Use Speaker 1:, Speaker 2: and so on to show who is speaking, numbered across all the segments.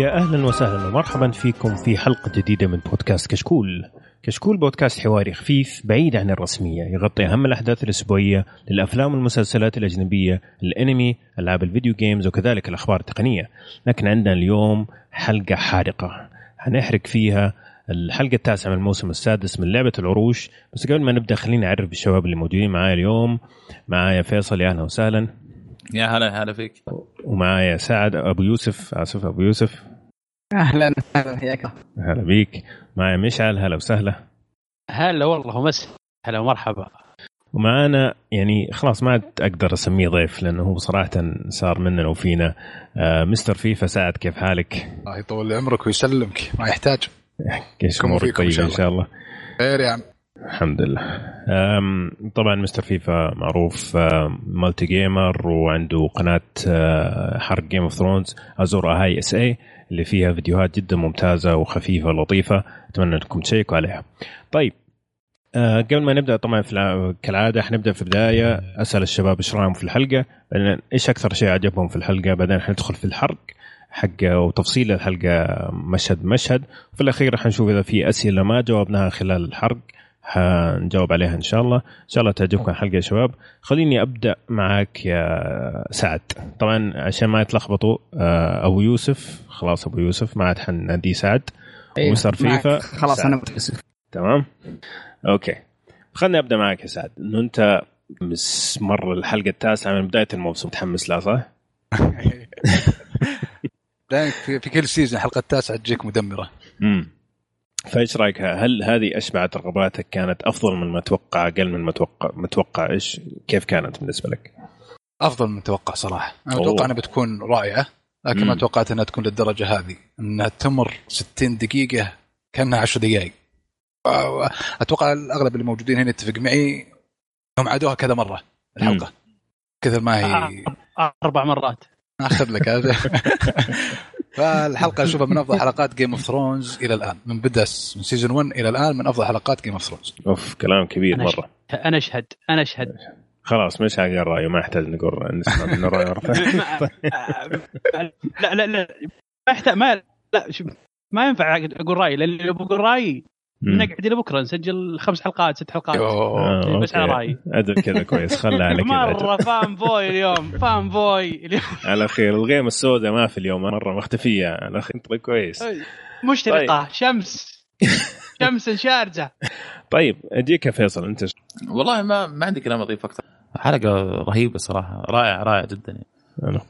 Speaker 1: يا أهلا وسهلا ومرحبا فيكم في حلقة جديدة من بودكاست كشكول. كشكول بودكاست حواري خفيف بعيد عن الرسمية يغطي أهم الأحداث الأسبوعية للأفلام والمسلسلات الأجنبية، الأنمي، ألعاب الفيديو جيمز وكذلك الأخبار التقنية. لكن عندنا اليوم حلقة حارقه هنحرق فيها الحلقة التاسعة من الموسم السادس من لعبة العروش، بس قبل ما نبدأ خليني أعرف بالشباب اللي موجودين معايا اليوم. معايا فيصل يا أهلا وسهلا.
Speaker 2: يا هلا هلا فيك
Speaker 1: ومعايا سعد أبو يوسف آسف أبو يوسف
Speaker 3: أهلا أهلا حياك
Speaker 1: هلا بيك. معايا مشعل هلا وسهلا.
Speaker 4: هلا والله ومس. هلا ومرحبا.
Speaker 1: ومعانا يعني خلاص ما عاد أقدر أسميه ضيف لأنه هو صراحة صار مننا وفينا. آه مستر فيفا سعد كيف حالك؟
Speaker 5: الله يطول لي عمرك ويسلمك ما يحتاج.
Speaker 1: كيف أمورك طيبة إن شاء الله؟
Speaker 5: خير يا عم.
Speaker 1: الحمد لله. طبعا مستر فيفا معروف multi gamer وعنده قناة أه، حرق Game of Thrones ازور هاي اس اي اللي فيها فيديوهات جدا ممتازة وخفيفة ولطيفة. أتمنى انكم تشيكوا عليها طيب أه، قبل ما نبدأ طبعا كالعادة حنبدا في البداية. أسأل الشباب إيش رأيهم في الحلقة؟ بعدين إيش أكثر شيء عجبهم في الحلقة؟ بعدين حندخل في الحرق حق وتفصيل الحلقة مشهد بمشهد وفي الأخير حنشوف إذا في أسئلة ما جاوبناها خلال الحرق. حنجاوب عليها إن شاء الله. إن شاء الله تعجبكم الحلقة يا شباب. خليني أبدأ معك يا سعد. طبعا عشان ما يتلخبطوا آه، أبو يوسف خلاص أبو يوسف ما عاد حناديه سعد.
Speaker 3: أيوه،
Speaker 1: ومستر فيفا.
Speaker 3: خلاص
Speaker 1: سعد.
Speaker 3: أنا متاسف
Speaker 1: تمام؟ okay. خليني أبدأ معك يا سعد. إنه أنت مس مر الحلقة التاسعة من بداية الموسم. متحمس لها صح؟
Speaker 5: دائما في, في كل season الحلقة التاسعة تجيك مدمرة.
Speaker 1: امم فإيش رأيك؟ هل هذه اشبعت رغباتك كانت أفضل من ما توقع أقل من ما توقع؟ متوقع إيش؟ كيف كانت بالنسبة لك؟
Speaker 5: أفضل من متوقع صراحة. أنا
Speaker 1: أوه.
Speaker 5: أتوقع إنها بتكون رائعة. لكن
Speaker 1: مم.
Speaker 5: ما توقعت إنها تكون للدرجة هذه إنها تمر 60 دقيقة كأنها 10 دقائق أتوقع الأغلب اللي موجودين هنا يتفق معي إنهم عادوها كذا مرة الحلقة. كثر ما هي
Speaker 4: أربع مرات.
Speaker 5: اخذ لك هذا. فالحلقة اشوفها من أفضل حلقات Game of Thrones إلى الآن. من بدأ من season 1 إلى الآن من أفضل حلقات Game of Thrones
Speaker 1: أوف كلام كبير
Speaker 4: أنا
Speaker 1: مرة.
Speaker 4: أنا أشهد أنا أشهد.
Speaker 1: خلاص مش قال رايه ما يحتاج نقول نسمع منه رايه رفع
Speaker 4: لا لا لا ما يحتاج ما لا شوف، ما ينفع أقول رايي لأن لو بقول رايي نقعد إلى بكرة نسجل خمس حلقات ست حلقات.
Speaker 1: آه،
Speaker 4: بس على. رايي.
Speaker 1: عدل كذا كويس. خلى على كذا.
Speaker 4: مرة فان بوي اليوم فان بوي اليوم.
Speaker 1: على خير. الغيمه السوداء ما في اليوم مرة مختفية. على خير طيب كويس.
Speaker 4: مشترقة شمس. شمس شارجة.
Speaker 1: طيب أجيك يا فيصل أنت
Speaker 2: والله ما ما عندي كلام اضيف أكثر. حلقة رهيبة صراحة رائع رائع جدا يعني.
Speaker 1: أنا.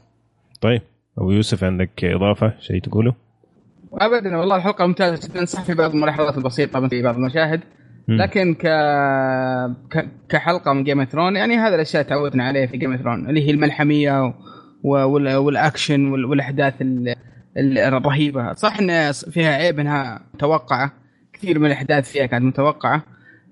Speaker 1: طيب أبو يوسف عندك إضافة شيء تقوله؟
Speaker 3: ابدا والله الحلقة ممتازة جدا صح في بعض الملاحظات البسيطة في بعض المشاهد. لكن ك... ك... كحلقة من Game of Thrones يعني هذا الأشياء تعودنا عليها في Game of Thrones اللي هي الملحمية و... وال... والأكشن وال... والأحداث ال... ال- الرهيبة صح إن فيها عيب إنها متوقعة كثير من الأحداث فيها كانت متوقعة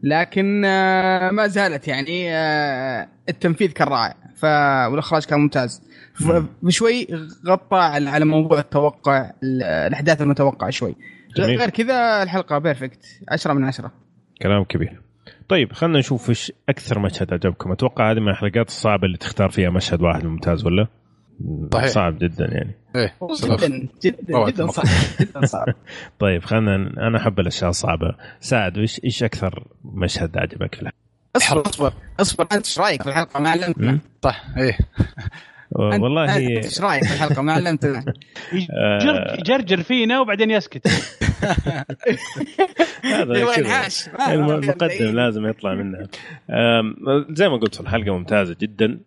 Speaker 3: لكن آه، ما زالت يعني آه، التنفيذ كان رائع ف... والإخراج كان ممتاز. ف- بشوي غطى على على موضوع التوقع ال- الأحداث المتوقعة شوي.
Speaker 1: جميل.
Speaker 3: غير كذا الحلقة بيرفكت 10 من 10
Speaker 1: كلام كبير. طيب خلينا نشوف إيش أكثر مشهد عجبكم. أتوقع هذه من الحلقات الصعبة اللي تختار فيها مشهد واحد ممتاز ولا؟
Speaker 5: صحيح.
Speaker 1: صعب جدا يعني.
Speaker 5: إيه.
Speaker 3: جدا جدا جدا. صعب جدا صعب.
Speaker 1: طيب خلينا أنا أحب الأشياء الصعبة. سعد إيش إيش أكثر مشهد عجبك في الحلقة؟
Speaker 3: اصبر أصبر أصبر أنت إيش رأيك في الحلقة؟ ما علمتنا.
Speaker 5: صح
Speaker 3: إيه.
Speaker 1: والله
Speaker 3: إيش رأيك في الحلقة؟ ما علمتنا.
Speaker 1: آه،
Speaker 4: جر- جرجر فينا وبعدين يسكت.
Speaker 1: هذا المقدم لازم يطلع منها زي ما قلت الحلقة ممتازة جدا.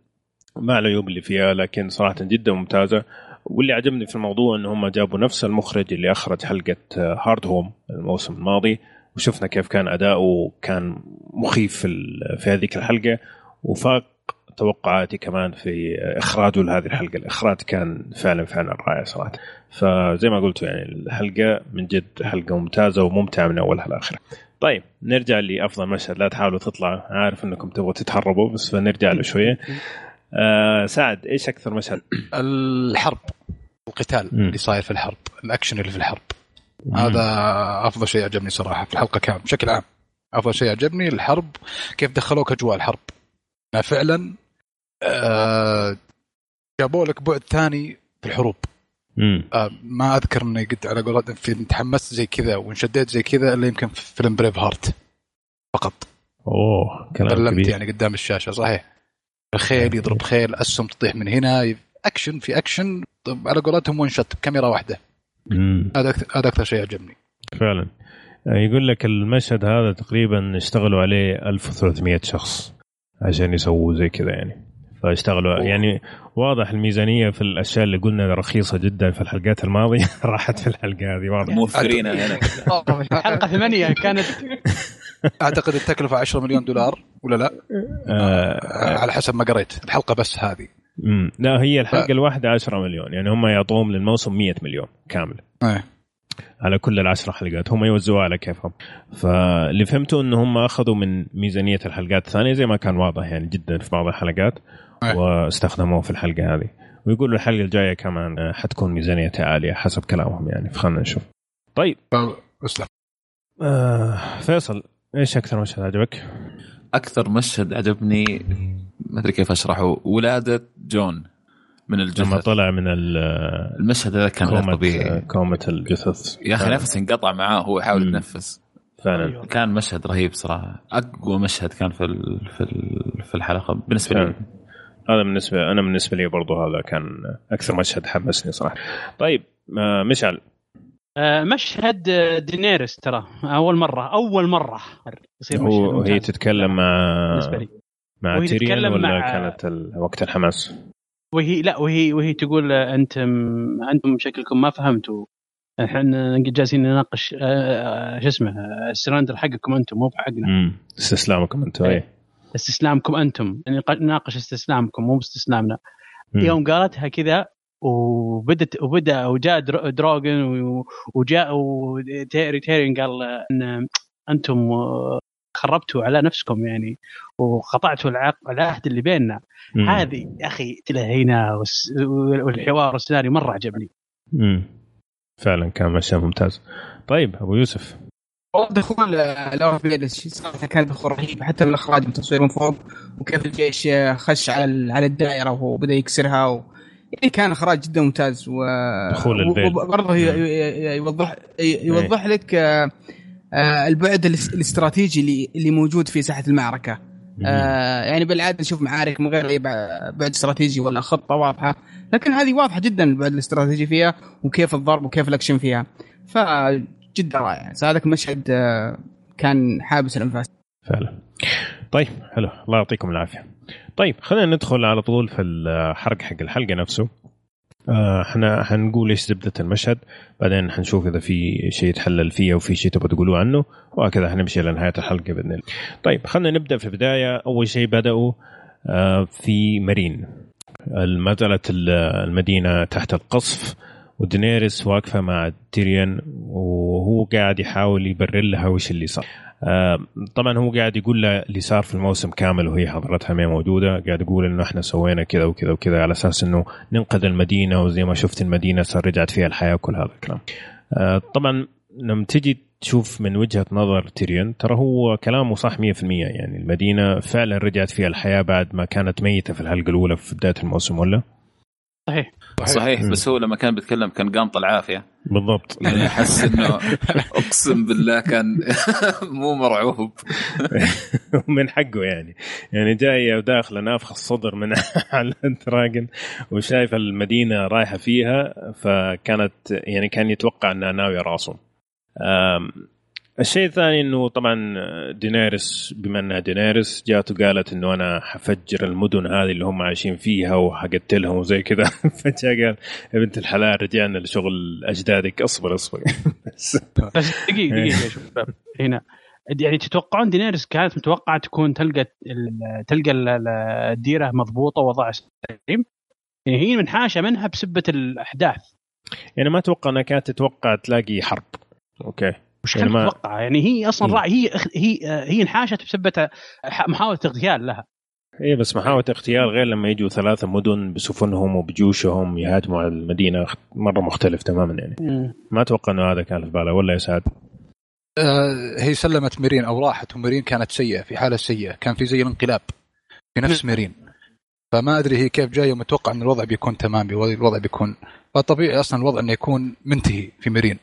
Speaker 1: مع العيوب اللي فيها لكن صراحة جدا ممتازة. واللي عجبني في الموضوع إن هم جابوا نفس المخرج اللي أخرج حلقة هارد هوم الموسم الماضي وشفنا كيف كان أداؤه كان مخيف في هذيك الحلقة وفاق توقعاتي كمان في إخراجه لهذه الحلقة. الإخراج كان فعلا فعلا رائع صراحة. فزي ما قلت يعني الحلقة من جد حلقة ممتازة وممتعة من أولها لاخرها طيب نرجع لأفضل مشهد. لا تحاولوا تطلع عارف إنكم تبغوا تتهربوا بس فنرجع له شوية. آه سعد إيش أكثر مشهد؟
Speaker 5: الحرب القتال
Speaker 1: مم.
Speaker 5: اللي صاير في الحرب الأكشن اللي في الحرب. هذا أفضل شيء عجبني صراحة في الحلقة كامل بشكل عام. أفضل شيء عجبني الحرب كيف دخلوك أجواء الحرب. فعلا آه، جابوا لك بعد ثاني في الحروب. آه، ما أذكر إني قد على قولتهم في تحمست زي كذا وانشديت زي كذا إلا يمكن في فيلم Braveheart فقط.
Speaker 1: أوه كلام كبير.
Speaker 5: يعني قدام الشاشة صحيح. الخيل يضرب خيل أسهم تطيح من هنا اكشن في اكشن طب على قولتهم one shot بكاميرا
Speaker 1: واحدة.
Speaker 5: هذا أكثر- هذا أكثر شيء عجبني
Speaker 1: فعلا. آه، يقول لك المشهد هذا تقريبا اشتغلوا عليه 1300 شخص عشان يسووا زي كذا يعني. فاشتغلوا
Speaker 5: أوه.
Speaker 1: يعني واضح الميزانية في الأشياء اللي قلنا رخيصة جدا في الحلقات الماضية. راحت في الحلقة هذه واضح.
Speaker 2: موفرينها هنا
Speaker 4: حلقة ثمانية كانت.
Speaker 5: أعتقد التكلفة 10 مليون دولار ولا لا؟
Speaker 1: آه
Speaker 5: على حسب ما قريت. الحلقة بس هذه.
Speaker 1: مم. لا هي الحلقة الواحدة 10 مليون. يعني هم يعطوهم للموسم 100 مليون كامل.
Speaker 5: إيه.
Speaker 1: على كل العشر حلقات. هم يوزعوها على كيفهم. فاللي فهمته إن هم أخذوا من ميزانية الحلقات الثانية زي ما كان واضح يعني جدا في بعض الحلقات
Speaker 5: أي.
Speaker 1: واستخدموه في الحلقة هذه. ويقولوا الحلقة الجاية كمان حتكون ميزانيتها عالية حسب كلامهم يعني. فخلنا نشوف. طيب
Speaker 5: أسلم.
Speaker 1: آه فيصل إيش أكثر مشهد عجبك؟
Speaker 2: أكثر مشهد عجبني ما أدري كيف أشرحه ولادة جون من
Speaker 1: لما
Speaker 2: الجثث
Speaker 1: طلع من ال-
Speaker 2: المشهد هذا كان غير طبيعي.
Speaker 1: كومة الجثث.
Speaker 2: يا
Speaker 1: أخي.
Speaker 2: نفسه انقطع معاه وهو يحاول. يتنفس.
Speaker 1: فعلا.
Speaker 2: كان مشهد رهيب صراحة. أقوى مشهد كان في في في الحلقة بالنسبة لي.
Speaker 1: فعلا. هذا بالنسبة أنا بالنسبة لي برضو هذا كان أكثر مشهد حمسني صراحة. طيب آه مشعل.
Speaker 4: مشهد آه، دينيرس ترى أول مرة أول مرة يصير مشهد
Speaker 1: هو هي
Speaker 4: ممتاز
Speaker 1: تتكلم مع
Speaker 4: بالنسبة لي.
Speaker 1: مع
Speaker 4: وهي
Speaker 1: تيريان ولا
Speaker 4: مع-
Speaker 1: كانت ال... وقت الحماس؟
Speaker 4: وهي لا وهي وهي تقول آه، أنتم أنتم شكلكم ما فهمتوا. إحنا جالسين نناقش آه، آه، شو اسمه آه، السرندر حقكم أنتم مو بحقنا.
Speaker 1: امم استسلامكم أنتم
Speaker 4: إيه.
Speaker 1: اي
Speaker 4: استسلامكم أنتم. يعني نناقش استسلامكم مو باستسلامنا. يوم قالتها كذا وبدت وبدأ وجاء و- وجاء وتيري تيرين قال إن أنتم خربتوا على نفسكم يعني وقطعتوا العق- العهد اللي بيننا
Speaker 1: مم.
Speaker 4: هذه يا أخي تلهينا والحوار السيناريو مرة عجبني
Speaker 1: مم. فعلا كان مشهد ممتاز طيب أبو يوسف
Speaker 3: والله دخول آه، Lord Baelish صراحة كان دخول رهيب حتى من الإخراج والتصوير من فوق وكيف الجيش آه، خش على على الدائرة وبدا يكسرها و... يعني كان إخراج جدا ممتاز و
Speaker 1: دخول ال Vale.
Speaker 3: وبرضه ي- يوضح ي- يوضح لك آه، آه، البعد الاس- الاستراتيجي اللي اللي موجود في ساحة المعركة. آه يعني بالعادة نشوف معارك من غير أي بع- بعد استراتيجي ولا خطه واضحة. لكن هذه واضحة جدا البعد الاستراتيجي فيها وكيف الضرب وكيف الأكشن فيها. فجدا رائع. هذاك المشهد آه، كان حابس الأنفاس.
Speaker 1: فعلا. طيب حلو. الله يعطيكم العافية. طيب خلينا ندخل على طول في الحرق حق الحلقة نفسه آه، إحنا حنقول إيش زبدة المشهد بعدين حنشوف إذا في شيء يتحلل فيه أو في شيء تبغى تقولوه عنه وهكذا حنمشي لنهايه الحلقة بإذن الله. طيب خلينا نبدأ في البداية أول شيء بدأوا آه، في مارين ما زالت ال- المدينة تحت القصف ودينيريس واقفة مع تيريان وهو قاعد يحاول يبرر لها وش اللي صار. آه، طبعا هو قاعد يقول لها اللي صار في الموسم كامل وهي حضرتها ما موجودة قاعد يقول إنه إحنا سوينا كذا وكذا وكذا على أساس إنه ننقذ المدينة وزي ما شفت المدينة صار رجعت فيها الحياة وكل هذا الكلام. آه، طبعا لما تجي تشوف من وجهة نظر تيريون ترى هو كلامه صح 100% يعني المدينة فعلا رجعت فيها الحياة بعد ما كانت ميتة في الحلقة الأولى في بداية الموسم ولا؟
Speaker 4: صحيح.
Speaker 2: صحيح.
Speaker 1: مم.
Speaker 2: بس هو لما كان بيتكلم كان قامط العافية.
Speaker 1: بالضبط.
Speaker 2: يعني أحس إنه أقسم بالله كان مو مرعوب.
Speaker 1: من حقه يعني. يعني جاي داخله نافخ الصدر من على الدراجن وشايف المدينة رايحة فيها فكانت يعني كان يتوقع أنها ناوية راسه الشيء الثاني إنه طبعا دينيرس بما إنها دينيرس جات وقالت إنه أنا حفجر المدن هذه اللي هم عايشين فيها وحقتلهم وزي كذا. فجأة قال يا بنت الحلال رجعنا لشغل أجدادك اصبر اصبر. بس
Speaker 4: دقيقة دقيقة شباب. هنا. يعني تتوقعون دينيرس كانت متوقعة تكون تلقى تلقى ال- ال- الديرة مضبوطة ووضعها سليم؟ يعني هي منحاشة منها بسبة الأحداث.
Speaker 1: يعني ما أتوقع إنها كانت تتوقع تلاقي حرب. أوكي.
Speaker 4: وش
Speaker 1: يعني
Speaker 4: كانت
Speaker 1: ما-
Speaker 4: تتوقع يعني هي أصلا
Speaker 1: مم.
Speaker 4: راعي هي هي هي انحاشت بسبه ح- محاولة اغتيال لها.
Speaker 1: إيه بس محاولة اغتيال غير لما يجوا ثلاثة مدن بسفنهم وبجيوشهم يهاجموا على المدينة مرة مختلف تماما يعني. ما أتوقع إنه هذا كان في باله. ولا يا سعد؟
Speaker 5: آه، هي سلمت ميرين أو راحت وميرين كانت سيئة في حالة سيئة. كان في زي الانقلاب في نفس ميرين. فما أدري هي كيف جاية ومتوقع إن الوضع بيكون تمام الوضع بيكون فطبيعي أصلا الوضع انه يكون منتهي في ميرين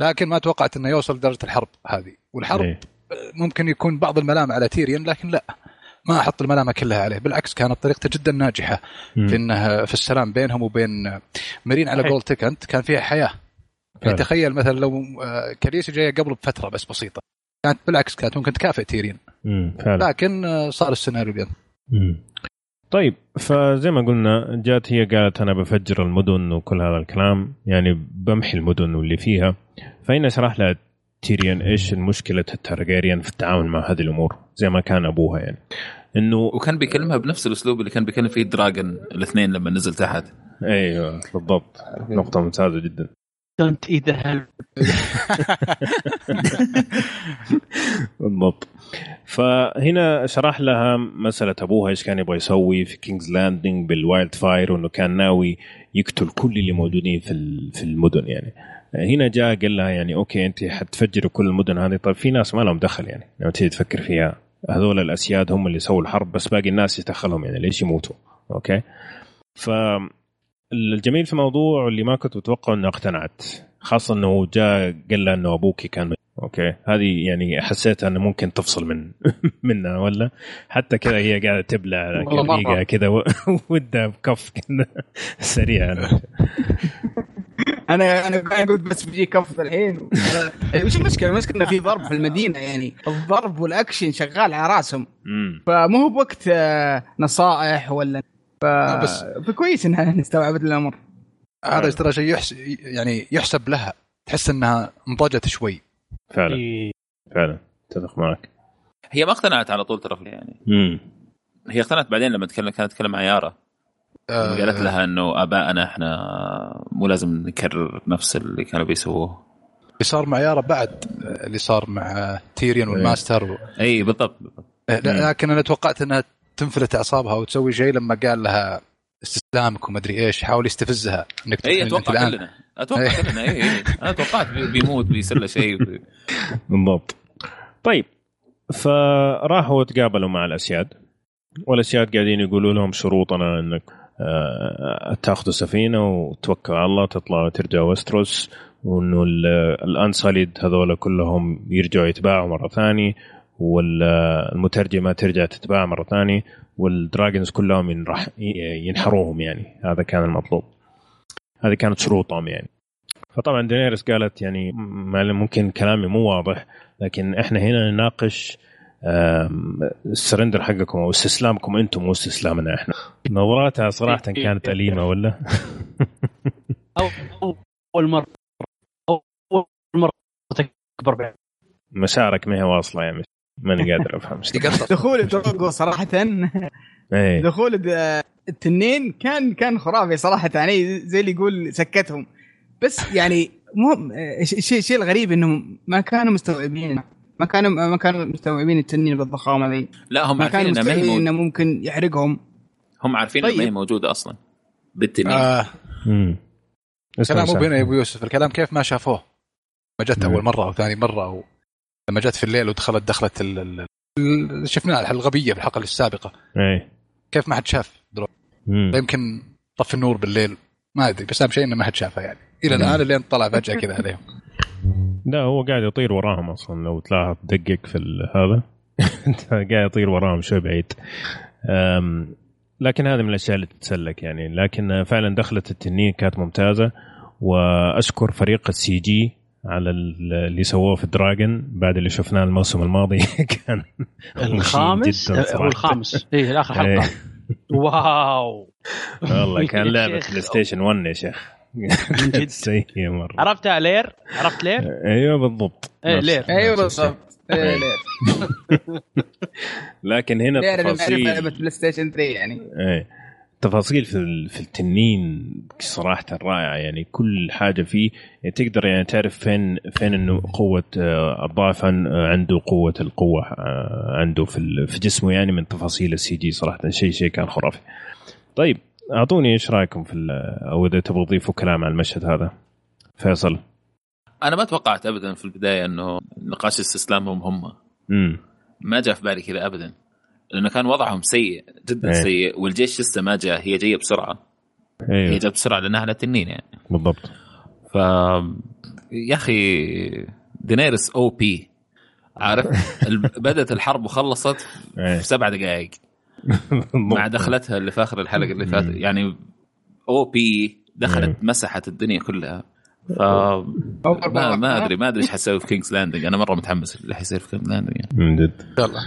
Speaker 5: لكن ما توقعت أنه يوصل درجة الحرب هذه والحرب
Speaker 1: إيه.
Speaker 5: ممكن يكون بعض الملام على تيريان لكن لا ما أحط الملامه كلها عليه بالعكس كانت طريقته جدا ناجحة
Speaker 1: مم.
Speaker 5: في انه في السلام بينهم وبين ميرين على
Speaker 4: صحيح.
Speaker 5: قول تكنت كان فيها
Speaker 1: حياة.
Speaker 5: يعني تخيل مثلا لو آه، كاليسي جاية قبل بفترة بس بسيطة كانت بالعكس كانت ممكن تكافئ تيرين لكن آه، صار السيناريو بيض
Speaker 1: مم. طيب فزي ما قلنا جات هي قالت أنا بفجر المدن وكل هذا الكلام يعني بمحي المدن واللي فيها. فهنا شرح لها تيريان إيش مشكله التارجيريان في التعامل مع هذه الأمور زي ما كان أبوها يعني. إنه
Speaker 2: وكان بيكلمها بنفس الأسلوب اللي كان بيكلم فيه دراجون الاثنين لما نزل تحت.
Speaker 1: أيوه بالضبط. نقطة ممتازة جدا.
Speaker 4: Don't eat the
Speaker 1: بالضبط. فهنا شرح لها مسألة أبوها إيش كان يبغى يسوي في King's Landing بال wildfire وإنه كان ناوي يقتل كل اللي موجودين في في المدن يعني. هنا جاء قال لها يعني okay أنت حتفجري كل المدن هذه. طيب في ناس ما لهم دخل يعني لما تيجي تفكر فيها. هذول الأسياد هم اللي سووا الحرب بس باقي الناس يدخلهم يعني ليش يموتوا؟ Okay؟ ف الجميل في الموضوع اللي ما كنت متوقع إنه اقتنعت خاصة إنه جاء قال لها إنه أبوك كان okay. هذه يعني حسيت أنه ممكن تفصل من منها ولا؟ حتى كذا هي قاعدة تبلع. دقيقة كذا ودها بكف كذا سريع
Speaker 3: أنا أنا قاعد قلت بس بيجي كف الحين. وش المشكلة؟ المشكلة إنه في ضرب في المدينة يعني الضرب والأكشن شغال على راسهم. فمو هو بوقت آه، نصائح ولا ف...
Speaker 5: بس-
Speaker 3: فكويس إنها استوعبت الأمر.
Speaker 5: هذا ترى شيء يحس يعني يحسب لها. تحس إنها نضجت شوي.
Speaker 1: فعلا.
Speaker 4: إيه.
Speaker 1: فعلا. أتفق معك.
Speaker 2: هي ما اقتنعت على طول ترى يعني
Speaker 1: امم
Speaker 2: هي اقتنعت بعدين لما تكلم كانت تتكلم مع يارا.
Speaker 5: آه،
Speaker 2: قالت لها إنه ابائنا إحنا مو لازم نكرر نفس اللي كانوا بيسووه.
Speaker 5: اللي صار مع يارا بعد اللي صار مع تيريان وال masters و...
Speaker 2: اي بالضبط بالضبط.
Speaker 1: مم.
Speaker 5: لكن أنا توقعت إنها تنفلت أعصابها وتسوي شيء لما قال لها استسلامك وما أدري إيش حاول يستفزها إنك
Speaker 2: اي
Speaker 5: أتوقع.
Speaker 2: كلنا أتوقع
Speaker 5: إيه.
Speaker 2: كلنا اي اي أنا توقعت بي- بيموت بيصير له شيء
Speaker 1: بالضبط طيب فراحوا تقابلوا مع الأسياد والأسياد قاعدين يقولوا لهم شروطنا إنك آه، تاخذوا سفينة وتوكلوا على الله تطلعوا ترجعوا وستروس وإنه ال- ال Unsullied هذول كلهم يرجعوا يتباعوا مرة ثانية والمترجمه ترجع تتباع مرة ثانية وال dragons كلهم ينرح ينحروهم يعني. هذا كان المطلوب. هذه كانت شروطهم يعني. فطبعا دينيرس قالت يعني ممكن كلامي مو واضح لكن إحنا هنا نناقش ال surrender حقكم أو استسلامكم أنتم مو استسلامنا إحنا. نظراتها صراحة كانت أليمة ولا؟
Speaker 4: أول مره أول مرة تكبر بعد.
Speaker 1: مشاعرك ما هي واصلة يعني ماني قادر
Speaker 5: أفهم
Speaker 3: دخول دروجو صراحة.
Speaker 1: إيه.
Speaker 3: دخول التنين كان كان خرافي صراحة. يعني زي اللي يقول سكتهم. بس يعني مهم الشيء الشيء الغريب إنهم ما كانوا مستوعبين ما كانوا ما كانوا مستوعبين التنين بالضخامة ذي.
Speaker 2: لا هم عارفين انها ما هي.
Speaker 3: إنه ممكن يحرقهم.
Speaker 2: هم عارفين انها ما هي
Speaker 3: طيب.
Speaker 2: موجودة أصلا بالتنين.
Speaker 5: آه.
Speaker 1: امم
Speaker 5: الكلام مو. بيني يا أبو يوسف الكلام كيف ما شافوه؟ ما جت. أول مرة أو ثاني مرة أو لما جت في الليل ودخلت دخلت ال... ال... شفناها الغبية بالحلقة السابقة.
Speaker 1: إيه.
Speaker 5: كيف ما حد شاف درو
Speaker 1: مم.
Speaker 5: يمكن طفي النور بالليل. ما أدري بس أهم شيء إنه ما حد شافها يعني. إلى الآن اللي طلع فجأة كذا عليهم.
Speaker 1: لا هو قاعد يطير وراهم أصلا. لو تلاحظ دقق في هذا. قاعد يطير وراهم شوي بعيد. لكن هذه من الأشياء اللي تتسلك يعني. لكن فعلا دخلت التنين كانت ممتازة. وأشكر فريق ال CG على ال- اللي سووه في dragon بعد اللي شفناه الموسم الماضي. كان
Speaker 4: الخامس؟
Speaker 1: جداً
Speaker 4: هو. الخامس. اي اخر
Speaker 1: إيه.
Speaker 4: حلقة. Wow.
Speaker 1: والله كان لعبة. PlayStation 1 يا شيخ.
Speaker 4: من جد.
Speaker 1: سيئه مرة.
Speaker 4: عرفتها Lair عرفت Lair
Speaker 1: أيوه بالضبط.
Speaker 4: إيه،
Speaker 1: نفس- Lair. أيوه.
Speaker 3: بالضبط. إيه، Lair
Speaker 1: لكن هنا
Speaker 3: Lair أنا بعرف
Speaker 1: تفاصيل
Speaker 3: لعبة PlayStation 3 يعني.
Speaker 1: إيه. تفاصيل في في التنين صراحة رائعه يعني كل حاجة فيه يعني تقدر يعني تعرف فين فين إنه قوة آه، الضعف عن- آه، عنده قوة القوة آه، عنده في في جسمه يعني من تفاصيل ال CG صراحة. شيء شيء كان خرافي. طيب أعطوني إيش رأيكم في أو إذا تبغوا تضيفوا كلام على المشهد هذا. فيصل.
Speaker 2: أنا ما توقعت ابدا في البداية إنه نقاش استسلامهم هم
Speaker 1: امم
Speaker 2: ما جاء في بالي كذا ابدا. لأنه كان وضعهم سيء جدا
Speaker 1: إيه.
Speaker 2: سيء والجيش لسه ما جاء هي جاية بسرعة. هي
Speaker 1: أيوه
Speaker 2: جاء بسرعة لأنها على تنين يعني.
Speaker 1: بالضبط.
Speaker 2: ف يا أخي دينيرس أو بي عارف؟ بدأت الحرب وخلصت
Speaker 1: إيه.
Speaker 2: في سبع دقائق مع دخلتها اللي في آخر الحلقة اللي فاتت.
Speaker 1: مم.
Speaker 2: يعني OP دخلت
Speaker 1: مم.
Speaker 2: مسحت الدنيا كلها. ف ما,
Speaker 3: أدري
Speaker 2: ما أدري إيش حسوي في كينجز لاندنج أنا مرة متحمس اللي حيصير في كينجز لاندنج يعني.
Speaker 1: من جد.
Speaker 5: الله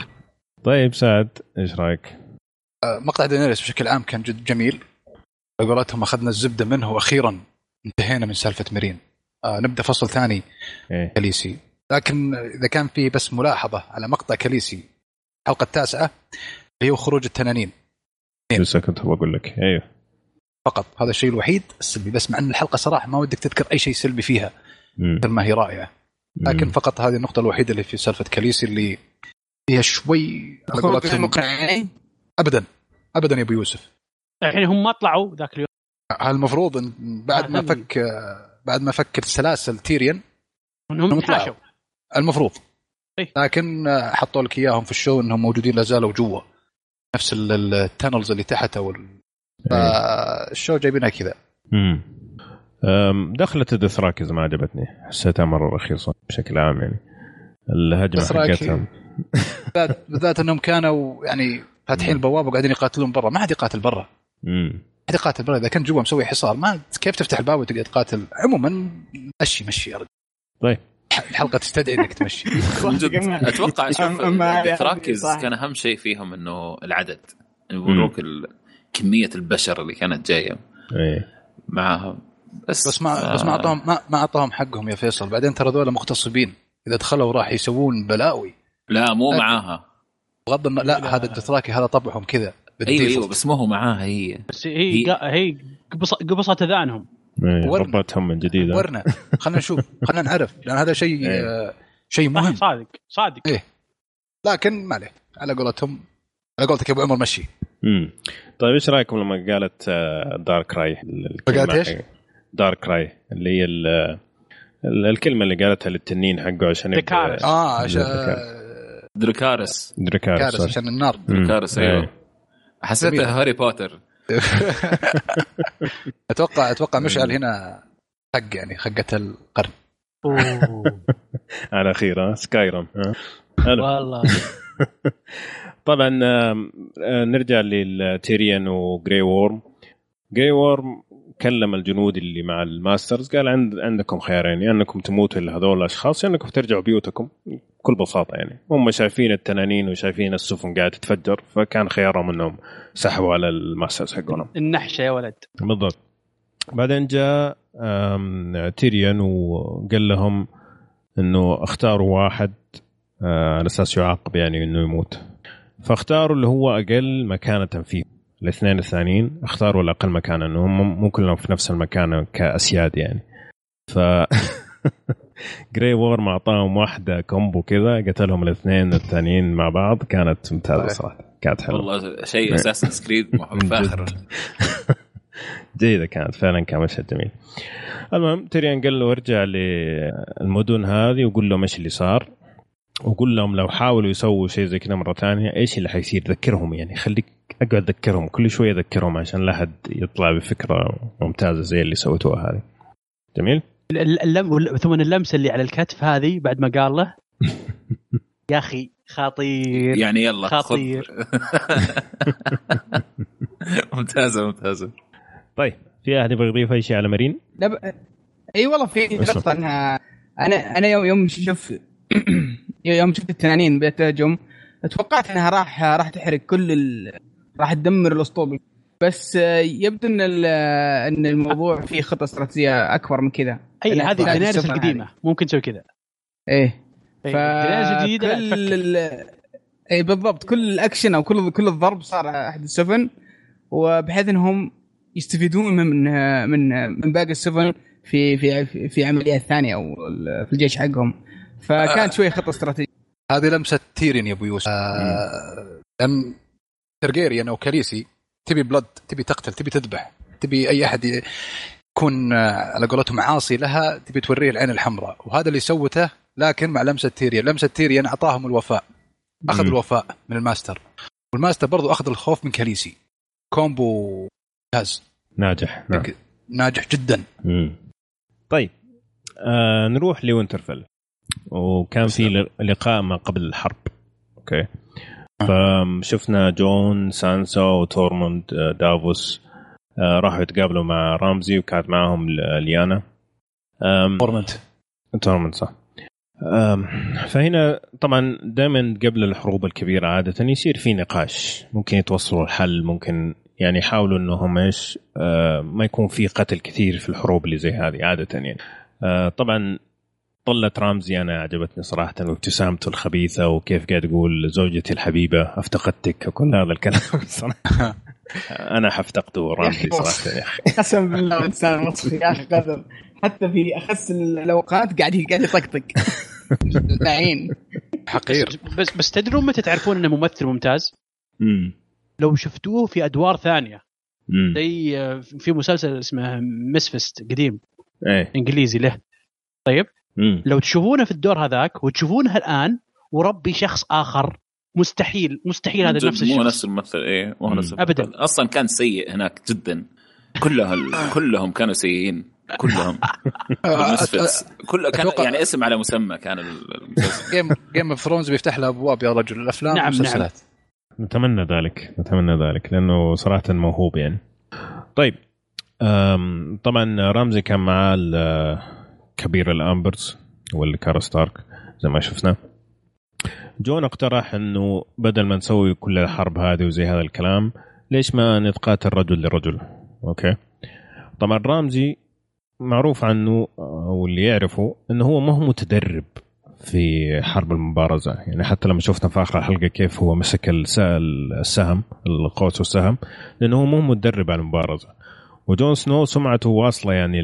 Speaker 1: طيب سعد إيش رأيك؟
Speaker 5: آه، مقطع دينيريس بشكل عام كان جد جميل. قولتهم أخذنا الزبدة منه وأخيرا انتهينا من سالفة ميرين. آه نبدأ فصل ثاني
Speaker 1: إيه.
Speaker 5: كاليسي. لكن إذا كان في بس ملاحظة على مقطع كاليسي الحلقة التاسعة اللي هو خروج التنانين.
Speaker 1: لسه كنت بقول لك. أيوه.
Speaker 5: فقط. هذا الشيء الوحيد السلبي بس مع إن الحلقة صراحة ما ودك تذكر أي شيء سلبي فيها. مثل ما هي رائعة. لكن
Speaker 1: مم.
Speaker 5: فقط هذه النقطة الوحيدة اللي في سالفة كاليسي اللي هي شوي على
Speaker 3: المقنعين؟
Speaker 5: ابدا. ابدا يا أبو يوسف.
Speaker 4: الحين هم ما طلعوا ذاك اليوم.
Speaker 5: المفروض إن بعد ما
Speaker 4: آه،
Speaker 5: فك بعد ما فك سلاسل تيريان
Speaker 4: إنهم
Speaker 5: هم طلعوا.
Speaker 4: تحاشوا
Speaker 5: المفروض.
Speaker 4: إيه.
Speaker 5: لكن حطوا لك إياهم في ال show إنهم موجودين لا زالوا جوا. نفس ال- ال tunnels اللي تحت أو ال-.
Speaker 1: فال
Speaker 5: show جايبينها كذا.
Speaker 1: مم. أم، دخلت الدثراكيز ما عجبتني. حسيتها مره رخيصه بشكل عام يعني.
Speaker 5: الهجمة.
Speaker 1: حقتهم.
Speaker 5: بالذات انهم كانوا يعني فاتحين البوابة وقاعدين يقاتلون برا. ما حد يقاتل برا. ما حد يقاتل برا. إذا كنت جوا مسوي حصار ما كيف تفتح الباب وتقعد تقاتل؟ عموما مشي مشي يا رجل
Speaker 1: طيب
Speaker 5: الحلقة تستدعي إنك تمشي.
Speaker 2: أتوقع شوف تراكز. كان أهم شيء فيهم إنه العدد. يوروك ال- كمية البشر اللي كانت جاية.
Speaker 1: إيه.
Speaker 2: معاهم بس
Speaker 5: بس ما بس ما
Speaker 2: آه،
Speaker 5: اعطاهم ما ما أعطاهم حقهم يا فيصل. بعدين ترى ذولا مغتصبين. إذا دخلوا راح يسوون بلاوي.
Speaker 2: لا مو. معاها
Speaker 5: بغض النظر لا هذا الدثراكي هذا طبعهم كذا
Speaker 2: أيوه
Speaker 5: بالديفولت.
Speaker 2: أيوه بس مو هو معاها هي
Speaker 4: بس هي
Speaker 2: هي-
Speaker 4: هي, هي قبص- قبصت أذانهم
Speaker 1: إيه. ربطهم من جديد؟
Speaker 5: ورنا خلينا نشوف خلينا نعرف لأن هذا شيء
Speaker 1: إيه.
Speaker 5: آه، شيء مهم
Speaker 4: صادق صادق
Speaker 5: إيه. لكن ما عليه على قولتهم على قولتك يا أبو عمر مشي
Speaker 1: مم. طيب إيش رأيكم لما قالت دارك راي
Speaker 5: قالت إيش؟
Speaker 1: دارك راي اللي هي ال- ال- الكلمة اللي قالتها للتنين حقه عشان
Speaker 4: دكارس.
Speaker 5: آه عشان
Speaker 2: دركارس.
Speaker 1: دركارس.
Speaker 5: عشان النار.
Speaker 2: دراكاريس أيوه.
Speaker 1: إيه.
Speaker 2: حسيته. هاري بوتر.
Speaker 5: أتوقع أتوقع مشعل هنا حق يعني خقه القرن.
Speaker 1: على خير ها؟ سكايريم
Speaker 4: والله.
Speaker 1: طبعا آه، نرجع للتيريان وجراي وورم جراي وورم كلم الجنود اللي مع ال masters قال عند عندكم خيارين يا إنكم تموتوا لهذول الأشخاص يا إنكم ترجعوا بيوتكم بكل بساطة يعني. هم شايفين التنانين وشايفين السفن قاعدة تتفجر فكان خيارهم إنهم سحبوا على ال masters حقهم.
Speaker 4: النحشة يا ولد.
Speaker 1: بالضبط. بعدين جاء تيريان وقال لهم إنه اختاروا واحد آه، على أساس يعاقب يعني إنه يموت. فاختاروا اللي هو أقل مكانة فيه. الاثنين الثانيين اختاروا الأقل مكانه انه هم مو كلهم في نفس المكان كأسياد يعني. ف جراي وورم أعطاهم واحدة combo كذا قتلهم الاثنين الثانيين مع بعض كانت
Speaker 5: ممتازة.
Speaker 1: صراحة كانت حلوة.
Speaker 2: والله شيء Assassin's Creed
Speaker 1: من
Speaker 2: فاخر.
Speaker 1: جيدة كانت فعلا كان مشهد جميل. المهم تيريان قال له ارجع للمدن هذه وقول لهم إيش اللي صار. وقول لهم لو حاولوا يسووا شيء زي كذا مرة ثانية إيش اللي حيصير ذكرهم يعني خليك أقعد ذكرهم كل شوية ذكرهم عشان لا حد يطلع بفكرة ممتازة زي اللي سويتوها هذه جميل
Speaker 4: ال- اللم ثم اللمسة اللي على الكتف هذه بعد ما قال له يا أخي خطير
Speaker 2: يعني يلا.
Speaker 4: خطير.
Speaker 2: ممتازة ممتازة
Speaker 1: طيب في أحد يبغى يضيف أي شيء على مارين؟
Speaker 3: لا ب... إي والله في. نقطه انها أنا أنا يوم يوم شوف يوم شفت التنانين بدات تهجم توقعت إنها راح راح تحرق كل ال... راح تدمر الأسطول. بس يبدو إن ال... إن الموضوع فيه خطة استراتيجية أكبر من كذا. أي
Speaker 4: هذه
Speaker 3: السفن
Speaker 4: القديمه ممكن تسوي كذا.
Speaker 3: إيه.
Speaker 4: إيه،
Speaker 3: ف
Speaker 4: الجديده لا
Speaker 3: كل. اي بالضبط. كل الأكشن أو كل كل الضرب صار أحد السفن وبحيث إنهم يستفيدون من من من باقي السفن في في في عمليات ثانية أو في الجيش حقهم. فكانت شوية خطة استراتيجية.
Speaker 5: هذه لمسة تيرين يا أبو يوسف. آه، لأن ترجيريان أو كاليسي تبي بلد تبي تقتل تبي تذبح تبي أي أحد يكون آه، على قولتهم عاصي لها تبي توريه العين الحمراء. وهذا اللي سوته لكن مع لمسة تيريان لمسة تيريان أعطاهم الوفاء أخذ
Speaker 1: مم.
Speaker 5: الوفاء من ال master. وال master برضو أخذ الخوف من كاليسي. combo ممتاز
Speaker 1: ناجح نعم.
Speaker 5: ناجح جدا.
Speaker 1: مم. طيب آه نروح لوينترفيل. وكان في لقاء ما قبل الحرب. أوكي. فشفنا جون سانسا وتورموند آه، دافوس آه راحوا يتقابلوا مع رامزي وكانت معاهم ليانا. آم،
Speaker 5: تورمنت
Speaker 1: تورموند صح. فهنا طبعا دائما قبل الحروب الكبيرة عادة يصير في نقاش. ممكن يتوصلوا لحل ممكن يعني يحاولوا إنهم إيش آه، ما يكون في قتل كثير في الحروب اللي زي هذه عادة يعني. آه، طبعا طلة رامزي أنا عجبتني صراحة وابتسامته الخبيثة وكيف قاعد يقول زوجتي الحبيبة أفتقدتك وكل هذا الكلام. صراحة. أنا حفتقده رامزي صراحة. يا أخي.
Speaker 3: قسم بالله إنسان مصري يا أخي قدر حتى في أخس الأوقات قاعد قاعد يطقطق. لعين
Speaker 5: حقير.
Speaker 4: بس بس تدرون متى تعرفون إنه ممثل ممتاز؟
Speaker 1: امم
Speaker 4: لو شفتوه في أدوار
Speaker 1: ثانية.
Speaker 4: زي آه، في مسلسل اسمه مسفست قديم.
Speaker 1: إيه.
Speaker 4: إنجليزي له. طيب. لو تشوفونه في الدور هذاك وتشوفونه الآن وربي شخص آخر مستحيل مستحيل هذا نفس
Speaker 2: مو
Speaker 4: الشخص.
Speaker 2: نفس الممثل إيه مو. نفس الممثل.
Speaker 4: أبداً.
Speaker 2: أصلا كان سيء هناك جدا. كلهم كلهم كانوا سيئين. كلهم. كل كان يعني اسم على مسمى كان المسلسل.
Speaker 5: Game Game of Thrones بيفتح له أبواب يا رجل. الأفلام
Speaker 4: نعم،
Speaker 5: والمسلسلات.
Speaker 1: نتمنى ذلك نتمنى ذلك لأنه صراحة موهوب يعني. طيب طبعا رمزي كان معاه ال- كبير الأمبرز واللي كارستارك زي ما شفنا. جون اقترح إنه بدل ما نسوي كل الحرب هذه وزي هذا الكلام ليش ما نتقاتل رجل لرجل؟ أوكي. طبعا رامزي معروف عنه واللي يعرفه إنه هو ما هو متدرب في حرب المبارزة. يعني حتى لما شفنا في آخر الحلقة كيف هو مسك الس- السهم القوس والسهم لأنه هو مو متدرب على المبارزة. وجون سنو سمعته واصلة يعني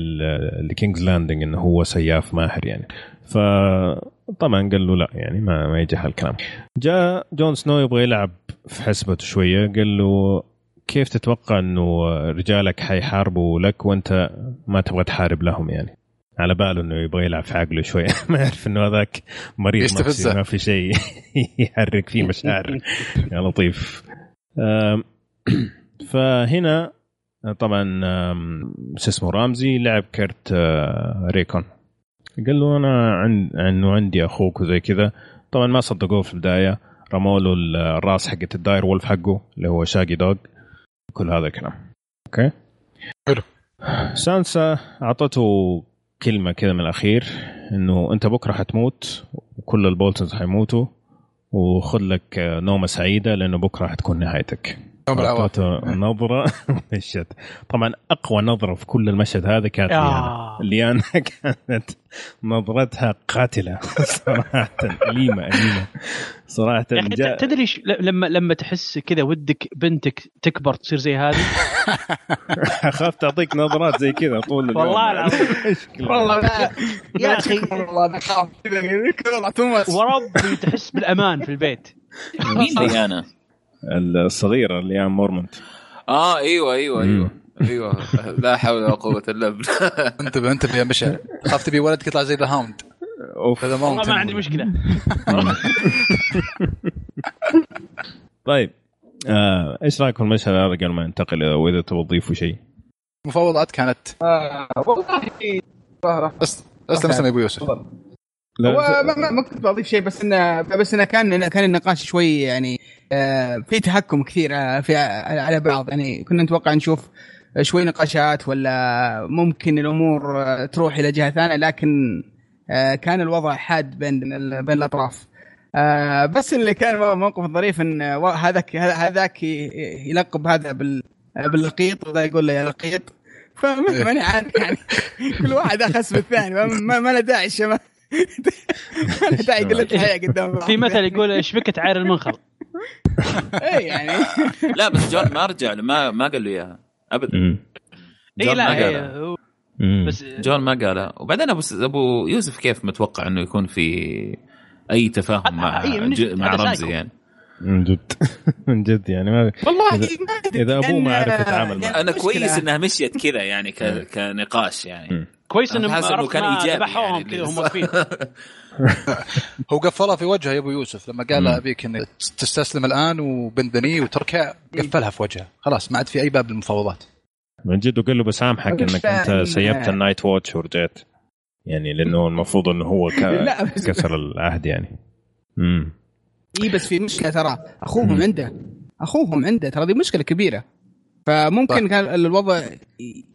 Speaker 1: لكينجز لاندنج إنه هو سياف ماهر يعني. فطبعا قال له لا يعني ما, ما يجي هالكلام. جاء جون سنو يبغى يلعب في حسبته شوية. قال له كيف تتوقع إنه رجالك حيحاربوا لك وأنت ما تبغى تحارب لهم يعني؟ على باله إنه يبغى يلعب في عقله شوية. ما يعرف إنه هذاك مريض. نفسي ما في شيء يحرك فيه مشاعر. يا لطيف. فهنا طبعا شو اسمه رامزي لعب كرت آه، ريكون. قال له أنا عند انه عندي أخوك وزي كذا. طبعا ما صدقوه في البداية. رموا له الراس حقت ال direwolf حقه اللي هو شاقي دوغ. كل هذا الكلام. أوكي؟
Speaker 5: حلو.
Speaker 1: سانسا أعطته كلمة كذا من الأخير إنه أنت بكرة حتموت وكل البولتنز حيموتوا وخذ لك نومة سعيدة لأنه بكرة حتكون نهايتك. نظرة. مشت طبعا أقوى نظرة في كل المشهد هذا كانت ليانا
Speaker 4: آه.
Speaker 1: ليانا. كانت نظرتها قاتلة. صراحة
Speaker 4: أليمة أليمة.
Speaker 1: صراحة
Speaker 4: ت- تدري ل- لما لما تحس كذا ودك بنتك تكبر تصير زي هذه؟
Speaker 1: اخاف تعطيك نظرات زي كذا طول اليوم.
Speaker 4: والله العظيم.
Speaker 3: والله لا
Speaker 4: يا أخي.
Speaker 3: والله أنا خاف. كذا
Speaker 4: وربي تحس بالأمان في البيت.
Speaker 2: مين ديانا؟
Speaker 1: الصغيرة ليانا مورمنت
Speaker 2: آه إيوه إيوه
Speaker 1: مم.
Speaker 2: إيوه. إيوه. لا حول ولا قوة إلا بالله.
Speaker 5: انتبه انتبه يا مشعل. خاف تبي ولدك يطلع زي The
Speaker 1: Hound
Speaker 5: أوف.
Speaker 4: والله ما. عندي مشكلة.
Speaker 1: طيب. آه، إيش رأيك في المشهد هذا قبل ما ننتقل وإذا تبغى تضيفوا شيء؟
Speaker 5: المفاوضات كانت.
Speaker 3: آه، والله.
Speaker 5: بس اسلم اسلم يا أبو يوسف.
Speaker 1: لا،
Speaker 3: ما, ما, ما كنت بضيف شيء بس انه بس إنه كان كان النقاش شوي يعني آه، في تهكم كثير آه، في على بعض. يعني كنا نتوقع نشوف شوي نقاشات ولا ممكن الأمور آه، تروح إلى جهة ثانية لكن آه، كان الوضع حاد بين بين الأطراف. آه، بس اللي كان موقف ظريف إن هذاك هذاك يلقب هذا بال باللقيط وذا يقول له يا لقيط فما ماني عارف يعني كل واحد أخس بالثاني ما, ما, له داعي الشمال ما له داعي قلة الحيا قدام بعض.
Speaker 4: في مثل يقول إيش بك تعاير المنخل؟
Speaker 3: اي يعني
Speaker 2: لا بس جون ما رجع له، ما ما قال له إياها ابدا.
Speaker 4: اي
Speaker 2: جون
Speaker 4: لا
Speaker 2: ما.
Speaker 4: بس
Speaker 2: جون ما قالها وبعدين أبو أبو يوسف كيف متوقع إنه يكون في أي تفاهم مع ج- مع رمزي. يعني
Speaker 1: من جد من جد يعني ما
Speaker 3: والله أدري
Speaker 1: إذا أبوه
Speaker 3: كان-
Speaker 1: ما عرف يتعامل معه.
Speaker 3: يعني
Speaker 2: أنا
Speaker 3: مشكلة.
Speaker 2: كويس إنها مشيت كذا يعني ك... كنقاش يعني.
Speaker 4: كويس
Speaker 2: إنه
Speaker 4: عرفت
Speaker 2: كان
Speaker 4: ما
Speaker 2: إيجابي
Speaker 4: ذبحوهم
Speaker 2: يعني
Speaker 4: كذا وهم
Speaker 2: اللي
Speaker 4: واقفين.
Speaker 5: هو قفلها في وجهه يا أبو يوسف لما قال أبيك إنك تستسلم الآن وبندني وتركع قفلها في وجهه. خلاص ما عاد في أي باب للمفاوضات.
Speaker 1: من جد وقال له بسامحك
Speaker 3: بس
Speaker 1: إنك
Speaker 3: أنت.
Speaker 1: سيبت النايت واتش ورجعت يعني لأنه المفروض إنه هو كسر العهد يعني. امم
Speaker 3: اي بس في مشكلة ترى
Speaker 1: أخوهم.
Speaker 3: عنده أخوهم عنده ترى دي مشكلة كبيرة. فممكن كان الوضع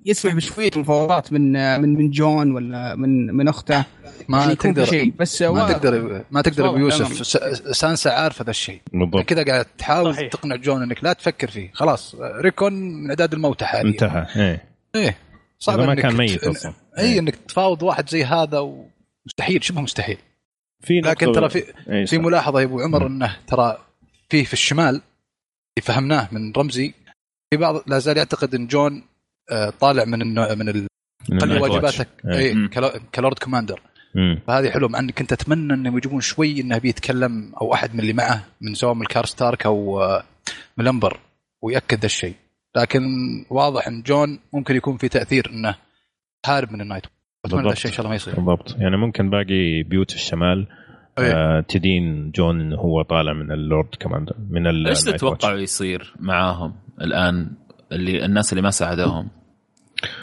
Speaker 3: يسمح بشوية مفاوضات من من من جون ولا من من أخته.
Speaker 5: ما
Speaker 3: يعني في
Speaker 5: تقدر
Speaker 3: شيء. بس
Speaker 5: ما
Speaker 3: واضح.
Speaker 5: تقدر ما تقدر أبو
Speaker 3: واضح.
Speaker 5: يوسف. سانسا عارفه ذا الشيء.
Speaker 1: بالضبط.
Speaker 5: كذا قاعد تحاول
Speaker 4: صحيح.
Speaker 5: تقنع جون إنك لا تفكر فيه. خلاص. ريكون من اعداد الموتى حاليا.
Speaker 1: انتهى. إيه.
Speaker 5: إيه. صعب
Speaker 1: ما
Speaker 5: إنك
Speaker 1: كان ميت أصلا.
Speaker 5: اي إنك تفاوض واحد زي هذا ومستحيل. شبه مستحيل.
Speaker 1: في
Speaker 5: لكن ترى في
Speaker 1: إيه،
Speaker 5: في. ملاحظة يا أبو عمر إنه ترى فيه في الشمال اللي فهمناه من رمزي في بعض لا زال يعتقد إن جون آه، طالع من النوع من
Speaker 1: من ال
Speaker 5: Night's
Speaker 1: Watch. إيه.
Speaker 5: اي.
Speaker 2: ك
Speaker 5: Lo- ك Lord Commander
Speaker 1: مم.
Speaker 5: فهذه حلو مع اني كنت أتمنى إنهم يجيبون شوي إنه بيتكلم أو أحد من اللي معه من سواء من الكار ستارك أو آه، من أمبر ويأكد الشيء لكن واضح إن جون ممكن يكون في تأثير إنه هارب من ال Night's
Speaker 1: أتمنى.
Speaker 5: الشيء إن شاء الله ما يصير
Speaker 1: بالضبط يعني ممكن باقي بيوت الشمال
Speaker 5: إيه.
Speaker 1: آه تدين جون إنه هو طالع من ال Lord Commander من ال-
Speaker 2: Night's
Speaker 1: Watch.
Speaker 2: يصير معاهم الآن اللي الناس اللي ما ساعدوهم.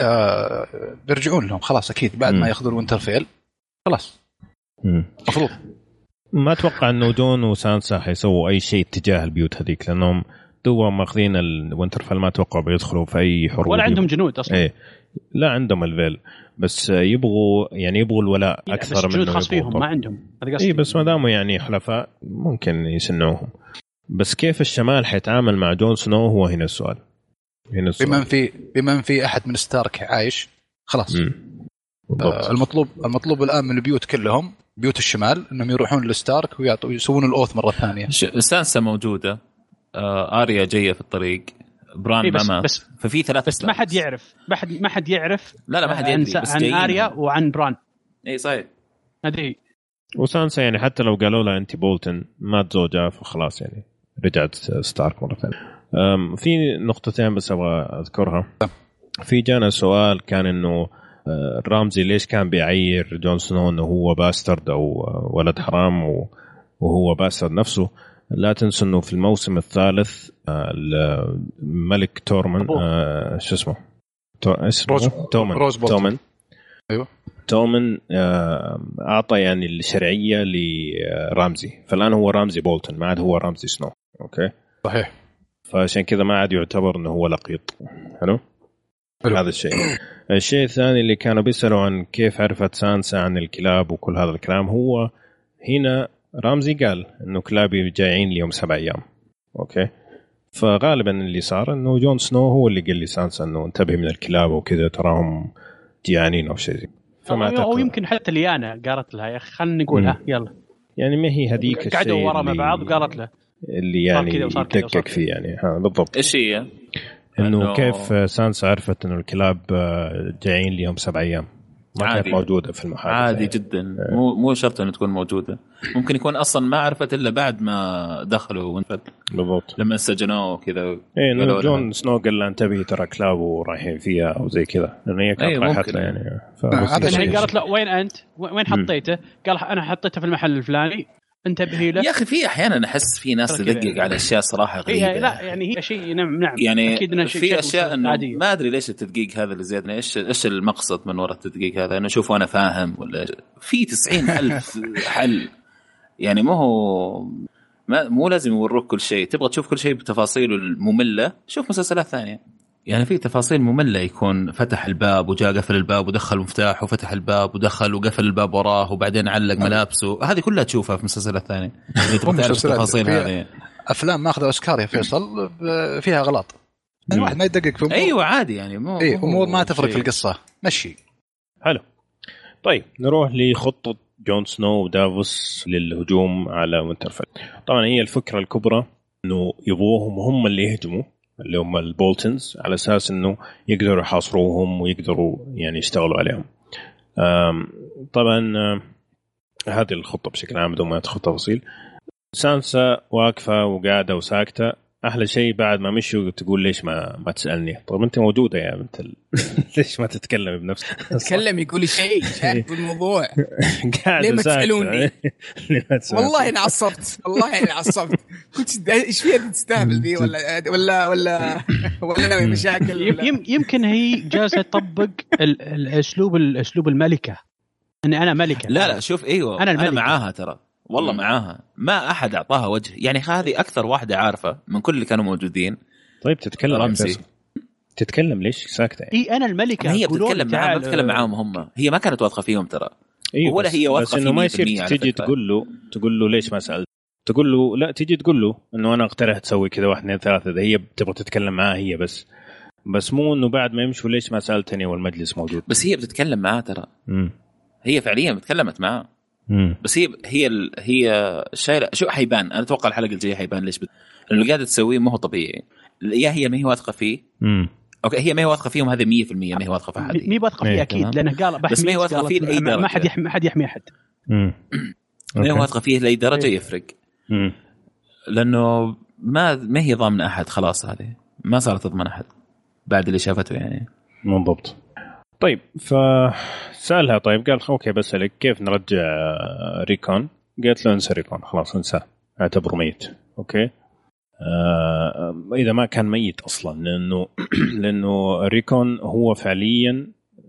Speaker 5: آه بيرجعون لهم خلاص أكيد. بعد
Speaker 1: مم.
Speaker 5: ما ياخذون وينترفيل خلاص.
Speaker 1: مم.
Speaker 5: مفروض.
Speaker 1: ما أتوقع إنه جون وسانسا حيسووا أي شيء تجاه البيوت هذيك لأنهم تو ماخذين الوينترفيل ما أتوقع بيدخلوا في أي حروب.
Speaker 4: ولا عندهم جنود أصلا.
Speaker 1: إيه. لا عندهم الفيل بس يبغوا يعني يبغوا الولاء
Speaker 4: لا،
Speaker 1: أكثر
Speaker 4: بس
Speaker 1: من
Speaker 4: جنود خاص فيهم. ما عندهم. هذا قصدي.
Speaker 1: اي بس ما داموا يعني حلفاء ممكن يسندوهم. بس كيف الشمال حيتعامل مع جون سنو هو هنا السؤال. هنا السؤال.
Speaker 5: بما إن في بما إن في أحد من ستارك عايش. خلاص. آه المطلوب المطلوب الآن من البيوت كلهم بيوت الشمال إنهم يروحون لستارك ويعطوا يسوون ال oath مرة
Speaker 2: ثانية. سانسا موجودة. آه آريا جاية في الطريق. بران
Speaker 4: إيه،
Speaker 2: ما
Speaker 4: بس-
Speaker 2: مات
Speaker 4: بس-
Speaker 2: ففي ثلاث
Speaker 4: بس ما حد يعرف. ما حد ما حد يعرف.
Speaker 2: لا لا ما حد
Speaker 4: عن,
Speaker 2: يدري بس
Speaker 4: عن. آريا وعن بران.
Speaker 2: اي صحيح.
Speaker 4: هذه.
Speaker 1: وسانسا يعني حتى لو قالوا لها انت بولتن مات زوجها فخلاص يعني. رجعت ستارك مرة ثانية. في نقطتين بس أبغى أذكرها. في جانا سؤال كان إنه آه، رامزي ليش كان بيعير جون سنو إنه هو bastard أو آه، ولد حرام وهو bastard نفسه. لا تنسوا إنه في الموسم الثالث الملك تومن
Speaker 5: أبوه.
Speaker 1: آه، شو اسمه؟
Speaker 5: روز-
Speaker 1: تومن
Speaker 5: روز.
Speaker 1: تومن
Speaker 5: أيوه.
Speaker 1: تومن آه، أعطى يعني الشرعية لرامزي فالآن هو رامزي بولتن ما عاد هو رامزي سنو أوكي.
Speaker 5: صحيح.
Speaker 1: فعشان كذا ما عاد يعتبر إنه هو لقيط. حلو؟
Speaker 5: حلو.
Speaker 1: هذا الشيء. الشيء الثاني اللي كانوا بيسألوا عن كيف عرفت سانسا عن الكلاب وكل هذا الكلام هو هنا رامزي قال إنه كلابي جايين ليهم سبع أيام. أوكي؟ فغالبا اللي صار إنه جون سنو هو اللي قال لسانسا إنه انتبه من الكلاب وكذا تراهم جيعانين أو شيء زي فما
Speaker 4: أو
Speaker 1: أو
Speaker 4: يمكن حتى ليانا قالت لها يا أخي خلينا نقول
Speaker 1: مم.
Speaker 4: ها يلا.
Speaker 1: يعني ما هي هذيك الشيء
Speaker 4: قعدوا ورا مع بعض وقالت له
Speaker 1: اللي يعني يدقق فيه يعني ها بالضبط
Speaker 2: إيش هي؟
Speaker 1: إنه
Speaker 2: إنه-
Speaker 1: كيف سانسا عرفت إنه الكلاب آه، جايين ليهم سبع أيام ما كانت
Speaker 2: عادي.
Speaker 1: موجودة في المحادثة
Speaker 2: عادي
Speaker 1: يعني.
Speaker 2: جدا مو مو شرط إنها تكون موجودة ممكن يكون أصلا ما عرفت إلا بعد ما دخلوا وانفد
Speaker 1: بالضبط
Speaker 2: لما سجنوه وكذا
Speaker 1: إنه
Speaker 2: لها.
Speaker 1: جون سنو قال له انتبهي ترى كلاب ورايحين فيها أو زي كذا لأن هي كانت
Speaker 2: أيوة،
Speaker 1: رايحت. له يعني
Speaker 5: شيء-
Speaker 4: يعني. قالت له وين أنت؟ وين حطيته؟ قال أنا حطيته في المحل الفلاني انتبهي له.
Speaker 2: يا أخي في أحيانا أحس في ناس تدقق
Speaker 4: يعني.
Speaker 2: على أشياء صراحة
Speaker 4: إيه
Speaker 2: غريبة.
Speaker 4: لا يعني هي شيء نعم نعم.
Speaker 2: يعني
Speaker 4: أكيد انه شيء
Speaker 2: في أشياء
Speaker 4: إنه.
Speaker 2: ما أدري ليش التدقيق هذا اللي زيادة. إيش إيش المقصد من وراء التدقيق هذا؟ إنه شوفوا أنا فاهم ولا في تسعين ألف حل. يعني ما هو ما مو لازم يوروك كل شيء. تبغى تشوف كل شيء بتفاصيله المملة شوف مسلسلات ثانية. يعني في تفاصيل مملة يكون فتح الباب وجاء قفل الباب ودخل مفتاح وفتح الباب ودخل وقفل الباب وراه وبعدين علق ملابسه. هذه كلها تشوفها في مسلسلات ثانية اذا تبغى تعرف
Speaker 5: مسلسلات.
Speaker 2: التفاصيل هذه.
Speaker 5: أفلام ماخذة أوسكار يا فيصل فيها غلط. يعني الواحد ما يدقق في أمور.
Speaker 2: أيوه عادي يعني مو
Speaker 5: اي
Speaker 2: مو
Speaker 5: أمور ما تفرق في. القصة. مشي.
Speaker 1: حلو. طيب نروح لخطة جون سنو ودافوس للهجوم على وينترفيل طبعا هي الفكرة الكبرى إنه يبغوهم هم اللي يهجموا. اللي هم البولتنز على أساس إنه يقدروا يحاصروهم ويقدروا يعني يشتغلوا عليهم. طبعا هذه الخطة بشكل عام بدون ما ندخل تفاصيل. سانسا واقفة وقاعدة وساكتة. أحلى شيء بعد ما مشوا تقول ليش ما ما تسألني؟ طيب أنت موجودة يا بنت ال... ليش ما تتكلم بنفسك؟
Speaker 3: تكلم يقول لي شيء شايف بالموضوع.
Speaker 1: قاعد
Speaker 3: ليه ما تسألوني؟ والله اني عصبت والله اني عصبت. كنت إيش فيها تستهبل دي؟ ولا ولا ولا ولا ناوي مشاكل ولا-
Speaker 4: يمكن هي جالسة تطبق ال- الاسلوب الاسلوب الملكة. اني أنا ملكة.
Speaker 2: لا لا شوف إيوه
Speaker 4: أنا.
Speaker 2: أنا معاها ترى. والله
Speaker 1: مم.
Speaker 2: معاها. ما أحد أعطاها وجه. يعني هذه أكثر واحدة عارفة من كل اللي كانوا موجودين.
Speaker 1: طيب تتكلم
Speaker 2: رمزي.
Speaker 1: تتكلم ليش؟ ساكتة. يعني؟
Speaker 4: إي أنا
Speaker 2: الملكة هي بتتكلم معاهم ما بتتكلم معاهم هم. هي ما كانت واثقة فيهم ترى.
Speaker 1: أيوه
Speaker 2: ولا
Speaker 1: بس-
Speaker 2: هي واثقة
Speaker 1: بس
Speaker 2: فيه
Speaker 1: انه ما
Speaker 2: 100%
Speaker 1: يصير تجي. تقول له تقول له ليش ما سألت؟ تقول له لا تجي تقول له إنه أنا اقترح تسوي كذا واحد اثنين ثلاثة. إذا هي تبغى تتكلم معاه هي بس. بس مو إنه بعد ما يمشوا ليش ما سألتني والمجلس موجود.
Speaker 2: بس هي بتتكلم معاه ترى.
Speaker 1: امم
Speaker 2: هي فعليا تكلمت معاه.
Speaker 1: امم
Speaker 2: بس هي هي ال- هي شايله شو حيبان؟ أنا أتوقع الحلقة الجاية حيبان ليش بت... لأنه اللي قاعدة تسويه ما هو طبيعي. يا هي ما هي واثقة فيه؟
Speaker 1: امم
Speaker 2: أوكي هي ما هي واثقة فيهم هذه 100% ما هي واثقة في أحد.
Speaker 4: مي واثقة
Speaker 1: إيه،
Speaker 4: فيه
Speaker 2: أكيد.
Speaker 4: لأنه قال
Speaker 2: بس ما هي
Speaker 4: قالت
Speaker 2: فيه لأي
Speaker 4: ما- ما حد. يحمي ما حد يحمي
Speaker 1: أحد.
Speaker 2: ما هي واثقة فيه لأي درجة؟
Speaker 4: إيه.
Speaker 2: يفرق. لأنه ما ما هي ضامنه أحد خلاص هذه. ما صارت تضمن أحد بعد اللي شافته يعني.
Speaker 1: بالضبط. طيب فسألها طيب قال أوكي بسألك كيف نرجع ريكون؟ قالت له انسى ريكون خلاص انساه اعتبره ميت أوكي؟ آه إذا ما كان ميت أصلا لأنه لأنه ريكون هو فعليا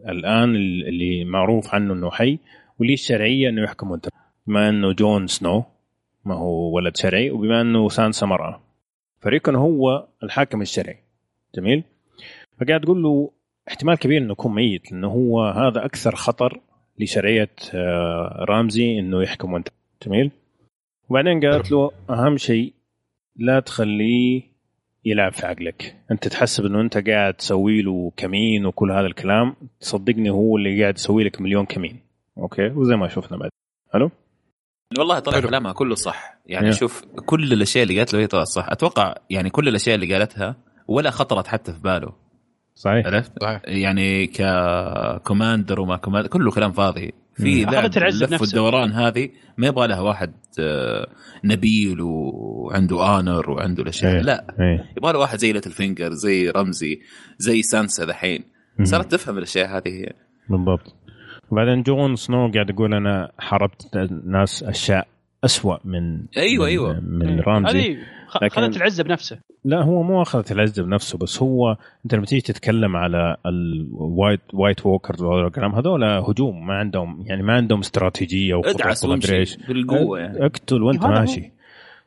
Speaker 1: الآن اللي معروف عنه إنه حي وليه الشرعيه إنه يحكم وانت بما إنه جون سنو ما هو ولد شرعي وبما إنه سانسا مرأة. فريكون هو الحاكم الشرعي. جميل؟ فقاعد تقول له احتمال كبير إنه يكون ميت لأنه هو هذا أكثر خطر لشرعية آه، رامزي إنه يحكم وانت جميل وبعدين قالت له أهم شيء لا تخليه يلعب في عقلك. أنت تحسب إنه أنت قاعد تسوي له كمين وكل هذا الكلام تصدقني هو اللي قاعد يسوي لك مليون كمين. أوكي؟ وزي ما شفنا بعد. حلو
Speaker 2: والله طلع. كلامها كله صح. يعني. شوف كل الأشياء اللي قالت له هي طلعت صح. أتوقع يعني كل الأشياء اللي قالتها ولا خطرت حتى في باله.
Speaker 1: صحيح.
Speaker 2: عرفت؟
Speaker 5: صحيح.
Speaker 2: يعني ك commander وما commander كله كلام فاضي. في اللف
Speaker 4: بنفسه.
Speaker 2: والدوران هذه ما يبغى لها واحد آه، نبيل وعنده honor وعنده الأشياء.
Speaker 1: إيه.
Speaker 2: لا.
Speaker 1: إيه.
Speaker 2: يبغى له واحد زي Littlefinger زي رمزي زي سانسا دحين صارت تفهم الأشياء هذه هي.
Speaker 1: بالضبط. وبعدين جون سنو قاعد يقول أنا حاربت ناس أشياء أسوأ من
Speaker 2: أيوة،
Speaker 1: من
Speaker 2: أيوة.
Speaker 1: من رامزي. لكن-
Speaker 4: خذت العزة بنفسه
Speaker 1: لا هو مو اخذت العزة بنفسه بس هو انت لما تيجي تتكلم على ال White White Walkers وهذول الكلام هذول هجوم ما عندهم يعني ما عندهم استراتيجية وخطط
Speaker 2: ادعس
Speaker 1: ومدري إيش
Speaker 2: بالقوة يعني
Speaker 1: اقتل وانت. ماشي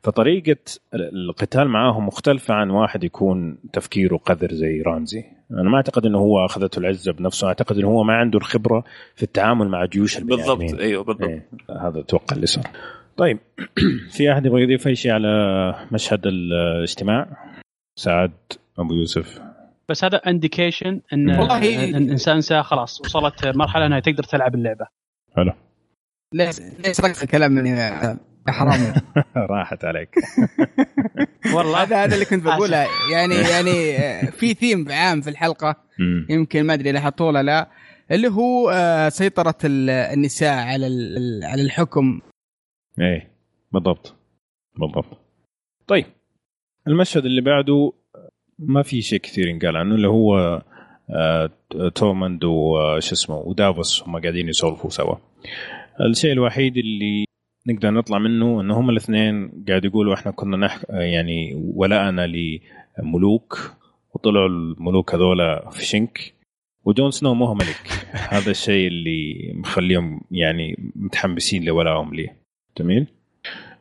Speaker 1: فطريقة القتال معاهم مختلفة عن واحد يكون تفكيره قذر زي رامزي أنا ما أعتقد إنه هو أخذته العزة بنفسه أعتقد إنه هو ما عنده الخبرة في التعامل مع جيوش
Speaker 2: بالضبط. أيوه بالضبط
Speaker 1: إيه. هذا أتوقع اللي صار طيب في أحد يبغى يضيف أي شيء على مشهد الاجتماع؟ سعد أبو يوسف.
Speaker 4: بس هذا indication إن
Speaker 3: والله-
Speaker 4: إن سانسا خلاص وصلت مرحلة إنها تقدر تلعب اللعبة.
Speaker 1: حلو.
Speaker 3: ليش ليش رقص الكلام مني يا يا حرامي
Speaker 1: راحت عليك.
Speaker 4: والله.
Speaker 3: هذا هذا اللي كنت بقوله. يعني يعني في ثيم عام في
Speaker 1: الحلقة.
Speaker 3: يمكن ما أدري إذا حطوه ولا لا. اللي هو آه، سيطرة ال- النساء على ال- على الحكم.
Speaker 1: إيه بالضبط بالضبط. طيب المشهد اللي بعده ما في شيء كثير ينقال عنه اللي هو آه تومند وش اسمه ودافوس هم قاعدين يسولفوا سوا. الشيء الوحيد اللي نقدر نطلع منه إنه هم الاثنين قاعد يقولوا إحنا كنا نح يعني ولائنا لملوك وطلعوا الملوك هذولا في شنك وجون سنو ما هو ملك هذا الشيء اللي مخليهم يعني متحمسين لولائهم ليه. جميل.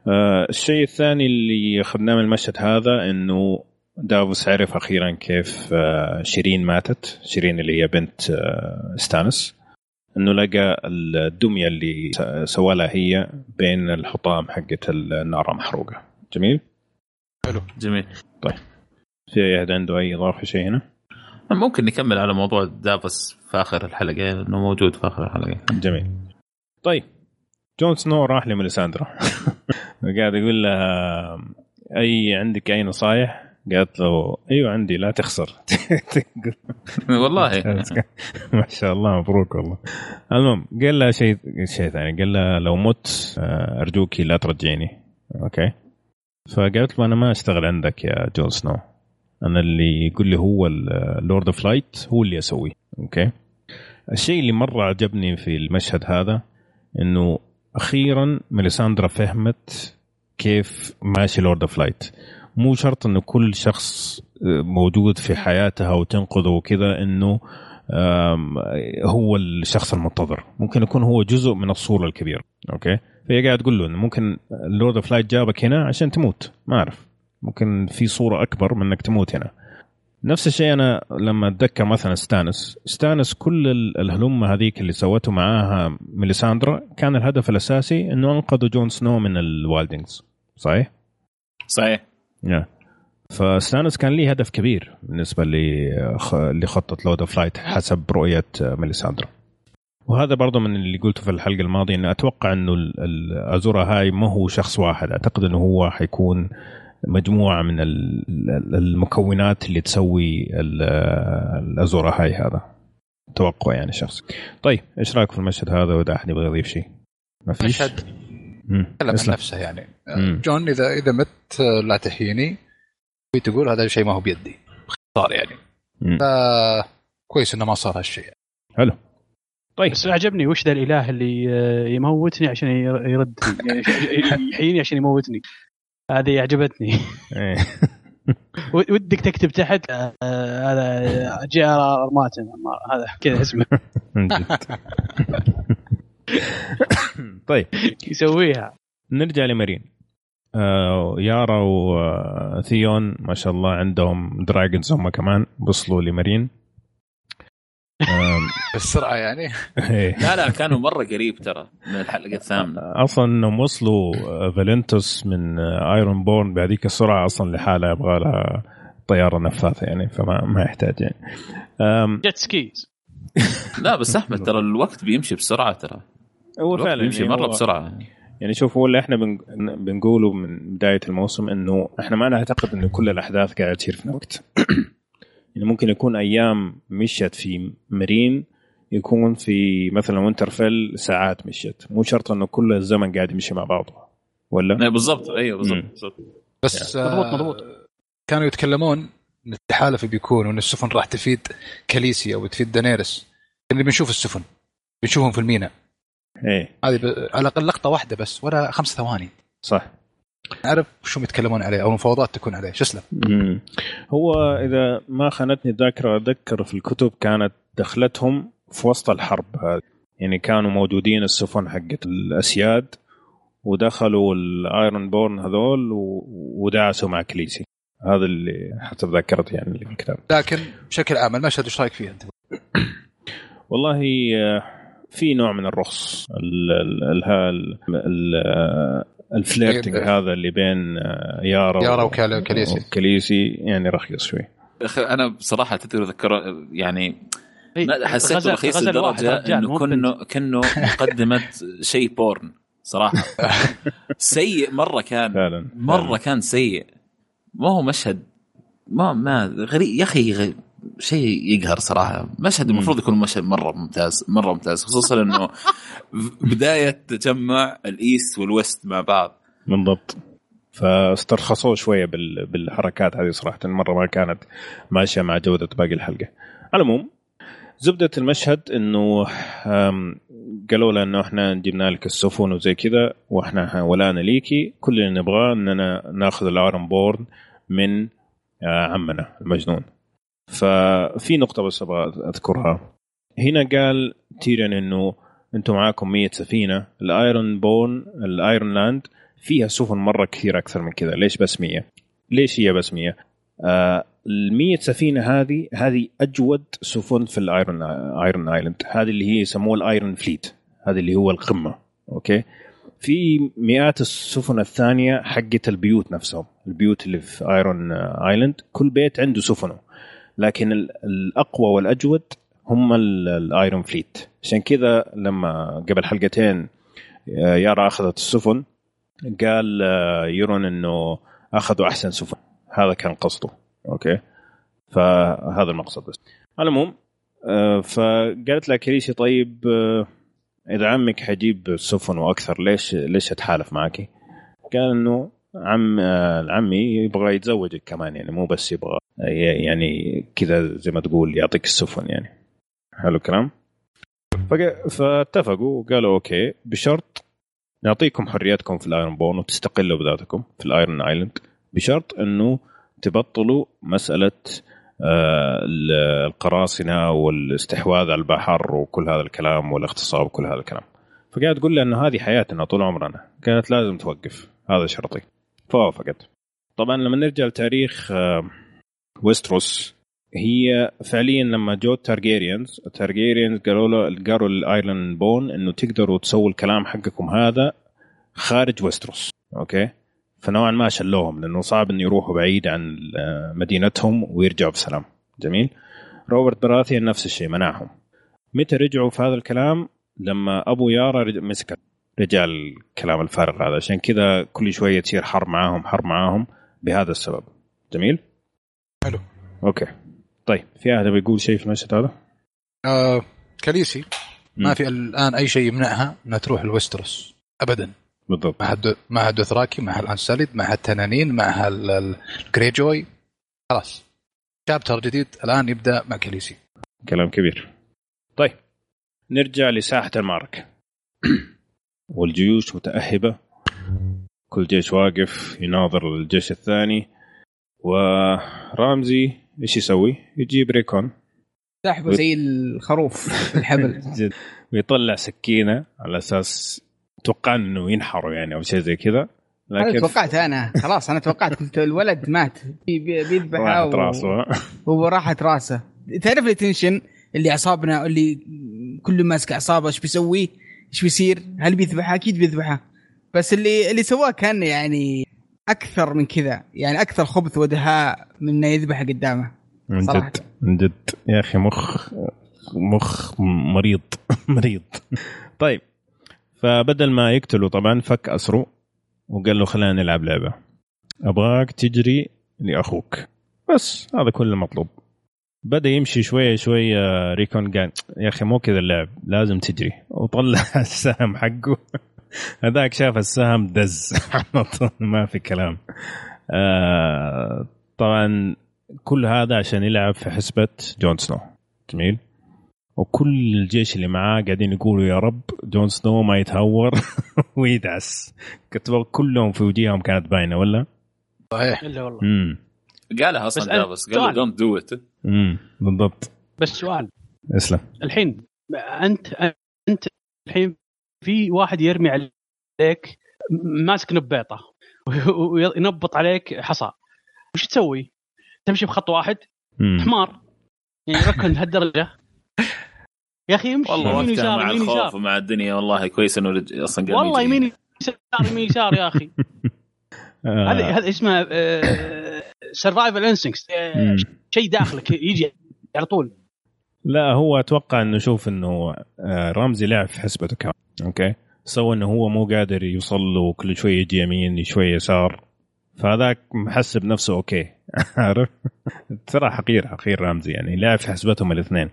Speaker 1: آه الشيء الثاني اللي اخذناه من المشهد هذا إنه دافوس عرف أخيرا كيف آه شيرين ماتت شيرين اللي هي بنت آه ستانس إنه لقى الدمية اللي سوالها هي بين الحطام حقت النار محروقة. جميل؟
Speaker 2: جميل.
Speaker 1: في أحد عنده أي إضافة شيء هنا؟
Speaker 2: ممكن نكمل على موضوع دافوس في آخر الحلقة لأنه موجود في آخر الحلقة.
Speaker 1: جميل. طيب. جون سنو راح لميليساندرا. قاعد يقول لها أي عندك أي نصايح؟ قالت له أيوه عندي لا تخسر.
Speaker 2: والله.
Speaker 1: ما شاء الله مبروك والله. المهم قال لها شيء شيء ثاني. قال لها لو مت آه، ارجوكي لا ترجعيني أوكي. فقالت له أنا ما أشتغل عندك يا جون سنو. أنا اللي يقول لي هو ال Lord of Light هو اللي أسويه. okay. الشيء اللي مرة عجبني في المشهد هذا إنه أخيرا ميليساندرا فهمت كيف ماشي Lord of Light مو شرط انه كل شخص موجود في حياتها وتنقذه وكذا إنه هو الشخص المنتظر. ممكن يكون هو جزء من الصورة الكبيرة okay? فهي قاعد تقول له إنه ممكن ال Lord of Light جابك هنا عشان تموت. ما أعرف. ممكن في صورة أكبر من إنك تموت هنا. نفس الشيء أنا لما أتذكر مثلا ستانس ستانس كل ال- الهلمة هذيك اللي سوته معاها ميليساندرا كان الهدف الأساسي إنه أنقذوا جون سنو من الوايلدلنجز صحيح؟
Speaker 2: صحيح.
Speaker 1: Yeah. فستانس كان ليه هدف كبير بالنسبة لخ- لخطه Lord of Light حسب رؤية ميليساندرا وهذا برضه من اللي قلته في الحلقة الماضية إنه أتوقع إنه الازورا هاي ما هو شخص واحد. أعتقد إنه هو حيكون مجموعة من ال- ال- المكونات اللي تسوي ال- الازورا هاي هذا توقع يعني شخصي طيب إيش رأيك في المشهد هذا وإذا أحد يبغى يضيف شيء؟ ما فيش؟
Speaker 5: مشهد. تكلم عن. نفسه يعني
Speaker 1: مم.
Speaker 5: جون إذا إذا مت آه، لا تحييني تقول هذا الشيء ما هو بيدي باختصار يعني
Speaker 1: مم.
Speaker 5: كويس إنه ما صار هالشيء
Speaker 1: حلو طيب
Speaker 4: بس عجبني وش ذا الإله اللي آه، يموتني عشان ير- يرد يعني يحييني عشان يموتني هذه عجبتني.
Speaker 1: إيه.
Speaker 4: ودك تكتب تحت آه، آه، هذا جي آر آر مارتن. هذا كذا اسمه.
Speaker 1: طيب.
Speaker 4: يسويها.
Speaker 1: نرجع لمارين. آه يارا وثيون ما شاء الله عندهم dragons هم كمان وصلوا لمارين.
Speaker 5: بالسرعه يعني.
Speaker 1: إيه.
Speaker 2: لا لا كانوا مرة قريب ترى من الحلقة الثامنة.
Speaker 1: أصلا إنهم وصلوا آه، فولانتيس من آه، Iron Born بهذيك السرعة أصلا لحالها يبغى لها طيارة نفاثة يعني فما ما يحتاج يعني.
Speaker 4: jet skis
Speaker 2: لا بس أحمد ترى الوقت بيمشي بسرعة ترى.
Speaker 1: هو
Speaker 2: الوقت
Speaker 1: فعلا
Speaker 2: بيمشي
Speaker 1: يعني مرة
Speaker 2: بسرعة.
Speaker 1: يعني شوف هو اللي إحنا بن- بنقوله من بداية الموسم إنه إحنا ما نعتقد إنه كل الأحداث قاعدة تصير في وقت يعني ممكن يكون أيام مشت في مارين يكون في مثلا وينترفيل ساعات مشت مو شرط إنه كل الزمن قاعد يمشي مع بعضه. ولا؟
Speaker 2: لا، بالضبط. أيوه بالضبط
Speaker 5: بس
Speaker 4: مضبوط،
Speaker 5: آه،
Speaker 4: مضبوط.
Speaker 5: كانوا يتكلمون إن التحالف بيكون وإن السفن راح تفيد كاليسيا وتفيد دانيرس. اللي بنشوف السفن بنشوفهم في الميناء
Speaker 1: إيه.
Speaker 5: هذه ب... على الأقل لقطة واحدة بس ولا خمس ثواني.
Speaker 1: صح.
Speaker 5: نعرف شو يتكلمون عليه أو المفاوضات تكون عليه. شو اسلم
Speaker 1: مم. هو إذا ما خانتني الذاكرة أتذكر في الكتب كانت دخلتهم في وسط الحرب هذه. يعني كانوا موجودين السفن حقت الأسياد ودخلوا ال Iron Born هذول ودعسوا مع كاليسي. هذا اللي حسب ذاكرتي يعني الكتاب.
Speaker 5: لكن بشكل عام المشهد إيش رأيك فيه أنت؟
Speaker 1: والله آه، في نوع من الرخص ال flirting
Speaker 5: إيه،
Speaker 1: هذا اللي بين آه، يارا
Speaker 5: يارا وكاليسي.
Speaker 1: وكاليسي يعني رخيص شوي.
Speaker 2: أخي، أنا بصراحة تذكر ذكر يعني
Speaker 4: إيه،
Speaker 2: حسيت رخيص لدرجة
Speaker 4: إنه بنت.
Speaker 2: كنه كنه مقدمة شيء porn صراحة. سيء مرة كان.
Speaker 1: فعلا
Speaker 2: مرة كان سيء. ما هو مشهد ما ما غريب يا أخي غ- شيء يقهر صراحة. مشهد المفروض يكون مشهد مرة ممتاز مرة ممتاز خصوصا إنه بداية تجمع ال East وال West مع بعض.
Speaker 1: بالضبط. فاسترخصوه شوية بال... بالحركات هذه صراحة مرة ما كانت ماشية مع جودة باقي الحلقة. على العموم زبدة المشهد إنه قالوا له إنه إحنا جبنا لك السفن وزي كذا وإحنا ولانا ليكي كل اللي نبغاه إننا ناخذ ال Iron Born من آه، عمنا المجنون. ففي نقطة بس أبغى أذكرها. هنا قال تيريون إنه أنتم معاكم 100 سفينة. ال Iron Born ال Iron Island فيها سفن مرة كثير أكثر من كذا. ليش بس 100 ليش هي بس 100 آه ال 100 سفينة هذه هذه أجود سفن في ال Iron Iron Island. هذه اللي هي يسموها ال Iron Fleet. هذه اللي هو القمة. okay? في مئات السفن الثانية حقت البيوت نفسهم. البيوت اللي في Iron Island. كل بيت عنده سفنه. لكن ال- الأقوى والأجود هم ال- ال Iron Fleet. عشان كذا لما قبل حلقتين آه، يارا أخذت السفن قال آه، يرون إنه أخذوا أحسن سفن. هذا كان قصده. أوكي؟ فهذا المقصد بس. العموم آه، فقالت لها كريسي طيب إذا عمك حيجيب سفن وأكثر ليش ليش أتحالف معك؟ قال إنه عم آه، عمي يبغى يتزوجك كمان يعني مو بس يبغى يعني كذا زي ما تقول يعطيك السفن يعني. حلو الكلام؟ فق- فاتفقوا وقالوا okay بشرط نعطيكم حريتكم في ال Iron Born وتستقلوا بذاتكم في ال Iron Island بشرط إنه تبطلوا مسألة آه، القراصنة والاستحواذ على البحر وكل هذا الكلام والاغتصاب وكل هذا الكلام. فقاعد تقول لي انه هذه حياتنا طول عمرنا. قالت لازم توقف هذا شرطي. فوافقت طبعا لما نرجع لتاريخ آه، ويستروس هي فعليا لما جو التارجيريانز التارجيريانز قالوا له قالوا للآيرون بورن إنه تقدروا تسووا الكلام حقكم هذا خارج ويستروس أوكي؟ فنوعا ما شلوهم لأنه صعب إنه يروحوا بعيد عن آه، مدينتهم ويرجعوا بسلام. جميل؟ روبرت براثيان نفس الشيء منعهم. متى رجعوا في هذا الكلام؟ لما أبو يارا مسك رجع الكلام الفارغ هذا. عشان كذا كل شوية تصير حرب معاهم حرب معاهم بهذا السبب. جميل؟
Speaker 5: حلو.
Speaker 1: أوكي. طيب في أحد بيقول شيء في المشهد هذا؟
Speaker 5: آه كاليسي. ما. في الآن أي شيء يمنعها إنها تروح لويستروس ابدا.
Speaker 1: بالضبط.
Speaker 5: معها دو معها دوثراكي معها الانساليد معها التنانين معها ال- ال- الجريجوي خلاص. chapter جديد الآن يبدأ مع كاليسي.
Speaker 1: كلام كبير. طيب نرجع لساحة المعركة والجيوش متأهبة. كل جيش واقف يناظر الجيش الثاني. ورامزي إيش يسوي؟ يجيب ريكون.
Speaker 3: سحبه زي الخروف الحبل.
Speaker 1: ويطلع سكينة على أساس توقع إنه ينحروا يعني أو شيء زي كذا.
Speaker 3: أنا
Speaker 1: لكن
Speaker 3: توقعت أنا. خلاص أنا توقعت. قلت الولد مات. بي- بي- بيذبحه
Speaker 1: راحت
Speaker 3: و-
Speaker 1: راسه.
Speaker 3: وراحت راسه. تعرف ال tension اللي أعصابنا اللي كل ماسك أعصابه إيش بيسوي؟ إيش بيصير؟ هل بيذبحها؟ أكيد بيذبحها. بس اللي اللي سواه كان يعني أكثر من كذا. يعني أكثر خبث ودهاء من إنه يذبح قدامه.
Speaker 1: من. جد. من جد. يا أخي مخ مخ مريض. مريض. طيب. فبدل ما يقتله طبعا فك اسره وقال له خلينا نلعب لعبة. أبغاك تجري لأخوك. بس هذا كل المطلوب بدا يمشي شوية شوية ريكون قال يا أخي مو كذا اللعب لازم تجري. وطلع السهم حقه. هذاك شاف السهم دز. على طول ما في كلام. آه طبعا كل هذا عشان يلعب في حسبة جون سنو. جميل. وكل الجيش اللي معاه قاعدين يقولوا يا رب جون سنو ما يتهور ويدعس. كتبوا كلهم في وجيههم كانت باينة ولا؟
Speaker 5: صحيح.
Speaker 4: إلا والله.
Speaker 1: امم
Speaker 2: قالها
Speaker 4: أصلا
Speaker 2: جابس. قال. don't do it
Speaker 1: امم بالضبط.
Speaker 4: بس سؤال.
Speaker 1: اسلم.
Speaker 4: الحين أنت أنت الحين في واحد يرمي عليك ماسك نبيطه وينبط عليك حصى. وش تسوي؟ تمشي بخط واحد
Speaker 1: مم.
Speaker 4: حمار يعني ركن لهالدرجه يا أخي امشي
Speaker 2: والله
Speaker 4: يمين يسار
Speaker 2: مع الخوف ومع الدنيا. والله كويس إنه أصلا قال
Speaker 4: والله. يمين يسار يمين يسار يا
Speaker 1: أخي.
Speaker 4: هذا هذا اسمه survival instinct
Speaker 1: مم.
Speaker 4: شيء داخلك يجي على طول.
Speaker 1: لا هو أتوقع إنه شوف إنه آه، رمزي لعب في حسبته كمان أوكي؟ سوى إنه هو مو قادر يوصل له كل شوية يجي يمين شوية يسار. فهذاك محسب نفسه أوكي. عارف ترى حقير حقير رمزي يعني لعب في حسبتهم الاثنين.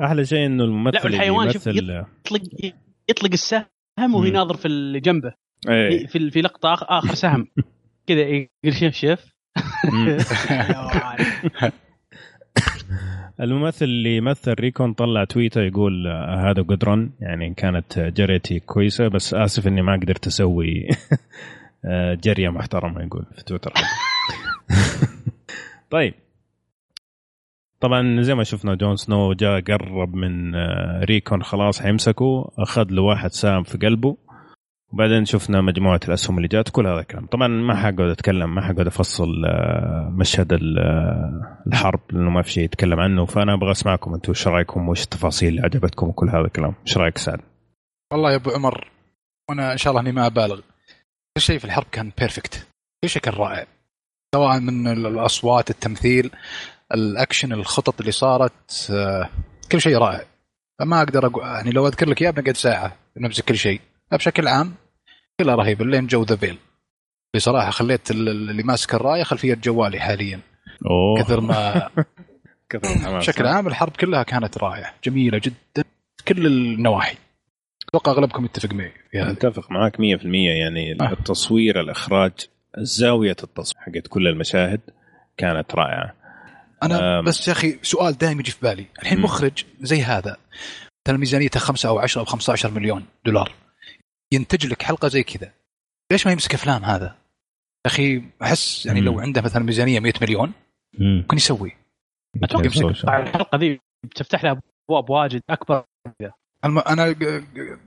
Speaker 1: أحلى شيء إنه الممثل
Speaker 4: لا، والحيوان
Speaker 1: اللي
Speaker 4: شوف
Speaker 1: يمثل
Speaker 4: يطلق يطلق السهم وهو
Speaker 1: مم.
Speaker 4: يناظر في اللي جنبه.
Speaker 1: إيه.
Speaker 4: في في لقطة آخر سهم. كذا يقول شوف
Speaker 1: مم. الممثل اللي يمثل ريكون طلع تويتر يقول آه، هذا قدرا يعني كانت جريتي كويسة بس آسف إني ما قدرت أسوي آه، جرية محترمة يقول في تويتر. طيب. طبعا زي ما شفنا جون سنو جاء قرب من آه، ريكون خلاص حيمسكه أخذ له واحد سام في قلبه. وبعدين شفنا مجموعة الأسهم اللي جات كل هذا الكلام طبعا ما حقعد اتكلم ما حقعد افصل آه، مشهد آه، الحرب لأنه ما في شيء يتكلم عنه. فأنا أبغى أسمعكم أنتم إيش رأيكم وإيش التفاصيل اللي عجبتكم وكل هذا الكلام. إيش رأيك سعد؟
Speaker 5: والله يا أبو عمر وأنا إن شاء الله إني ما أبالغ. كل شيء في الحرب كان perfect كل شيء كان رائع. سواء من ال- الأصوات التمثيل الأكشن الخطط اللي صارت آه، كل شيء رائع. فما أقدر أقول يعني لو أذكر لك اياه بنقعد ساعة نمسك كل شيء. بشكل عام كلها رهيبه لين جو the field. بصراحة خليت ال- اللي ماسك الراية خلفية جوالي حاليا.
Speaker 1: أوه.
Speaker 5: كثر ما
Speaker 1: كثر الحماس
Speaker 5: بشكل عام الحرب كلها كانت رائعه جميلة جدا كل النواحي. أتوقع أغلبكم يتفق معي في هذا.
Speaker 1: أتفق معك 100% يعني
Speaker 5: آه.
Speaker 1: التصوير الإخراج زاوية التصوير حقت كل المشاهد كانت رائعة.
Speaker 5: أنا
Speaker 1: أم.
Speaker 5: بس يا أخي سؤال دائما يجي في بالي. الحين. مخرج زي هذا مثلا ميزانيته 5 أو 10 أو 15 مليون دولار. ينتج لك حلقة زي كذا. ليش ما يمسك أفلام هذا؟ يا أخي أحس يعني
Speaker 1: مم.
Speaker 5: لو عنده مثلا ميزانية 100 مليون ممكن يسوي.
Speaker 1: أتوقع
Speaker 4: يمسك؟ الحلقة ذي بتفتح لها أبواب واجد أكبر
Speaker 5: الم... أنا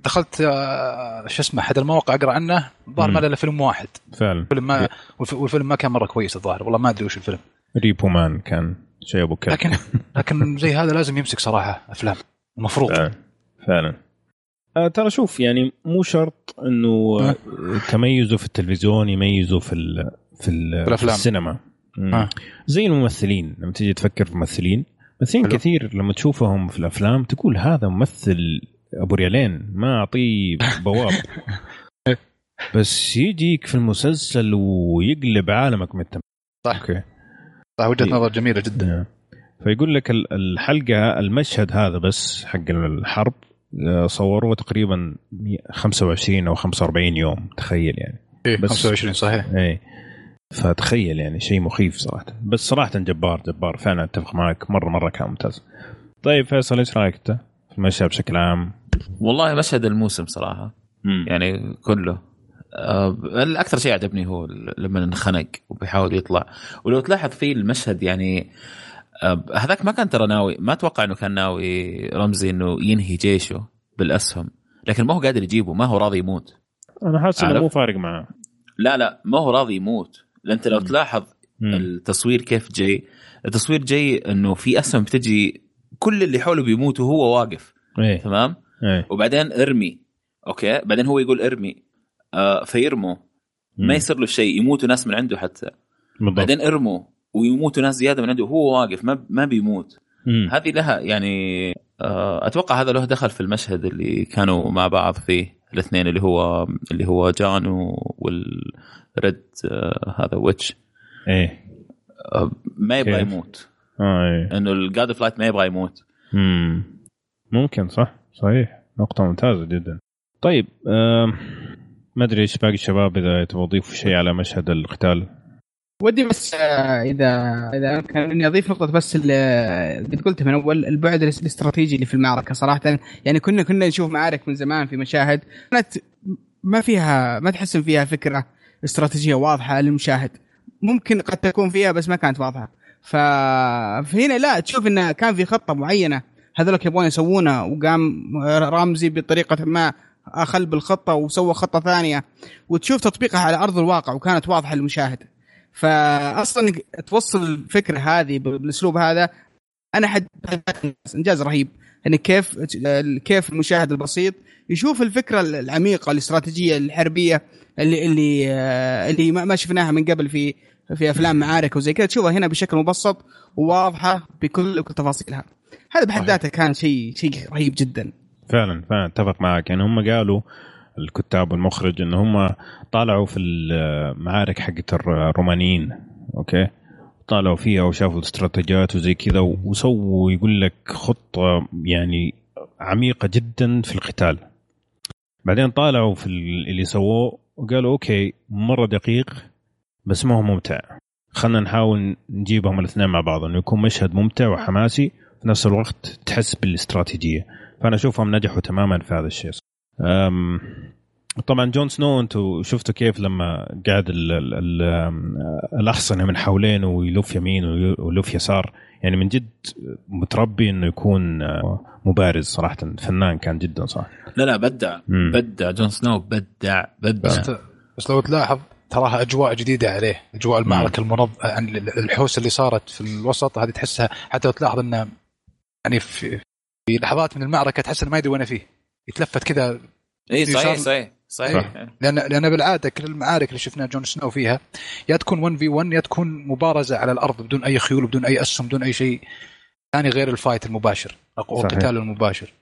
Speaker 5: دخلت آه، شو اسمه أحد المواقع أقرأ عنه الظاهر. ما له إلا فيلم واحد.
Speaker 1: فعلا.
Speaker 5: فيلم ما والف- والفيلم ما كان مرة كويس الظاهر والله ما أدري وش الفيلم.
Speaker 1: ريبو مان كان شيء أبو كلب.
Speaker 5: لكن لكن زي هذا لازم يمسك صراحة أفلام المفروض.
Speaker 1: فعلا. فعلا. آه ترى شوف يعني مو شرط إنه
Speaker 5: آه.
Speaker 1: تميزه في التلفزيون يميزه في ال في, ال في
Speaker 5: الأفلام.
Speaker 1: السينما.
Speaker 5: آه.
Speaker 1: زي الممثلين لما تيجي تفكر في ممثلين ممثلين. كثير لما تشوفهم في الأفلام تقول هذا ممثل أبو ريالين ما أعطيه بواب بس يجيك في المسلسل ويقلب عالمك من التم
Speaker 5: صح.
Speaker 1: أوكي
Speaker 5: صح وجهة
Speaker 1: إيه.
Speaker 5: نظر جميلة جدا
Speaker 1: نعم. فيقول لك ال- الحلقة المشهد هذا بس حق الحرب آه، صوروه تقريبا 25 أو 45 يوم تخيل يعني.
Speaker 5: إيه
Speaker 1: بس-
Speaker 5: 25 صحيح.
Speaker 1: اي فتخيل يعني شيء مخيف صراحة. بس صراحة جبار جبار. فعلا أتفق معك مرة مرة كان ممتاز. طيب فيصل إيش رأيك أنت في المشهد بشكل عام؟
Speaker 2: والله مشهد الموسم صراحة.
Speaker 1: مم.
Speaker 2: يعني كله. آه، الأكثر شيء عجبني هو لما انخنق وبيحاول يطلع. ولو تلاحظ في المشهد يعني آه، هذاك ما كان ترى ناوي ما أتوقع إنه كان ناوي رمزي إنه ينهي جيشه بالأسهم. لكن ما هو قادر يجيبه ما هو راضي يموت.
Speaker 1: أنا حاسس
Speaker 2: إنه؟
Speaker 1: مو فارق معاه
Speaker 2: لا لا ما هو راضي يموت. لأن انت لو. تلاحظ
Speaker 1: مم.
Speaker 2: التصوير كيف جاي التصوير جاي إنه في أسهم بتجي كل اللي حوله بيموتوا وهو واقف.
Speaker 1: إيه.
Speaker 2: تمام؟
Speaker 1: إيه.
Speaker 2: وبعدين إرمي. أوكي؟ بعدين هو يقول إرمي. آه فيرموا ما. يصير له شيء يموتوا ناس من عنده حتى.
Speaker 1: بالضبط.
Speaker 2: بعدين ارموا ويموتوا ناس زيادة من عنده وهو واقف ما ما بيموت.
Speaker 1: مم.
Speaker 2: هذه لها يعني آه أتوقع هذا له دخل في المشهد اللي كانوا مع بعض فيه الاثنين اللي هو اللي هو جان والريد آه هذا ويتش.
Speaker 1: إيه.
Speaker 2: آه ما يبغى
Speaker 1: كيف؟
Speaker 2: يموت.
Speaker 1: آه إيه.
Speaker 2: إنه الجاد فلايت ما يبغى يموت.
Speaker 1: مم. ممكن صح؟ صحيح. نقطة ممتازة جدا. طيب ما أدري إيش باقي الشباب إذا تبغوا تضيفوا شيء على مشهد القتال
Speaker 3: ودي بس آه، إذا إذا كان اني اضيف نقطة بس اللي قلتها من أول البعد الاس- الاستراتيجي اللي في المعركة صراحة. يعني كنا كنا نشوف معارك من زمان في مشاهد كانت ما فيها ما تحس فيها فكرة استراتيجية واضحة للمشاهد. ممكن قد تكون فيها بس ما كانت واضحة. فهنا لا تشوف انه كان في خطة معينة هذولك يبغون يسوونها وقام رامزي بطريقة ما أخل بالخطة وسوى خطة ثانية وتشوف تطبيقها على أرض الواقع وكانت واضحة للمشاهد. فاصلا توصل الفكرة هذه بالأسلوب هذا أنا حد إنجاز رهيب. ان كيف كيف المشاهد البسيط يشوف الفكرة العميقة الاستراتيجية الحربية اللي اللي اللي ما شفناها من قبل في في أفلام معارك وزي كذا. تشوفها هنا بشكل مبسط وواضحة بكل بكل تفاصيلها. هذا بحد. ذاته كان شيء شيء رهيب جدا.
Speaker 1: فعلا فعلا أتفق معك. يعني هم قالوا الكتاب والمخرج إن هم طالعوا في المعارك حقت الرومانيين أوكي؟ طالعوا فيها وشافوا الاستراتيجيات وزي كذا وسووا يقول لك خطة يعني عميقة جدا في القتال. بعدين طالعوا في اللي سووه وقالوا أوكي مرة دقيق بس ما هو ممتع. خلينا نحاول نجيبهم الاثنين مع بعض إنه يكون مشهد ممتع وحماسي في نفس الوقت تحس بالإستراتيجية. فأنا أشوفهم نجحوا تماما في هذا الشيء. طبعا جون سنو أنتم شفتوا كيف لما قاعد ال ال ال الأحصنة من حوالينه ويلف يمين ويلف يسار؟ يعني من جد متربي إنه يكون آه، مبارز صراحة. فنان كان جدا صح.
Speaker 2: لا لا بدع.
Speaker 1: مم.
Speaker 2: بدع. جون سنو بدع. بدع.
Speaker 5: بس بس لو تلاحظ تراها أجواء جديدة عليه. أجواء المعركة المنظ يعني الحوسة اللي صارت في الوسط هذه تحسها حتى لو تلاحظ إنه يعني في, في لحظات من المعركة تحس إنه ما يدري وين فيه. يتلفت كذا
Speaker 2: اي صحيح صحيح صحيح.
Speaker 5: لأن لأن بالعادة كل المعارك اللي شفنا جون سنو فيها يا تكون 1 في 1 يا تكون مبارزة على الأرض بدون أي خيول بدون أي أسهم بدون أي شيء ثاني غير ال fight المباشر
Speaker 1: أو.
Speaker 5: القتال المباشر.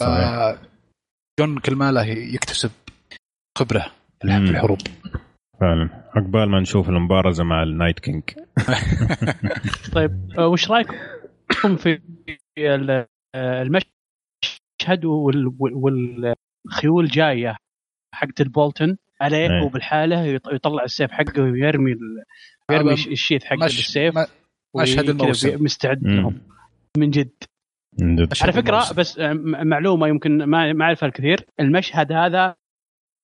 Speaker 1: صحيح.
Speaker 5: جون كل ما له يكتسب خبرة في. الحروب.
Speaker 1: فعلا. عقبال ما نشوف المبارزة مع النايت كينج.
Speaker 4: طيب آه، وش رأيكم في ال- آه، المشهد وال- وال- والخيول جاية حقت البولتن عليه
Speaker 1: إيه.
Speaker 4: وبالحالة يط- يطلع السيف حقه ويرمي يرمي
Speaker 5: هذا
Speaker 4: الش- ال sheath حقه
Speaker 5: مش
Speaker 4: بالسيف
Speaker 5: مشهد الموسم.
Speaker 4: مستعد. لهم من جد على
Speaker 5: فكرة.
Speaker 4: بس م- معلومة يمكن ما ما اعرفها الكثير المشهد هذا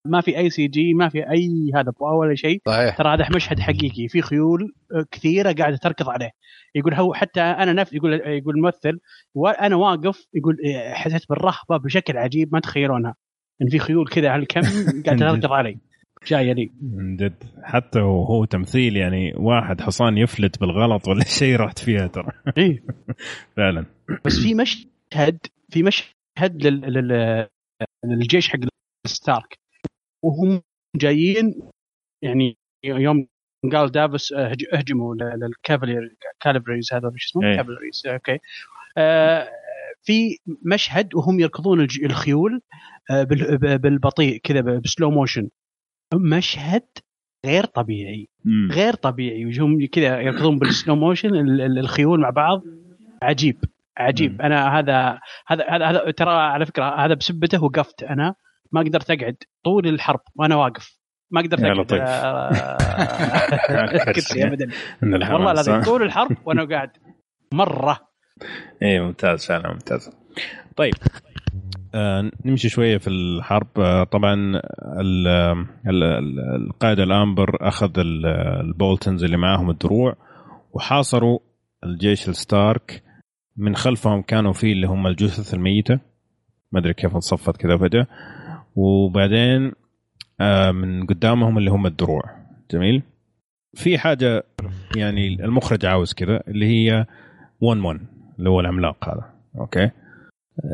Speaker 4: ما في أي CG ما في أي هذا ولا شيء.
Speaker 5: صحيح.
Speaker 4: ترى هذا مشهد حقيقي في خيول آه، كثيرة قاعدة تركض عليه. يقول هو حتى أنا نفسي يقول يقول الممثل وأنا واقف يقول آه، حسيت بالرهبة بشكل عجيب ما تخيلونها. إن في خيول كذا على الكم قاعدة تركض علي. جاية لي.
Speaker 1: من جد. حتى وهو تمثيل يعني واحد حصان يفلت بالغلط ولا شيء رحت فيها ترى.
Speaker 4: إيه.
Speaker 1: فعلا.
Speaker 4: بس في مشهد في مشهد لل... لل... للجيش حق ستارك. وهم جايين يعني يوم قال دافس آه، هج- اهجموا لل cavalier cavalries هذا شو اسمه
Speaker 1: إيه.
Speaker 4: cavalries أوكي. آه، في مشهد وهم يركضون الخيول آه، بالبطيء كذا ب slow motion. مشهد غير طبيعي
Speaker 1: مم.
Speaker 4: غير طبيعي. وهم كذا يركضون بال slow motion ال- ال- الخيول مع بعض. عجيب عجيب.
Speaker 1: مم.
Speaker 4: أنا هذا هذا هذا ترى على فكرة هذا بسبته وقفت أنا. ما قدرت أقعد طول الحرب وأنا واقف. ما قدرت أقعد.
Speaker 1: لطيف.
Speaker 4: كرسي ابدا. والله
Speaker 1: ها؟
Speaker 4: طول الحرب وأنا قاعد. مرة.
Speaker 1: إيه ممتاز فعلا ممتاز. طيب. آه نمشي شوية في الحرب. آه طبعا ال- ال- ال- القائد الأمبر أخذ ال- البولتنز اللي معاهم الدروع وحاصروا الجيش الستارك. من خلفهم كانوا في اللي هم الجثث الميتة. ما أدري كيف انصفت كذا فجاه وبعدين آه من قدامهم اللي هم الدروع. جميل؟ في حاجة يعني المخرج عاوز كذا اللي هي 1 1 اللي هو العملاق هذا. أوكي؟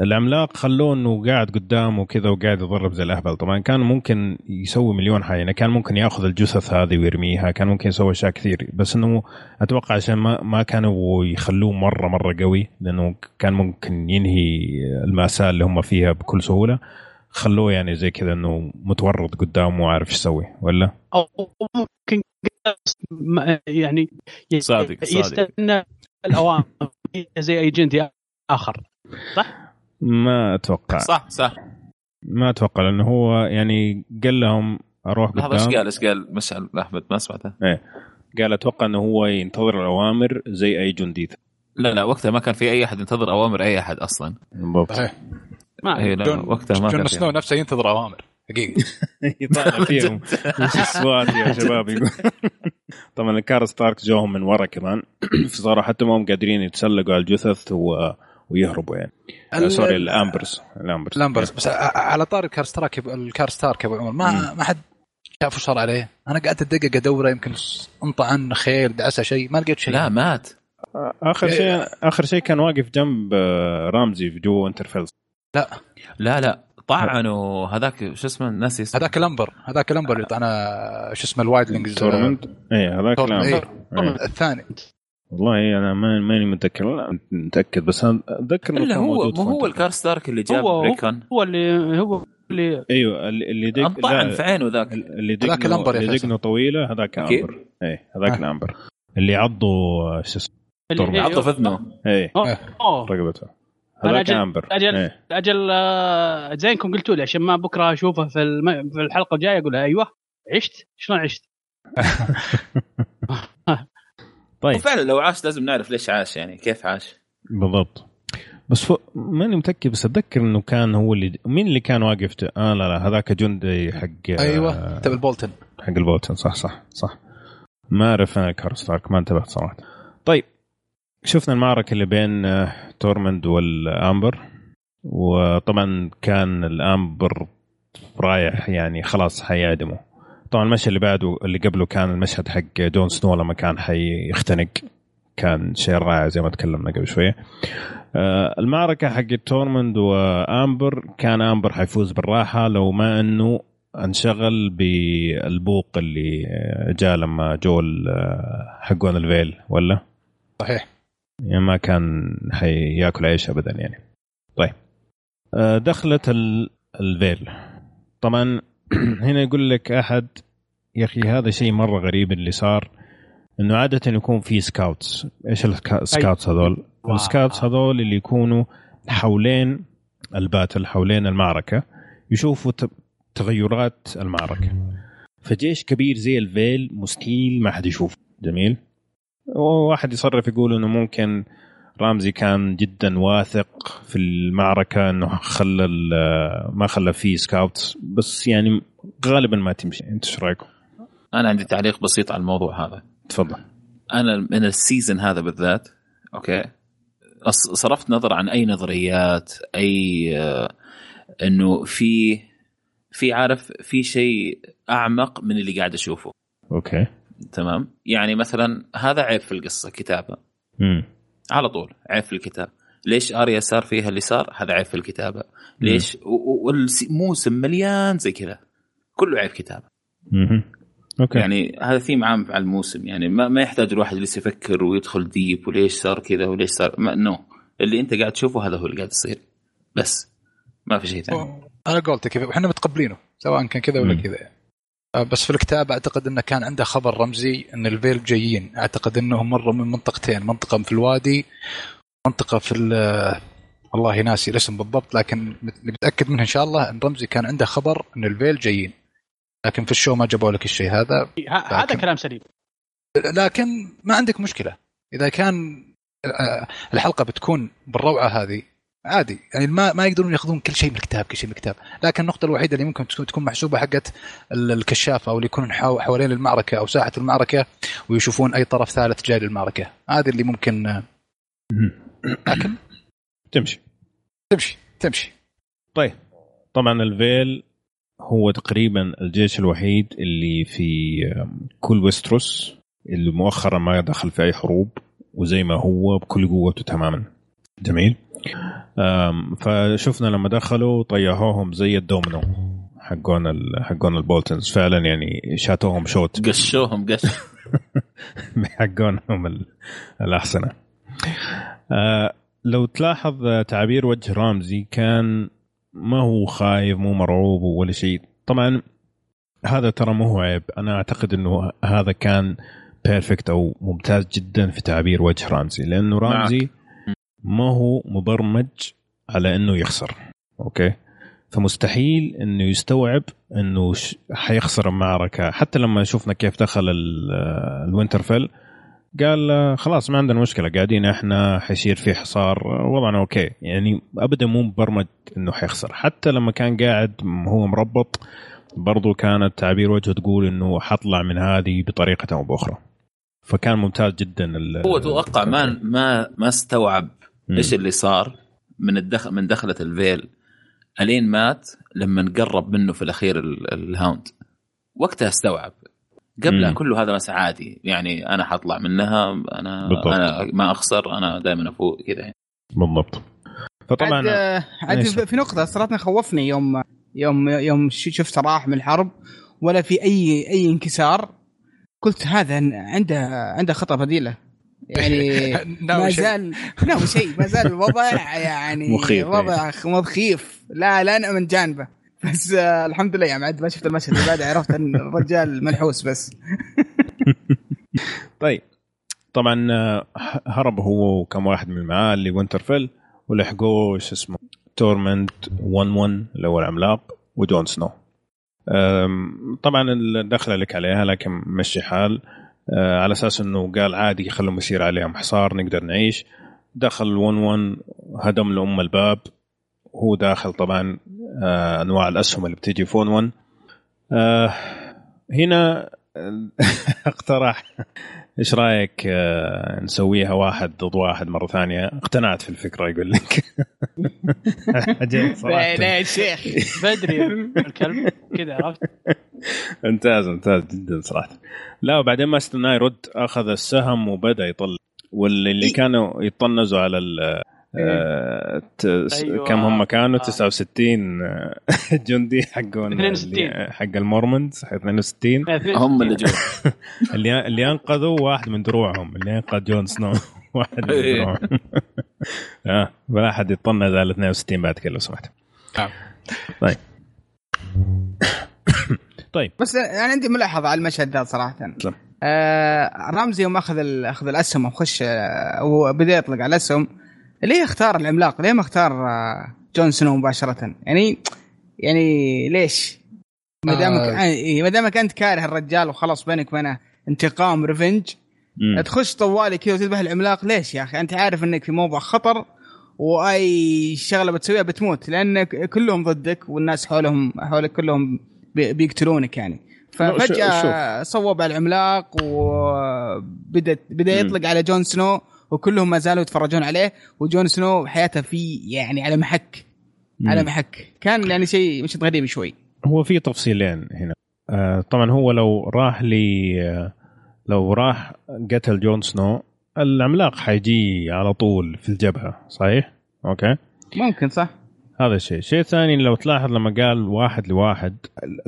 Speaker 1: العملاق خلوه انه قاعد قدامه كذا وقاعد يضرب زي الأهبل. طبعا كان ممكن يسوي مليون حاجة. يعني كان ممكن يأخذ الجثث هذه ويرميها كان ممكن يسوي أشياء كثير. بس إنه أتوقع عشان ما ما كانوا يخلوه مره مرة قوي لأنه كان ممكن ينهي المأساة اللي هم فيها بكل سهولة. خلوه يعني زي كذا إنه متورط قدامه وعارف إيش يسوي ولا؟
Speaker 4: أو ممكن ما- يعني
Speaker 2: صادق، صادق.
Speaker 4: يستنى الأوامر. زي اي جندي اخر
Speaker 1: ما أتوقع.
Speaker 2: صح صح.
Speaker 1: ما أتوقع لأنه هو يعني قال لهم أروح
Speaker 2: لحظة إيش
Speaker 1: قدام.
Speaker 2: قال؟ إيش قال؟ مشعل أحمد ما سمعته.
Speaker 1: قال أتوقع إنه هو ينتظر الأوامر زي أي جندي
Speaker 2: لا لا وقتها ما كان في أي أحد ينتظر أوامر أي أحد أصلا.
Speaker 1: بالضبط.
Speaker 4: ما
Speaker 2: إيه لا
Speaker 5: جون
Speaker 2: وقتها ما
Speaker 5: جون سنو نفسه ينتظر أوامر حقيقي.
Speaker 1: يطالع فيهم. وش يا شباب؟ يقول. طبعا الكار ستارك جوهم من ورا كمان. فصاروا حتى ما هم قادرين يتسلقوا على الجثث و... ويهربوا يعني. آه، sorry الأمبرز. الأمبرز.
Speaker 5: لامبرز بس ع- على طار الكار ستارك الكار ستارك يا أبو عمر ما ما حد شاف وش صار عليه. أنا قعدت أدقق أدوره يمكن انطعن خيل دعسه شيء ما لقيت شيء.
Speaker 2: لا مات.
Speaker 1: آخر شيء آخر شيء كان واقف جنب آه، رامزي في جو انترفيلز
Speaker 2: لا. لا طعنوا هذاك شو اسمه ناسي اسمه.
Speaker 5: هذاك لامبر هذاك لامبر اللي طعنا شو اسمه الوايدلينجز.
Speaker 1: تورمنت إيه هذاك
Speaker 5: تورمنت،
Speaker 1: الأمبر.
Speaker 5: إيه. الثاني.
Speaker 1: والله أنا ما- ماني متذكر. لا متأكد بس
Speaker 2: أتذكر
Speaker 1: إنه
Speaker 2: هو مو هو. الكار ستارك اللي جاب
Speaker 4: هو
Speaker 2: بريكون
Speaker 4: هو اللي هو اللي
Speaker 1: أيوه اللي اللي دق
Speaker 2: انطعن
Speaker 1: لا،
Speaker 2: في عينه ذاك.
Speaker 1: اللي
Speaker 5: هذاك الأمبر يا
Speaker 1: اللي. دقنه طويلة هذاك
Speaker 2: أكيد.
Speaker 1: امبر إيه هذاك
Speaker 5: آه.
Speaker 1: الأمبر. اللي عضوا شو اسمه
Speaker 4: اللي
Speaker 2: عضه في اذنه
Speaker 1: إيه.
Speaker 4: أوه.
Speaker 1: رقبته.
Speaker 4: أنا
Speaker 1: هذاك
Speaker 4: أجل-
Speaker 1: أمبر.
Speaker 4: أجل.
Speaker 1: إيه.
Speaker 4: أجل آه، زينكم قلتوا لي عشان ما بكره أشوفه في الم... في الحلقة الجاية أقول أيوه عشت؟ شلون عشت؟
Speaker 1: طيب.
Speaker 2: وفعلا لو عاش لازم نعرف ليش عاش يعني كيف عاش.
Speaker 1: بالضبط. بس فوق ماني متأكد بس أتذكر إنه كان هو اللي مين اللي كان واقف ت- آه لا لا هذاك جندي حق
Speaker 5: أيوه تبع البولتن
Speaker 1: حق البولتن. صح صح صح. ما اعرف أنا كار ستارك ما انتبهت صراحة. طيب شفنا المعركة اللي بين آه، تورمند والأمبر وطبعا كان الأمبر رايح يعني خلاص حيعدمه. طبعا المشهد اللي بعده اللي قبله كان المشهد حق جون سنو لما كان حيختنق كان شيء رائع زي ما تكلمنا قبل شوية. آه، المعركة حق تورمند وأمبر كان أمبر حيفوز بالراحة لو ما أنه انشغل بالبوق اللي آه، جاء لما جو ال- آه، حقون الفيل ولا؟
Speaker 5: صحيح.
Speaker 1: يعني ما كان حياكل عيش ابدا يعني. طيب. آه، دخلت ال- الفيل. طبعا هنا يقول لك أحد يا أخي هذا شيء مرة غريب اللي صار إنه عادة يكون في scouts إيش ال scouts هذول.
Speaker 4: ال
Speaker 1: scouts هذول اللي يكونوا حولين ال battle حولين المعركة يشوفوا تغيرات المعركة. فجيش كبير زي الفيل مستحيل ما حد يشوفه. جميل. وواحد يصرف يقول إنه ممكن رامزي كان جدا واثق في المعركة إنه خلى ما خلى فيه scouts. بس يعني غالبا ما تمشي. أنت إيش رأيكم؟
Speaker 2: أنا عندي تعليق بسيط على الموضوع هذا.
Speaker 1: تفضل.
Speaker 2: أنا من ال season هذا بالذات okay صرفت نظر عن أي نظريات أي آه، إنه في في عارف في شيء أعمق من اللي قاعد أشوفه.
Speaker 1: okay.
Speaker 2: تمام؟ يعني مثلا هذا عيب في القصة كتابة.
Speaker 1: امم
Speaker 2: على طول عيب في الكتابة. ليش اريا صار فيها اللي صار؟ هذا عيب في الكتابة. ليش؟ والموسم مليان زي كذا. كله عيب كتابة.
Speaker 1: مهم. okay.
Speaker 2: يعني هذا ثيم عام على الموسم. يعني ما, ما يحتاج الواحد يجلس يفكر ويدخل deep وليش صار كذا وليش صار ما no اللي أنت قاعد تشوفه هذا هو اللي قاعد يصير. بس. ما في شيء ثاني.
Speaker 5: أنا قلت كذا وإحنا متقبلينه سواء كان كذا ولا
Speaker 1: مم.
Speaker 5: كذا يعني. بس في الكتاب أعتقد إنه كان عنده خبر رمزي إن الفيل جايين. أعتقد انهم مروا من منطقتين منطقة في الوادي منطقة في ال- والله ناسي الاسم بالضبط لكن متاكد منه إن شاء الله إن رمزي كان عنده خبر إن الفيل جايين. لكن في الشو ما جابوا لك الشيء هذا.
Speaker 4: هذا كلام سليم.
Speaker 5: لكن ما عندك مشكلة. إذا كان آه، الحلقة بتكون بالروعة هذه عادي. يعني ما ما يقدرون ياخذون كل شيء من الكتاب كل شيء من الكتاب. لكن النقطة الوحيدة اللي ممكن تكون محسوبة حقت ال- الكشاف أو اللي يكونون حو- حوالين المعركة أو ساحة المعركة ويشوفون أي طرف ثالث جاي للمعركة. هذه اللي ممكن. لكن
Speaker 1: تمشي.
Speaker 5: تمشي تمشي.
Speaker 1: طيب. طبعا الفيل هو تقريبا الجيش الوحيد اللي في كل ويستروس اللي مؤخرا ما دخل في أي حروب وزي ما هو بكل قوته تماما. جميل. فشفنا لما دخلوا طيحوهم زي الدومينو حقون ال- حقون البولتنز. فعلا يعني شاتوهم شوت.
Speaker 2: قشوهم قش.
Speaker 1: حقونهم ال- الأحسنة آه لو تلاحظ آه، تعابير وجه رامزي كان ما هو خايف مو مرعوب ولا شيء. طبعا هذا ترى مو هو عيب. أنا أعتقد إنه هذا كان perfect أو ممتاز جدا في تعابير وجه رامزي. لأنه رامزي ما هو مبرمج على إنه يخسر. okay؟ فمستحيل إنه يستوعب إنه حيخسر المعركة. حتى لما شفنا كيف دخل ال- الوينترفيل قال خلاص ما عندنا مشكلة قاعدين إحنا حيصير في حصار وضعنا okay. يعني أبدا مو مبرمج إنه حيخسر. حتى لما كان قاعد هو مربط برضو كانت تعبير وجهه تقول إنه حطلع من هذه بطريقة أو بأخرى. فكان ممتاز جدا
Speaker 2: هو توقع ما ما ما استوعب. إيش اللي صار من الدخل من دخلة الفيل ألين مات لما قرب منه في الأخير ال- الهاوند وقتها استوعب قبلها
Speaker 1: مم.
Speaker 2: كله هذا بس عادي يعني أنا حطلع منها أنا
Speaker 1: بالضبط.
Speaker 2: أنا ما أخسر أنا دائما افوق كذا يعني.
Speaker 1: بالضبط فطبعا
Speaker 3: عاد آه، عاد؟ في- نقطة صراحة خوفني يوم يوم يوم ش- شفت راح من الحرب ولا في اي أي انكسار قلت هذا عنده عنده خطه بديلة يعني ما. زال ناوي شيء ما زال الوضع يعني
Speaker 2: مخيف.
Speaker 3: وضع مخيف لا لا نأمن جانبه. بس آه الحمد لله يعني عاد ما شفت المشهد اللي بعده عرفت إن الرجال منحوس بس.
Speaker 1: طيب. طبعا آه، هرب هو وكم واحد من معاه إلى وينترفيل ولحقوه شو اسمه؟ تورمنت 1 1 اللي هو العملاق وجون سنو طبعا الدخله لك عليها لكن مشي حال. أه، على أساس إنه قال عادي خلهم يصير عليهم حصار نقدر نعيش. دخل 1 1 هدم لهم الباب. هو داخل طبعا أه، أنواع الأسهم اللي بتيجي في 1 1 أه، هنا اقترح إيش رأيك آه، نسويها واحد ضد واحد مرة ثانية؟ اقتنعت في الفكرة يقول لك.
Speaker 3: لا يا شيخ
Speaker 4: بدري الكلب. كذا عرفت؟
Speaker 1: ممتاز ممتاز جدا صراحة. لا وبعدين ما استناه يرد أخذ السهم وبدأ يطلع. واللي اللي كانوا يطنزوا على ال آه، ت-
Speaker 4: أيوة.
Speaker 1: كم هم كانوا
Speaker 4: آه.
Speaker 1: 69 آه، جندي حقون
Speaker 4: 62.
Speaker 1: اللي- حق المورمونز 62
Speaker 2: هم اللي جو
Speaker 1: اللي اللي أنقذوا واحد من دروعهم اللي أنقذ جون سنو واحد من
Speaker 2: إيه.
Speaker 1: دروعهم آه ولا أحد يطنز على 62 بعد كذا لو سمحت
Speaker 5: نعم.
Speaker 1: طيب طيب
Speaker 3: بس أنا عندي ملاحظة على المشهد ذا
Speaker 1: صراحة.
Speaker 3: آه رمزي يوم أخذ أخذ الأسهم وخش آه وبدا يطلق على الأسهم ليه اختار العملاق؟ ليه ما اختار آه جون سنو مباشرة؟ يعني يعني ليش؟ ما دامك
Speaker 5: آه.
Speaker 3: ما دامك أنت كاره الرجال وخلاص بينك وبينه انتقام ريفنج. تخش طوالي كذا وتذبح العملاق ليش يا أخي أنت عارف إنك في موضع خطر وأي شغلة بتسويها بتموت لانك كلهم ضدك والناس حولهم حولك كلهم بي- بيقتلونك يعني ففجأة صوب على العملاق وبدا
Speaker 1: بدأ.
Speaker 3: يطلق على جون سنو وكلهم ما زالوا يتفرجون عليه وجون سنو حياته في يعني على محك على
Speaker 1: مم.
Speaker 3: محك. كان يعني شيء مش غريب شوي.
Speaker 1: هو في تفصيلين هنا. آه طبعا هو لو راح لي آه لو راح قتل جون سنو العملاق حيجي على طول في الجبهة صحيح؟ أوكي.
Speaker 3: ممكن صح.
Speaker 1: هذا الشيء، الشيء الثاني لو تلاحظ لما قال واحد لواحد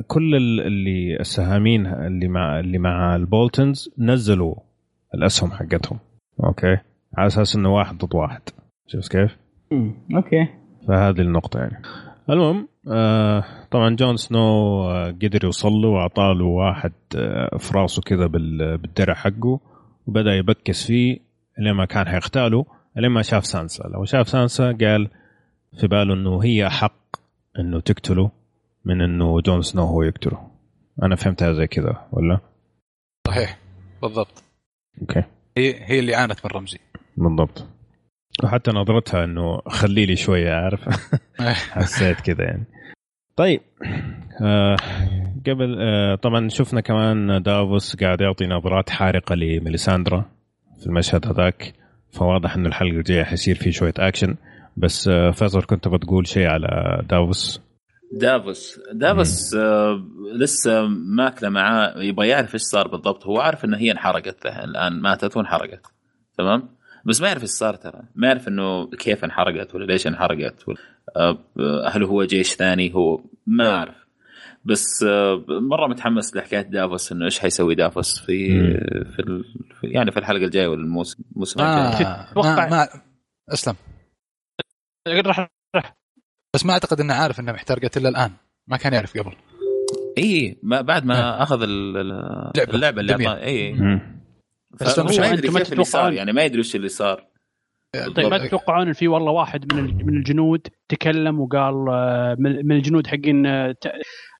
Speaker 1: كل ال- اللي السهامين اللي مع اللي مع البولتنز نزلوا الأسهم حقتهم. أوكي. على أساس إنه واحد ضد واحد. شفت كيف؟
Speaker 3: أوكي.
Speaker 1: فهذه النقطة يعني. المهم آه طبعا جون سنو آه قدر يوصل له واعطاه له واحد آه في راسه كذا بال- بالدرع حقه وبدأ يبكس فيه لين ما كان حيقتله لين ما شاف سانسا. لو شاف سانسا قال في باله إنه هي احق إنه تقتله من إنه جون سنو هو يقتله. أنا فهمتها زي كذا ولا؟
Speaker 5: صحيح. بالضبط.
Speaker 1: أوكي.
Speaker 5: هي هي اللي عانت من رامزي.
Speaker 1: بالضبط. وحتى نظرتها إنه خلي لي شوية عارف؟ حسيت كذا يعني. طيب آه قبل آه طبعا شفنا كمان دافوس قاعد يعطي نظرات حارقة لميليساندرا في المشهد هذاك. فواضح إنه الحلقة الجاية حيصير في شوية اكشن بس آه فيصل كنت بتقول شيء على دافوس؟
Speaker 2: دافوس. دافوس آه لسه ماكلة معاه يبغى يعرف إيش صار بالضبط. هو عارف إن هي انحرقت الآن ماتت وانحرقت تمام؟ بس ما يعرف إيش صار ترى. ما يعرف إنه كيف انحرقت ولا ليش انحرقت ولا آه، هل هو جيش ثاني؟ هو ما أعرف. بس آه، مرة متحمس لحكاية دافوس إنه إيش حيسوي دافوس في. في, ال... في يعني في الحلقة الجاية ولا الموسم الموسم
Speaker 5: ما
Speaker 2: الجاي.
Speaker 5: ما,
Speaker 4: تتوقع-
Speaker 5: ما أسلم.
Speaker 4: راح
Speaker 5: بس ما أعتقد إنه عارف انها محترقت إلا الآن. ما كان يعرف قبل.
Speaker 2: اي ما بعد ما. أخذ ال- ال-
Speaker 5: لعبة.
Speaker 2: اللعبة اللي. اعطاها اي.
Speaker 5: بس مش
Speaker 2: يدري كيف اللي صار
Speaker 4: تتوقعون-
Speaker 2: يعني ما يدري وش اللي صار
Speaker 4: طيب ما تتوقعون إن في والله واحد من من الجنود تكلم وقال آه، من من الجنود حقين آه، ت-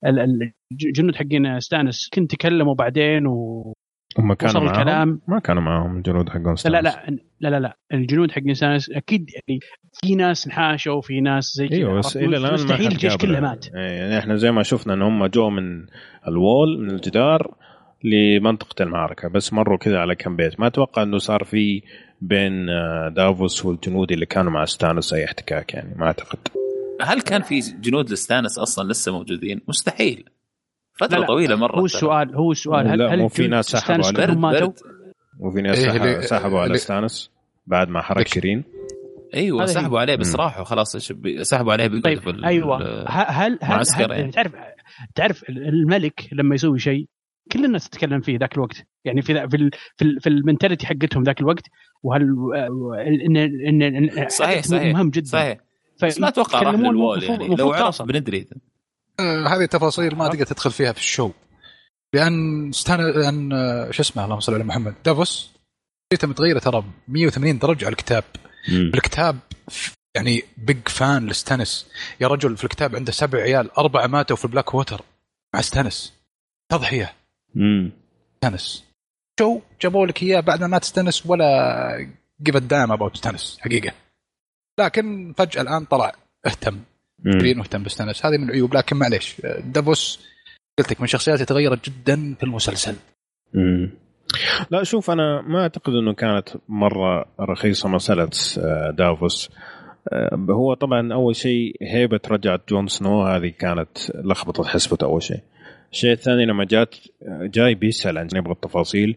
Speaker 4: ال- ال- الجنود حقين ستانس كانت تكلموا بعدين و
Speaker 1: هم كانوا معاهم
Speaker 4: الكلام.
Speaker 1: ما كانوا معاهم الجنود حقهم
Speaker 4: لا
Speaker 1: ستانس.
Speaker 4: لا لا لا لا الجنود حقين ستانس أكيد يعني في ناس انحاشوا وفي ناس زي كذا
Speaker 1: أيوه بس؟ إلى الآن
Speaker 4: مستحيل الجيش. كله مات
Speaker 1: إيه، يعني إحنا زي ما شفنا إن هم جو من ال Wall من الجدار لمنطقة المعركة بس مروا كذا على كم بيت ما أتوقع إنه صار في بين آه، دافوس والجنود اللي كانوا مع ستانس أي احتكاك يعني ما أعتقد
Speaker 2: هل كان في جنود لستانس أصلا لسه موجودين؟ مستحيل فترة
Speaker 4: لا لا،
Speaker 2: طويلة مره
Speaker 4: هو. السؤال هو السؤال هل هل
Speaker 1: في
Speaker 4: جنود
Speaker 1: ناس سحبوا
Speaker 4: ماتوا؟
Speaker 2: برد
Speaker 1: وفي ناس
Speaker 5: إيه،
Speaker 1: سحبوا على ستانس بعد ما حرق
Speaker 5: لك-
Speaker 1: شيرين
Speaker 4: أيوه
Speaker 2: سحبوا عليه بس. راحوا خلاص سحبوا عليه
Speaker 4: طيب أيوه هل هل, هل
Speaker 2: يعني.
Speaker 4: يعني تعرف تعرف الملك لما يسوي شيء كل الناس تتكلم فيه ذاك الوقت. يعني في ذا- في ال في, ال في ال mentality حقتهم ذاك الوقت وهل ان ان
Speaker 2: صحيح صحيح
Speaker 4: مهم جدا.
Speaker 2: صحيح. بس ما أتوقع راح لل
Speaker 4: Wall
Speaker 2: يعني. لو عرف
Speaker 4: خلاص.
Speaker 2: بندري
Speaker 5: آه، هذه تفاصيل ما تقدر تدخل فيها في الشو. لأن ستان لأن آه، شو اسمه اللهم صل على محمد. دافوس شخصيته متغيرة ترى 180 درجة على الكتاب. الكتاب يعني big fan لستانس يا رجل في الكتاب عنده سبع عيال أربعة ماتوا في البلاك ووتر مع ستانس
Speaker 1: تضحية.
Speaker 5: ستانس شو جابوا لك إياه بعد ما مات ستانس ولا give damn about ستانس حقيقة. لكن فجأة الآن طلع اهتم. جرين مهتم بستانس هذه من العيوب لكن معليش دافوس قلت لك من شخصياته تغيرت جدا في المسلسل.
Speaker 1: مم. لا شوف أنا ما أعتقد إنه كانت مرة رخيصة مسألة آه، دافوس. آه، هو طبعا أول شيء هيبة رجعت جون سنو هذه كانت لخبطت حسبته أول شيء. الشيء الثاني لما جات جاي بيسأل عن يبغى التفاصيل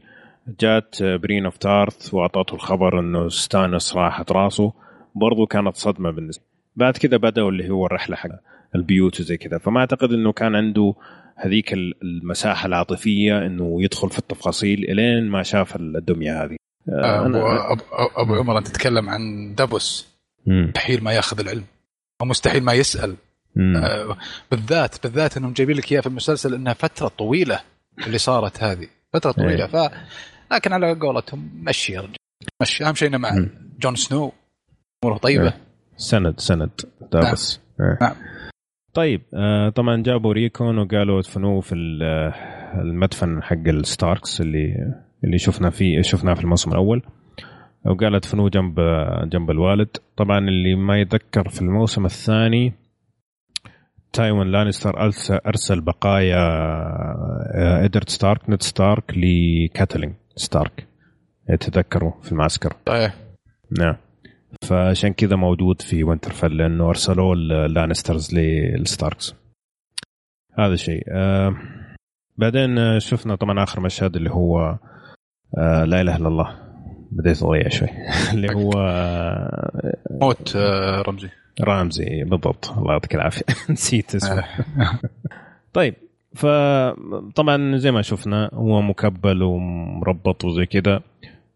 Speaker 1: جات برين أوف تارث وأعطته الخبر إنه ستانس راحت راسه برضو كانت صدمة بالنسبة بعد كذا بدأوا اللي هو الرحلة حق البيوت وزي كذا فما أعتقد إنه كان عنده هذيك المساحة العاطفية إنه يدخل في التفاصيل إلين ما شاف الدمية هذه آه،
Speaker 5: ابو, أبو, أبو عمر أنت تتكلم عن دافوس
Speaker 1: مم.
Speaker 5: مستحيل ما ياخذ العلم ومستحيل ما
Speaker 1: يسأل.
Speaker 5: آه، بالذات بالذات إنهم جايبين لك إياه في المسلسل إنها فترة طويلة اللي صارت هذه. فترة طويلة. ف لكن على قولتهم مشي يا رجل. مشي. أهم شيء إنه مع. جون سنو. أموره طيبة.
Speaker 1: سند سند. دافوس إيه.
Speaker 5: نعم.
Speaker 1: طيب آه طبعا جابوا ريكون وقالوا دفنوه في ال- المدفن حق الستاركس اللي اللي شفنا فيه شفناه في الموسم الأول. وقالوا دفنوه جنب جنب الوالد. طبعا اللي ما يتذكر في الموسم الثاني تايوان لانستر ارسل بقايا آه، إدارد ستارك نيد ستارك لكاتلين ستارك. يتذكروا في المعسكر.
Speaker 5: صحيح
Speaker 1: نعم. فعشان كذا موجود في وينترفيل لأنه أرسلوه اللانسترز للستاركس هذا شيء. آه بعدين آه، شفنا طبعا آخر مشهد اللي هو آه لا إله إلا الله. بديت اضيع شوي. اللي هو آه
Speaker 5: موت آه، رمزي.
Speaker 1: رامزي بالضبط. الله يعطيك العافية. نسيت اسمه. طيب فطبعا زي ما شفنا هو مكبل ومربط وزي كذا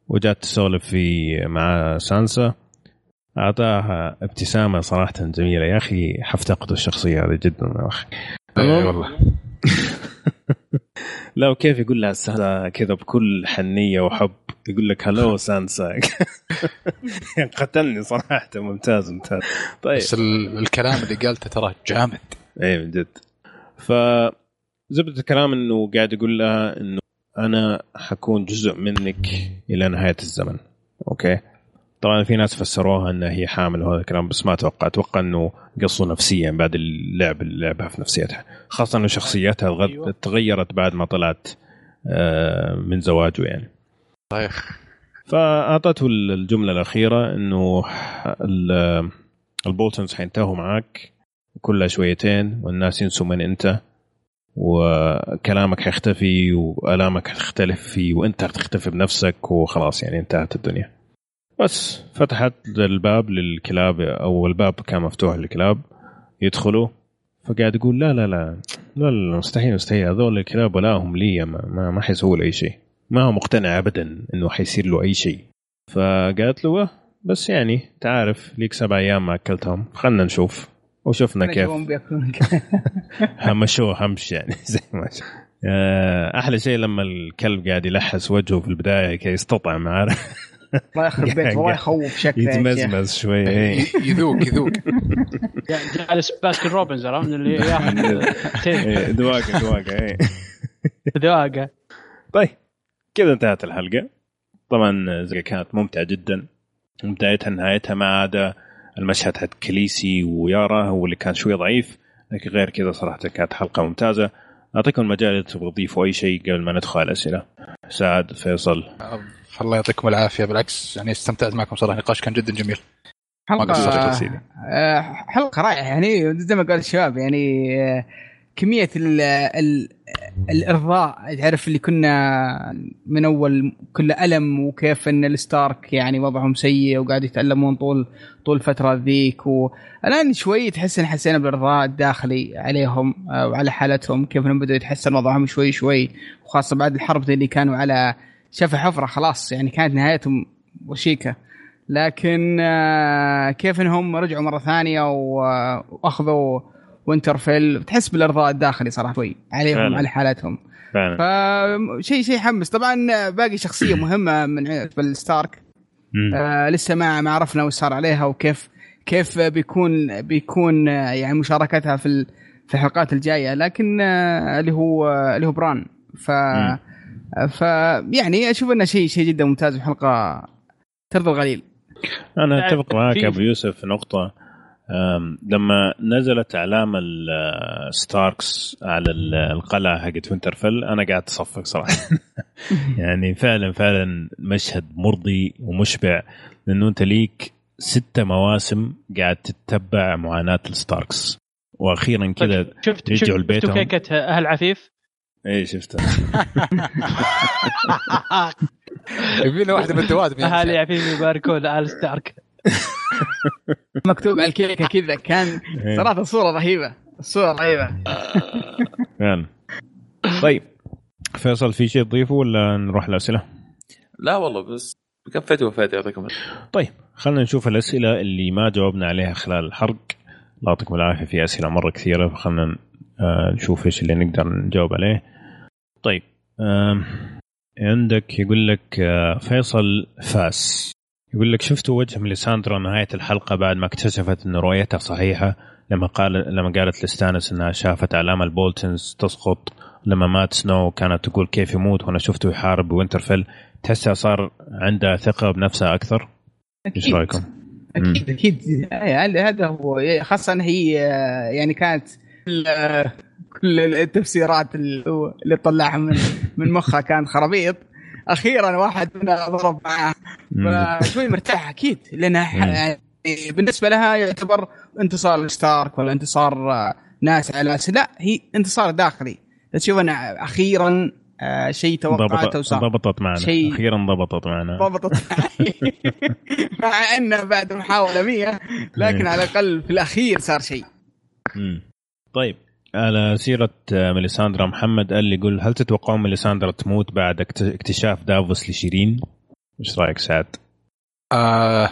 Speaker 1: وجات تسولف في مع سانسا. أعطاها ابتسامة صراحة جميلة. يا أخي حفتقد الشخصية هذه جدا يا أخي.
Speaker 5: إيه والله.
Speaker 1: لا وكيف يقول لها سانسا كذا بكل حنية وحب؟ يقول لك hello سانسا. قتلني صراحة. ممتاز ممتاز. طيب.
Speaker 5: بس ال- الكلام اللي قالته ترى جامد.
Speaker 1: اي من جد. ف زبدة الكلام إنه قاعد يقول لها إنه أنا حكون جزء منك إلى نهاية الزمن. أوكي؟ طبعا في ناس فسروها انها هي حامل وهذا الكلام بس ما أتوقع. أتوقع إنه قصوا نفسيا بعد اللعب اللي لعبها في نفسيتها. خاصة إنه شخصيتها
Speaker 4: أيوة.
Speaker 1: تغيرت بعد ما طلعت آه، من زواجه يعني.
Speaker 5: صحيح.
Speaker 1: فأعطته الجملة الأخيرة إنه ال- البولتونز حينتهوا معاك كلها شويتين والناس ينسوا من أنت وكلامك حيختفي وألامك حتختلف وأنت حتختفي بنفسك وخلاص يعني انتهت الدنيا. بس فتحت الباب للكلاب أو الباب كان مفتوح للكلاب يدخلوا فقاعد يقول لا لا لا لا, لا مستحيل مستحيل هذول الكلاب ولا هم لي ما, ما, ما حيسووا له أي شيء. ما هو مقتنع ابدا إنه حيصير له أي شيء. فقالت له "وه، بس يعني تعرف ليك سبع أيام ما أكلتهم خلنا نشوف. وشفنا كيف. همشوه همش يعني زي ما. آه، أحلى شيء لما الكلب قاعد يلحس وجهه في البداية كي يستطعم عارف؟
Speaker 3: الله يخرب بيت والله يخوف شكله.
Speaker 1: يتمزمز شوي. إيه.
Speaker 5: يذوق يذوق.
Speaker 4: جالس باسكن روبنز عرفت؟ اللي ياخذ
Speaker 1: إيه، دواقه دواقه إيه.
Speaker 4: ذواقة.
Speaker 1: طيب كذا انتهت الحلقة. طبعا زي كانت ممتعة جدا. بدايتها نهايتها ما عدا المشهد حق كليسي ويارا هو اللي كان شوي ضعيف لكن غير كذا صراحة كانت حلقة ممتازة. أعطيكم المجال إذا تبغوا تضيفوا أي شيء قبل ما ندخل على الأسئلة. سعد فيصل.
Speaker 5: الله يعطيكم العافية. بالعكس يعني استمتعت معكم صراحة. النقاش كان جدا جميل. حلقة
Speaker 3: آه، حلقة رائعة. يعني زي ما قال الشباب يعني آه، كمية ال ال الإرضاء تعرف اللي كنا من أول كل ألم وكيف إن الستارك يعني وضعهم سيء وقاعد يتألمون طول طول الفترة ذيك. والآن شوي تحس إن حسينا بالإرضاء الداخلي عليهم آه، وعلى حالتهم كيف إنهم بدأوا يتحسن وضعهم شوي شوي. وخاصة بعد الحرب اللي كانوا على شفا حفرة خلاص يعني كانت نهايتهم وشيكة. لكن آه، كيف إنهم رجعوا مرة ثانية و- وأخذوا وينترفيل تحس بالإرضاء الداخلي صراحة شوي عليهم
Speaker 1: فعلا.
Speaker 3: على حالتهم. فشيء شيء يحمس طبعا باقي شخصية مهمة من بالستارك
Speaker 1: مم.
Speaker 3: آه لسه ما ما عرفنا وش صار عليها وكيف كيف بيكون بيكون آه، يعني مشاركتها في في الحلقات الجاية. لكن آه اللي هو آه اللي هو بران. ف
Speaker 1: مم.
Speaker 3: ف يعني أشوف إنه شيء شيء جدا ممتاز وحلقة ترضى الغليل.
Speaker 4: أنا
Speaker 1: أتفق معك أبو يوسف في نقطة. لما نزلت أعلام الستاركس على ال- القلعة حقت وينترفيل أنا قاعد أصفق صراحة. يعني فعلا فعلا مشهد مرضي ومشبع لأنه أنت ليك ستة مواسم قاعد تتبع معاناة الستاركس. وأخيرا كذا
Speaker 4: شفت
Speaker 1: يرجعوا
Speaker 4: شفت
Speaker 1: لبيتهم.
Speaker 4: شفتوا كيكة أهل عفيف؟
Speaker 1: إيه شفتها
Speaker 5: يبي له واحدة من الدوادم يعني.
Speaker 4: اهالي عفيف يباركون ال ستارك
Speaker 3: مكتوب على الكيكة كذا كان
Speaker 1: إيه.
Speaker 3: صراحة الصورة رهيبة الصورة رهيبة
Speaker 1: فعلا طيب فيصل في شيء تضيفه ولا نروح الأسئلة؟
Speaker 2: لا والله بس كفيت وفيت يعطيكم.
Speaker 1: طيب خلينا نشوف الأسئلة اللي ما جاوبنا عليها خلال الحرق الله يعطيكم العافية في أسئلة مرة كثيرة فخلنا آه، نشوف إيش اللي نقدر نجاوب عليه طيب عندك يقول لك آه، فيصل فاس. يقول لك شفتوا وجه ميليساندرا نهاية الحلقة بعد ما اكتشفت إن رؤيتها صحيحة؟ لما قال لما قالت لستانس إنها شافت أعلام البولتنز تسقط لما مات سنو كانت تقول كيف يموت وأنا شفته يحارب بوينترفيل تحسها صار عندها ثقة بنفسها أكثر؟
Speaker 3: إيش.
Speaker 1: رأيكم؟
Speaker 3: أكيد أكيد. يعني هذا هو خاصة هي آه، يعني كانت كل التفسيرات اللي طلعها من من مخها كان خرابيط. أخيرا واحد منها ضرب معاه. فشوي مرتاح أكيد لانها. يعني بالنسبة لها يعتبر انتصار ستارك ولا انتصار آه، ناس على ناس لا هي انتصار داخلي. تشوف انها أخيرا آه، شيء توقعته
Speaker 1: ضبطت
Speaker 3: وصار
Speaker 1: ضبطت معنا.
Speaker 3: شيء-
Speaker 1: أخيرا ضبطت معنا.
Speaker 3: ضبطت مع انه بعد محاولة 100 لكن على الأقل في الأخير صار شيء.
Speaker 1: طيب. على سيرة آه، ميليساندرا محمد قال لي يقول هل تتوقعون ميليساندرا تموت بعد اكت- اكتشاف دافوس لشيرين؟ إيش رأيك سعد؟
Speaker 5: آه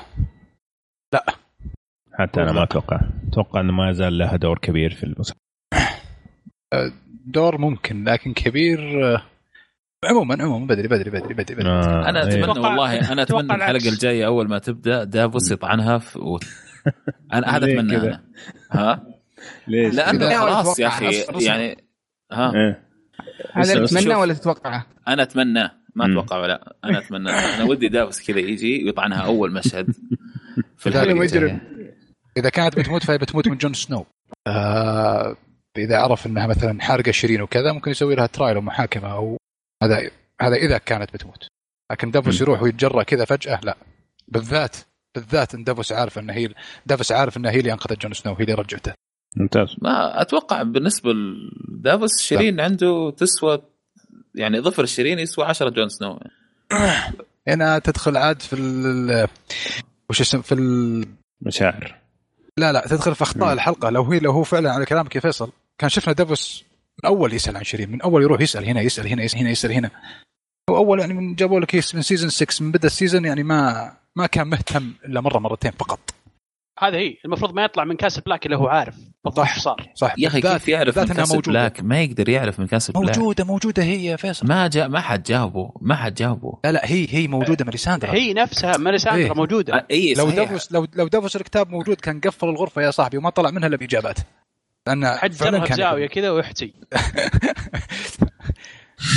Speaker 1: حتى أنا ما أتوقع أتوقع إنه ما زال لها دور كبير في المسلسل
Speaker 5: دور ممكن لكن كبير آه، عموما عموما بدري بدري بدري بدري, بدري.
Speaker 1: آه
Speaker 2: أنا
Speaker 1: إيه.
Speaker 2: أتمنى
Speaker 4: أتوقع-
Speaker 2: والله أنا أتمنى
Speaker 4: الحلقة.
Speaker 2: الجاية أول ما تبدأ دافوس يطعنها في و... أنا هذا
Speaker 1: أتمنى؟
Speaker 2: أنا ها
Speaker 1: ليش؟
Speaker 3: لأنه؟
Speaker 2: خلاص يا
Speaker 3: أخي.
Speaker 2: يعني ها
Speaker 1: إيه. بس
Speaker 3: تتمنى. ولا تتوقعه؟
Speaker 2: أنا أتمنى ما. أتوقع ولا أنا أتمنى أنا ودي دافوس كذا يجي ويطعنها أول مشهد في
Speaker 3: الحلقة.
Speaker 2: الجاية.
Speaker 5: إذا كانت بتموت فهي بتموت من جون سنو آه إذا عرف إنها مثلا حارقه شيرين وكذا ممكن يسوي لها trial ومحاكمه أو هذا هذا إذا كانت بتموت لكن دافوس. يروح ويتجرى كذا فجأة لا بالذات بالذات إن دافوس عارف انه هي دافوس عارف انها هي اللي أنقذت جون سنو هي اللي رجعته
Speaker 1: ممتاز.
Speaker 2: ما أتوقع بالنسبة لدافوس شيرين عنده تسوى يعني ظفر شيرين يسوى 10 جون سنو.
Speaker 5: هنا تدخل عاد في ال وش اسم؟ في ال
Speaker 1: مشاعر.
Speaker 5: لا لا تدخل في أخطاء
Speaker 1: مم.
Speaker 5: الحلقة. لو هي لو هو فعلا على كلامك يا فيصل كان شفنا دافوس من أول يسأل عن شيرين من أول يروح يسأل هنا يسأل هنا يسأل هنا يسأل هنا. هو أول يعني من جابوا لك من season 6 من بدأ ال season يعني ما ما كان مهتم إلا مرة مرتين فقط.
Speaker 4: هذا هي. المفروض ما يطلع من كاسل بلاك إلا هو عارف. بالضبط
Speaker 5: صح.
Speaker 4: صار
Speaker 5: صح.
Speaker 2: يا
Speaker 5: أخي
Speaker 2: كيف يعرف من
Speaker 5: موجوده
Speaker 2: بلاك؟ ما يقدر يعرف من كاسل بلاك.
Speaker 5: موجودة موجودة هي يا فيصل.
Speaker 2: ما جاء ما حد جاوبه ما حد جاوبه
Speaker 5: لا لا هي هي موجودة ماليساندرا
Speaker 4: هي نفسها ماليساندرا
Speaker 5: إيه.
Speaker 4: موجودة.
Speaker 2: آه، اي
Speaker 5: لو. دافوس لو لو دافوس الكتاب موجود كان قفل الغرفة يا صاحبي وما طلع منها إلا بإجابات. لأن
Speaker 4: حد
Speaker 5: كان
Speaker 4: بزاوية كذا ويحتي.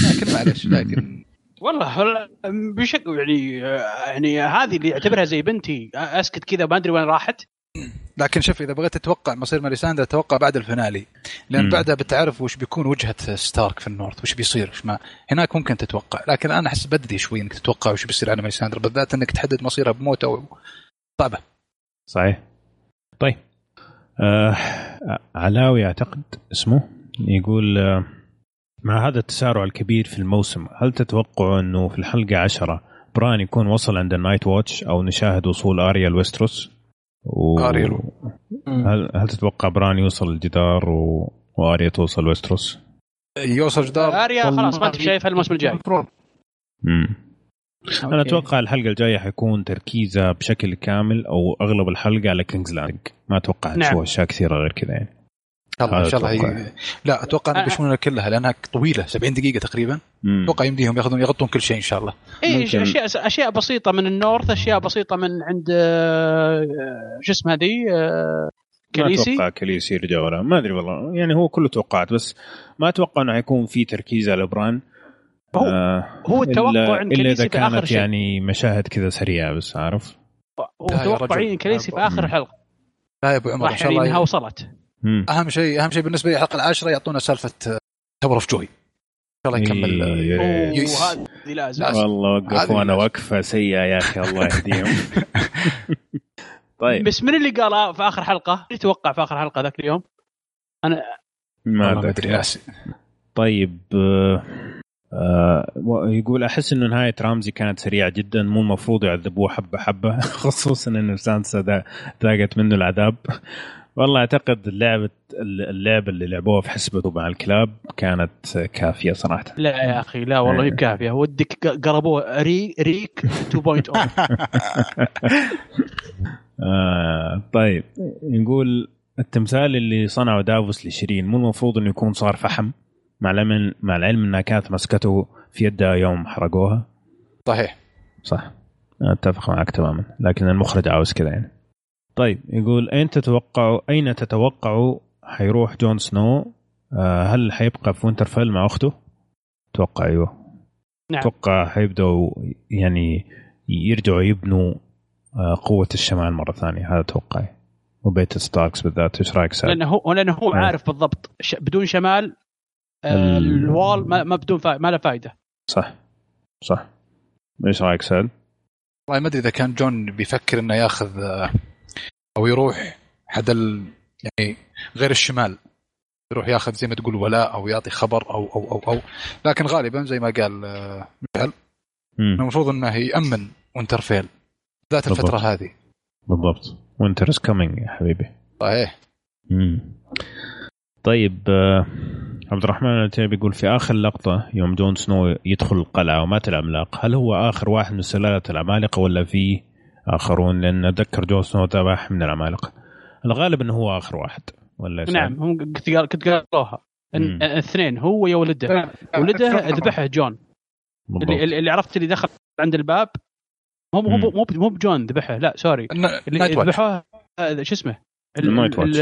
Speaker 5: لكن معلش لكن
Speaker 4: والله والله بشك يعني يعني هذه اللي اعتبرها زي بنتي أسكت كذا ما أدري وين راحت.
Speaker 5: لكن شوف إذا بغيت تتوقع مصير ماليساندرا توقع بعد الفينالي. لأن
Speaker 1: مم.
Speaker 5: بعدها بتعرف وش بيكون وجهة ستارك في النورث وش بيصير وش ما. هناك ممكن تتوقع. لكن أنا أحس بدري شوي إنك تتوقع وش بيصير على ماليساندرا بالذات إنك تحدد مصيرها بموت أو صعبه
Speaker 1: صحيح. طيب. آه علاوي أعتقد اسمه يقول آه مع هذا التسارع الكبير في الموسم هل تتوقعوا إنه في الحلقة عشرة بران يكون وصل عند النايتس واتش أو نشاهد وصول اريا لويستروس و... هل هل تتوقع بران يوصل الجدار و... وأريا توصل ويستروس؟
Speaker 5: يوصل جدار
Speaker 4: أريا خلاص ما انت شايفها الموسم الجاي
Speaker 3: المفروض
Speaker 1: مم. أنا
Speaker 3: أوكي.
Speaker 1: أتوقع الحلقة الجاية حيكون تركيزها بشكل كامل أو أغلب الحلقة على كينجز لاندنج ما أتوقع
Speaker 4: نعم.
Speaker 1: تشوف أشياء كثيرة غير كذا يعني
Speaker 5: الله إن شاء الله
Speaker 1: أتوقع.
Speaker 5: هي... لا أتوقع
Speaker 4: إنه
Speaker 5: بيشملونها كلها لأنها طويلة 70 دقيقة تقريبا. أتوقع يمديهم ياخذون يغطون كل شيء إن شاء الله.
Speaker 4: اي
Speaker 1: ممكن.
Speaker 4: اشياء اشياء بسيطة من ال North أشياء بسيطة من عند آه، شو اسمها ذي آه، ماكليسي.
Speaker 1: أتوقع كليسي يرجع ولا ما أدري والله. يعني هو كله توقعات بس ما أتوقع إنه حيكون في تركيز على بران.
Speaker 4: هو
Speaker 1: آه
Speaker 4: هو التوقع
Speaker 1: إن
Speaker 4: كليسي
Speaker 1: إذا
Speaker 4: في آخر
Speaker 1: كانت
Speaker 4: شيء.
Speaker 1: يعني مشاهد كذا سريعة بس عارف.
Speaker 4: هو
Speaker 5: لا يا
Speaker 4: توقعين كليسي في
Speaker 1: آخر.
Speaker 4: حلقة.
Speaker 5: لا يا أبو عمر إن
Speaker 4: راح
Speaker 5: شاء
Speaker 4: يعني إنها
Speaker 5: الله
Speaker 4: وصلت.
Speaker 1: مم.
Speaker 5: أهم شيء أهم شيء بالنسبة لي الحلقة العاشرة يعطونا سالفة تاور اوف جوي ان شاء الله يكمل. yes.
Speaker 4: وهذه لازم.
Speaker 1: والله وقف
Speaker 5: هذه
Speaker 1: وأنا
Speaker 5: لازم.
Speaker 1: وقفة سيئة يا أخي الله يهديهم طيب
Speaker 4: بس من اللي قال في آخر حلقة؟ اللي توقع في آخر حلقة ذاك اليوم؟
Speaker 5: والله ما
Speaker 1: أدري.
Speaker 5: أدري
Speaker 1: طيب آه، آه يقول أحس إنه نهاية رامزي كانت سريعة جدا مو المفروض يعذبوه حبة حبة خصوصا انه سانسا ذاقت منه العذاب والله أعتقد اللعبه اللعبه اللي لعبوها في حسبته مع الكلاب كانت كافية صراحة.
Speaker 4: لا يا أخي لا والله هي بكافيه ودك ق- قربوه. ري ريك 2.0
Speaker 1: آه طيب. نقول التمثال اللي صنعه دافوس لشيرين مو المفروض إنه يكون صار فحم مع العلم مع العلم انها كانت مسكته في يدها يوم حرقوها.
Speaker 5: صحيح.
Speaker 1: صح. أتفق معك تماما لكن المخرج عاوز كذا يعني. طيب يقول أين تتوقعوا أين تتوقعوا حيروح جون سنو آه، هل حيبقى في وينترفيل مع أخته؟ أتوقع أيوه
Speaker 4: نعم.
Speaker 1: أتوقع حيبدأوا يعني يرجعوا يبنوا آه، قوة الشمال مرة ثانية هذا توقعي وبيت ستاركس بالذات إيش رأيك سعد؟
Speaker 4: لأنه هو لأنه هو
Speaker 1: آه.
Speaker 4: عارف بالضبط ش... بدون شمال آه
Speaker 1: ال-
Speaker 4: ال Wall ما, ما بدون فا... ما له فائده
Speaker 1: صح صح إيش رأيك سعد؟
Speaker 5: والله ما أدري إذا كان جون بيفكر إنه ياخذ أو يروح حد ال... يعني غير الشمال يروح ياخذ زي ما تقول ولاء أو يعطي خبر أو أو أو, أو. لكن غالبا زي ما قال آه، مشعل. المفروض إنه يأمن وينترفيل ذات الفترة
Speaker 1: بالضبط.
Speaker 5: هذه
Speaker 1: بالضبط winter is coming يا حبيبي
Speaker 5: صحيح.
Speaker 1: طيب آه، عبد الرحمن العتيبي يقول في آخر لقطة يوم جون سنو يدخل القلعة ومات العملاق هل هو آخر واحد من سلالة العمالقة ولا في آخرون لأن أتذكر جون سنو ذبح من العمالقه الغالب إنه هو آخر واحد ولا
Speaker 4: نعم هم كنت قالوها الاثنين هو يا ولده. ولده ذبحه جون. اللي, اللي عرفت اللي دخل عند الباب مو مو. مو مو بجون ذبحه لا سوري. اللي ذبحوه شو اسمه؟ ال-
Speaker 1: النايت واتش.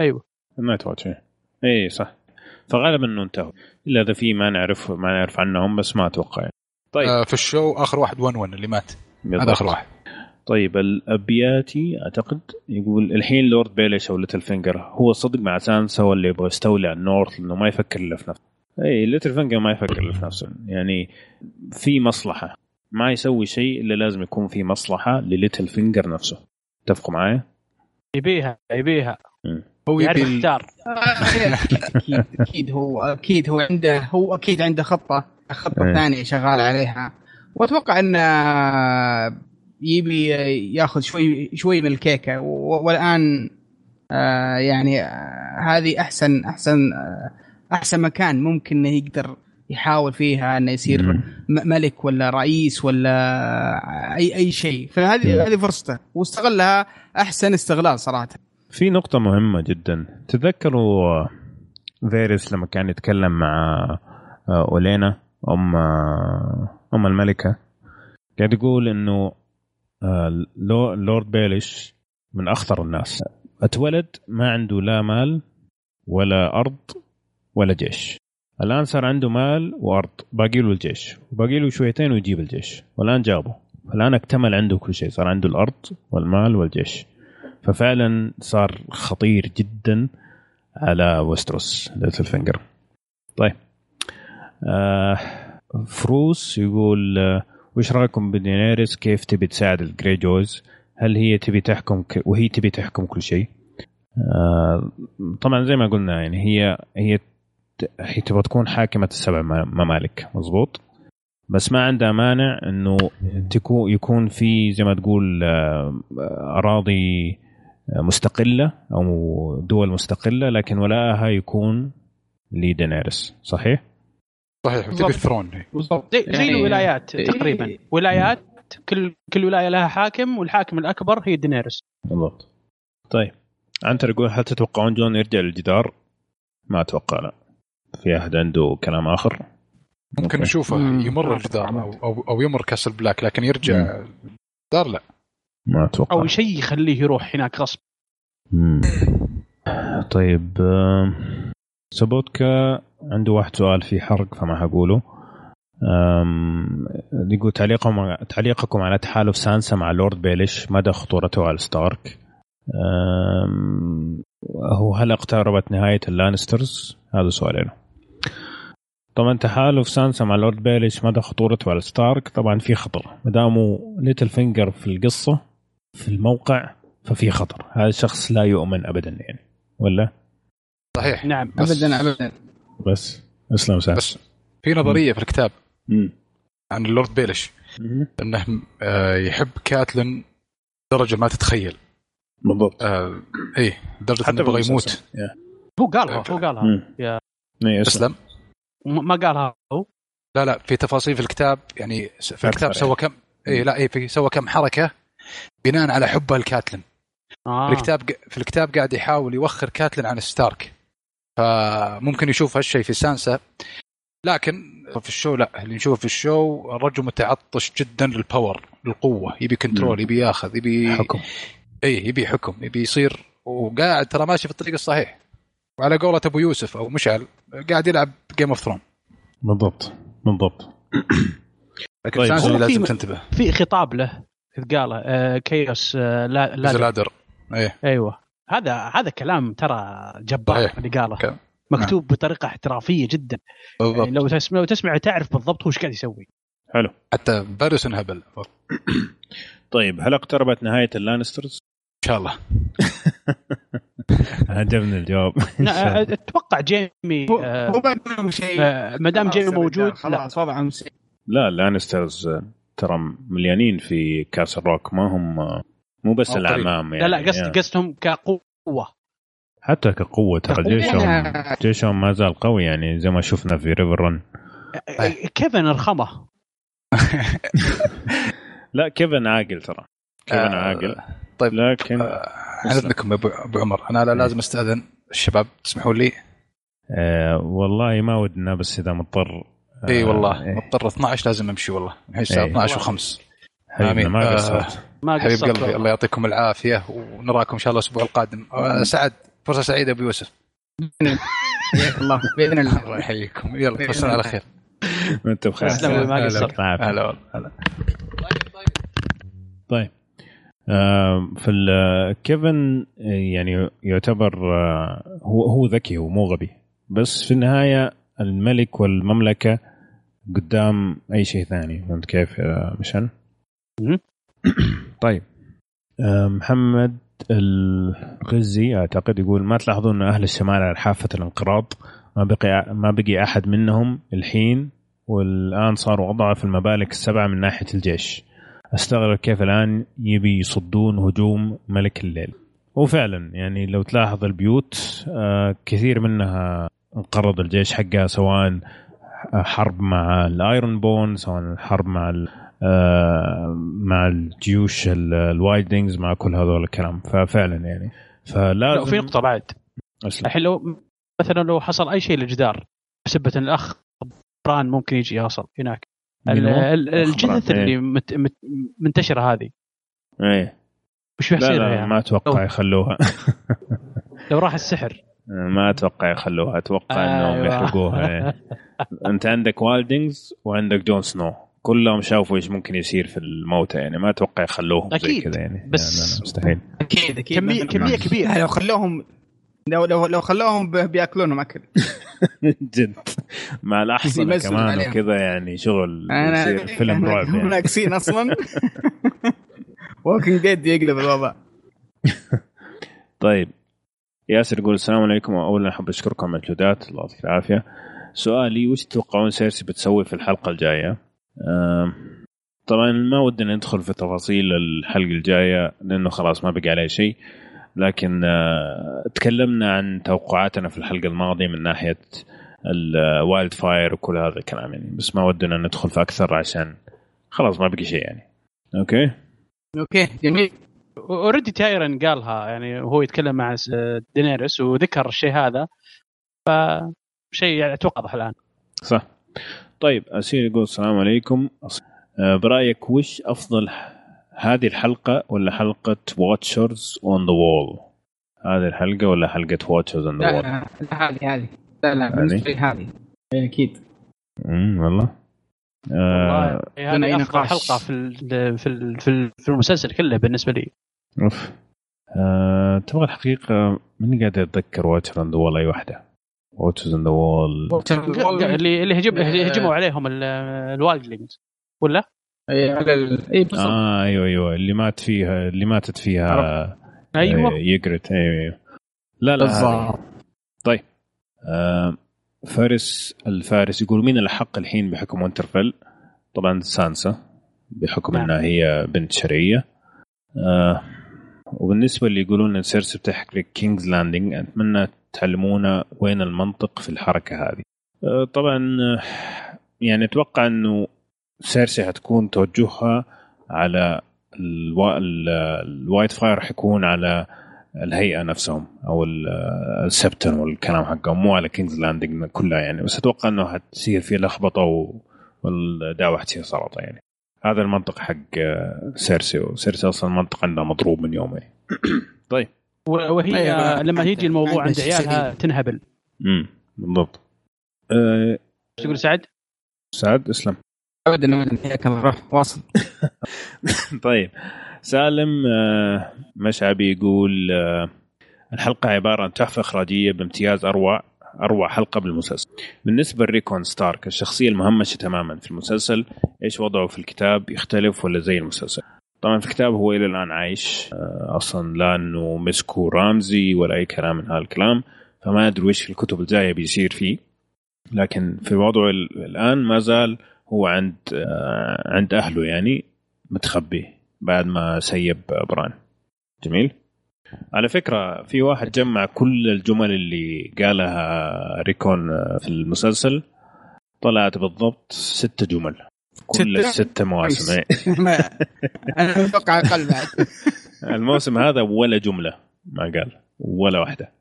Speaker 4: أيوه.
Speaker 1: النايت واتش اي إيه، صح. فغالبا إنه انتهوا إلا إذا في ما نعرف ما نعرف عنهم بس ما أتوقع. يعني. طيب.
Speaker 5: آه، في ال show آخر واحد 1 1 اللي مات. هذا آخر واحد.
Speaker 1: طيب الأبياتي أعتقد يقول الحين لورد بيليش أو ليتل فينجر هو صدق مع سانسا ولا يبغى يستولي على ال North لأنه ما يفكر إلا في نفسه؟ اي ليتل فينجر ما يفكر إلا في نفسه. يعني في مصلحة. ما يسوي شيء إلا لازم يكون في مصلحة لليتل فينجر نفسه. اتفقوا معي؟
Speaker 4: يبيها يبيها.
Speaker 5: هو
Speaker 4: يعرف
Speaker 5: يبي
Speaker 4: يختار.
Speaker 3: أكيد أكيد هو أكيد هو عنده هو أكيد عنده خطة خطة
Speaker 1: إيه.
Speaker 3: ثانية شغال عليها. وأتوقع انه يبي ياخذ شوي شوي من الكيكة. والآن آه، يعني آه، هذه أحسن أحسن آه، أحسن مكان ممكن إنه يقدر يحاول فيها إنه يصير ملك ولا رئيس ولا أي أي شيء. فهذه هذه فرصته. واستغلها أحسن استغلال صراحة.
Speaker 1: في نقطة مهمة جدا. تذكروا آه، فاريس لما كان يتكلم مع آه، أولينا أم أم الملكة. قاعد يقول إنه آه، لو- لورد بيليش من أخطر الناس. أتولد ما عنده لا مال ولا أرض ولا جيش. الآن صار عنده مال وأرض باقي له الجيش. وباقي له شويتين ويجيب الجيش. والآن جابه. الآن اكتمل عنده كل شيء. صار عنده الأرض والمال والجيش. ففعلا صار خطير جدا على وستروس ليتل فينجر. طيب. آه فارس يقول آه وش رأيكم بدينيريس؟ كيف تبي تساعد الجريجويز؟ هل هي تبي تحكم ك... وهي تبي تحكم كل شيء. آه طبعا زي ما قلنا يعني هي هي هي تبغى تكون حاكمة السبع ممالك مزبوط بس ما عندها مانع إنه تكون يكون في زي ما تقول آه، أراضي مستقلة أو دول مستقلة لكن ولاءها يكون لدينيرس صحيح؟
Speaker 5: صحيح تبي. الثرون
Speaker 3: بالضبط
Speaker 4: زي, زي
Speaker 3: يعني-
Speaker 4: الولايات
Speaker 3: إيه.
Speaker 4: تقريبا ولايات كل كل ولاية لها حاكم والحاكم الأكبر هي دينيرس
Speaker 1: بالضبط طيب عنتر يقول هل تتوقعون جون يرجع للجدار؟ ما أتوقع لا في أحد عنده كلام آخر؟
Speaker 5: ممكن. نشوفه. يمر الجدار أو أو, أو يمر كاسل بلاك لكن يرجع دار لا
Speaker 1: ما أتوقع
Speaker 4: أو شيء يخليه يروح هناك غصب
Speaker 1: مم. طيب سبوتكا عنده واحد سؤال في حرق فما حقوله. يقول تعليقكم تعليقكم على تحالف سانسا مع لورد بيليش مدى خطورته على ستارك؟ هو هل اقتربت نهاية اللانسترز؟ هذا سؤالين طبعا تحالف سانسا مع لورد بيليش مدى خطورته على ستارك؟ طبعا في خطر. ما دامه ليتل فينجر في القصة في الموقع ففي خطر. هذا الشخص لا يؤمن ابدا يعني ولا؟
Speaker 5: صحيح.
Speaker 4: نعم.
Speaker 3: ابدا ابدا.
Speaker 1: بس. اسلم سعد.
Speaker 5: بس في نظرية في الكتاب
Speaker 1: مم.
Speaker 5: عن اللورد بيلش.
Speaker 1: مم.
Speaker 5: إنه آه، يحب كاتلين درجة ما تتخيل.
Speaker 1: بالضبط.
Speaker 5: آه إيه لدرجه إنه يبغى يموت.
Speaker 4: هو قالها هو قالها.
Speaker 1: مم.
Speaker 4: يا.
Speaker 1: إيه، اسلم
Speaker 4: ما قالها هو؟
Speaker 5: لا لا في تفاصيل في الكتاب يعني في الكتاب سوى كم إيه لا إيه في سوى كم حركة بناء على حبه لكاتلين
Speaker 4: آه.
Speaker 5: في الكتاب في الكتاب قاعد يحاول يوخر كاتلين عن ستارك. فممكن يشوف هالشيء في سانسا. لكن في ال show لا اللي نشوفه في ال show الرجل متعطش جدا لل power القوه يبي
Speaker 1: control.
Speaker 5: يبي ياخذ يبي
Speaker 1: حكم.
Speaker 5: اي يبي حكم يبي يصير. وقاعد ترى ماشي في الطريق الصحيح. وعلى قولة أبو يوسف أو مشعل قاعد يلعب جيم اوف ثرون
Speaker 1: بالضبط بالضبط.
Speaker 5: لكن
Speaker 1: طيب،
Speaker 5: سانسا
Speaker 4: هو
Speaker 5: لازم
Speaker 4: في-
Speaker 5: تنتبه.
Speaker 4: في خطاب له قاله آه chaos آه لا, لا
Speaker 5: ladder إيه.
Speaker 4: أيوه. هذا هذا كلام ترى جبار
Speaker 5: صحيح.
Speaker 4: اللي قاله.
Speaker 5: كلام.
Speaker 4: مكتوب بطريقة احترافية جدا. يعني
Speaker 5: بالضبط
Speaker 4: لو تسمع لو تسمع تعرف بالضبط هو إيش قاعد يسوي.
Speaker 1: حلو.
Speaker 5: حتى فارس انهبل ان
Speaker 1: طيب هل اقتربت نهاية اللانسترز؟
Speaker 5: شاء الله.
Speaker 1: عجبني الجواب.
Speaker 4: أتوقع جيمي
Speaker 3: هو
Speaker 4: آه،
Speaker 3: شيء.
Speaker 4: آه، ما دام جيمي موجود لا
Speaker 3: خلاص وضعهم
Speaker 1: لا اللانسترز ترى مليانين في كاسترلي روك ما هم مو بس. الأعمام يعني
Speaker 4: لا لا قصد
Speaker 1: يعني
Speaker 4: قصدهم كقوة.
Speaker 1: حتى كقوة ترى
Speaker 4: كقوة.
Speaker 1: جيشهم جيشهم ما زال قوي يعني زي ما شفنا في ريفر رن
Speaker 4: آه، كيفن ارخمه
Speaker 1: لا كيفن عاقل ترى. كيفن
Speaker 5: آه،
Speaker 1: عاقل.
Speaker 5: طيب
Speaker 1: لكن
Speaker 5: آه، عن اذنكم يا ابو عمر. أنا لا- لازم أستأذن الشباب تسمحوا لي؟
Speaker 1: آه والله ما ودنا بس إذا مضطر آه
Speaker 5: اي والله.
Speaker 1: إيه.
Speaker 5: مضطر 12 لازم أمشي والله. الحين الساعة
Speaker 1: إيه.
Speaker 5: 12 و5
Speaker 1: حبيبنا
Speaker 5: آمين.
Speaker 1: ما
Speaker 5: آه،
Speaker 1: قصرت
Speaker 4: ما
Speaker 5: حبيب
Speaker 4: قصرت
Speaker 5: قلبي الله يعطيكم العافية ونراكم إن شاء الله الأسبوع القادم. آه، سعد فرصة سعيدة أبو يوسف.
Speaker 3: حياك الله بإذن
Speaker 5: الله.
Speaker 3: الله
Speaker 5: يحييكم. يلا توصلنا على خير.
Speaker 1: انت بخير
Speaker 4: تسلم، ما. قصرت.
Speaker 5: هلا والله. هلا.
Speaker 1: طيب. آه، في ال- كيفن آه، يعني يعتبر آه، هو هو ذكي هو مو غبي. بس في النهاية الملك والمملكة قدام أي شيء ثاني. فهمت كيف؟ مشن؟
Speaker 4: مهم.
Speaker 1: طيب. آه، محمد الغزي أعتقد يقول ما تلاحظون أن أهل الشمال على حافة الانقراض؟ ما بقي ما بقي أحد منهم الحين والآن صاروا أضعف الممالك السبعة من ناحية الجيش. أستغرب كيف الآن يبي يصدون هجوم ملك الليل. وفعلا يعني لو تلاحظ البيوت آه، كثير منها انقرض الجيش حقها سواء حرب مع الأيرون بون سواء حرب مع مع الجيوش ال- wildlings مع كل هذول الكلام. ففعلا يعني. فلازم
Speaker 4: لا وفي نقطه بعد. الحين لو مثلا لو حصل أي شيء للجدار بسبة إن الأخ بران ممكن يجي يوصل هناك. الجثث اللي مت مت منتشرة هذه.
Speaker 1: إيه.
Speaker 4: وش
Speaker 1: لا
Speaker 4: بيصير
Speaker 1: لا
Speaker 4: يعني؟
Speaker 1: ما أتوقع يخلوها.
Speaker 4: لو راح السحر.
Speaker 1: ما أتوقع يخلوها. أتوقع إنهم
Speaker 4: أيوة.
Speaker 1: يحرقوها إيه. أنت عندك wildlings وعندك جون سنو. كلهم شافوا إيش ممكن يصير في الموتى يعني ما أتوقع يخلوهم زي. كذا يعني
Speaker 4: بس-
Speaker 1: لا لا مستحيل
Speaker 3: أكيد أكيد
Speaker 4: كمية
Speaker 3: مثلاً.
Speaker 4: كمية كبيرة
Speaker 3: لو خلوهم لو لو لو خلوهم بيأكلونهم أكل
Speaker 1: جد مع الأحصنة
Speaker 3: يمزوا
Speaker 1: كمان. وكذا يعني شغل يصير فيلم رعب
Speaker 3: هم
Speaker 1: يعني.
Speaker 3: ناقصين أصلا Walking Dead يقلب الوضع
Speaker 1: طيب ياسر يقول السلام عليكم اولا أحب أشكركم على المجهودات الله يعطيك العافية سؤالي وش تتوقعون سيرسي بتسوي في الحلقة الجاية؟ طبعا ما ودنا ندخل في تفاصيل الحلقة الجاية لأنه خلاص ما بقى عليه شيء. لكن آه، تكلمنا عن توقعاتنا في الحلقة الماضية من ناحية ال wildfire وكل هذا الكلام يعني. بس ما ودنا ندخل في أكثر عشان خلاص ما بقي شيء يعني. أوكي؟
Speaker 3: أوكي جميل.
Speaker 4: أوريدي تايرن قالها يعني وهو يتكلم مع س- دينيرس وذكر الشيء هذا. فشيء يعني أتوقع الآن.
Speaker 1: صح. طيب أسير يقول السلام عليكم. آه، برأيك وش أفضل هذه الحلقة ولا حلقة Watchers on the Wall هذه الحلقة ولا حلقة Watchers on the
Speaker 3: لا
Speaker 1: Wall
Speaker 3: لا لا، هذه هذه. لا لا بالنسبة لي هذه. إيه، أكيد.
Speaker 1: امم والله. آه
Speaker 3: أي
Speaker 4: هذه
Speaker 3: أفضل.
Speaker 4: حلقة في ال- في ال- في ال- في المسلسل كله بالنسبة لي.
Speaker 1: أوف. آه تبغى الحقيقة ماني قاعد اتذكر Watchers on the Wall أي واحدة؟ Watchers on the Wall
Speaker 4: اللي اللي هجم اللي هجموا عليهم ال- wildlings. ولا؟
Speaker 3: اي على ال... اي بالضبط.
Speaker 1: آه أيوه أيوه. اللي مات فيها اللي ماتت فيها
Speaker 4: أيوه
Speaker 1: آه، إيجريت أيوه أيوه. لا لا.
Speaker 3: بالضبط.
Speaker 1: طيب. آه فارس الفارس يقول مين الحق الحين بحكم وينترفيل؟ طبعا سانسا بحكم
Speaker 4: نعم.
Speaker 1: إنها هي بنت شرعيه آه وبالنسبة اللي يقولون إن سيرسي بتحرق كينجز لاندنج أتمنى تعلمونا وين المنطق في الحركة هذه؟ آه طبعا يعني أتوقع إنه سيرسي حتكون توجهها على الوا... ال- ال wildfire حيكون على الهيئة نفسهم أو ال- السبتن والكلام حقهم مو على كينجز لاندنج كلها يعني. بس أتوقع إنه حتصير في لخبطة و... والدعوة حتصير سلطة يعني. هذا المنطق حق آه، سيرسي وسيرسي أصلا المنطق عندها مضروب من يومين. طيب.
Speaker 4: وهي
Speaker 3: أيوة.
Speaker 4: لما يجي الموضوع عند عيالها. تنهبل.
Speaker 1: امم بالضبط. أه
Speaker 4: إيش تقول سعد؟
Speaker 1: سعد اسلم.
Speaker 3: ابدا ابدا روح واصل.
Speaker 1: طيب. سالم آه، مشعبي يقول آه، الحلقة عبارة عن تحفة إخراجية بامتياز أروع أروع حلقة بالمسلسل. بالنسبة لريكون ستارك الشخصية المهمشة تماما في المسلسل إيش وضعه في الكتاب يختلف ولا زي المسلسل؟ طبعا في الكتاب هو إلى الآن عايش. آه، أصلا لا أنه مسكو رامزي ولا أي كلام من هذا الكلام فما أدري وش في الكتب الجاية بيصير فيه. لكن في وضعه ال- الآن ما زال هو عند آه، عند أهله يعني متخبي بعد ما سيب بران جميل؟ على فكرة في واحد جمع كل الجمل اللي قالها ريكون في المسلسل طلعت بالضبط ست جمل. كل؟ الست مواسم إيه.
Speaker 3: أنا متوقع أقل بعد.
Speaker 1: الموسم هذا ولا جملة ما قال ولا واحدة.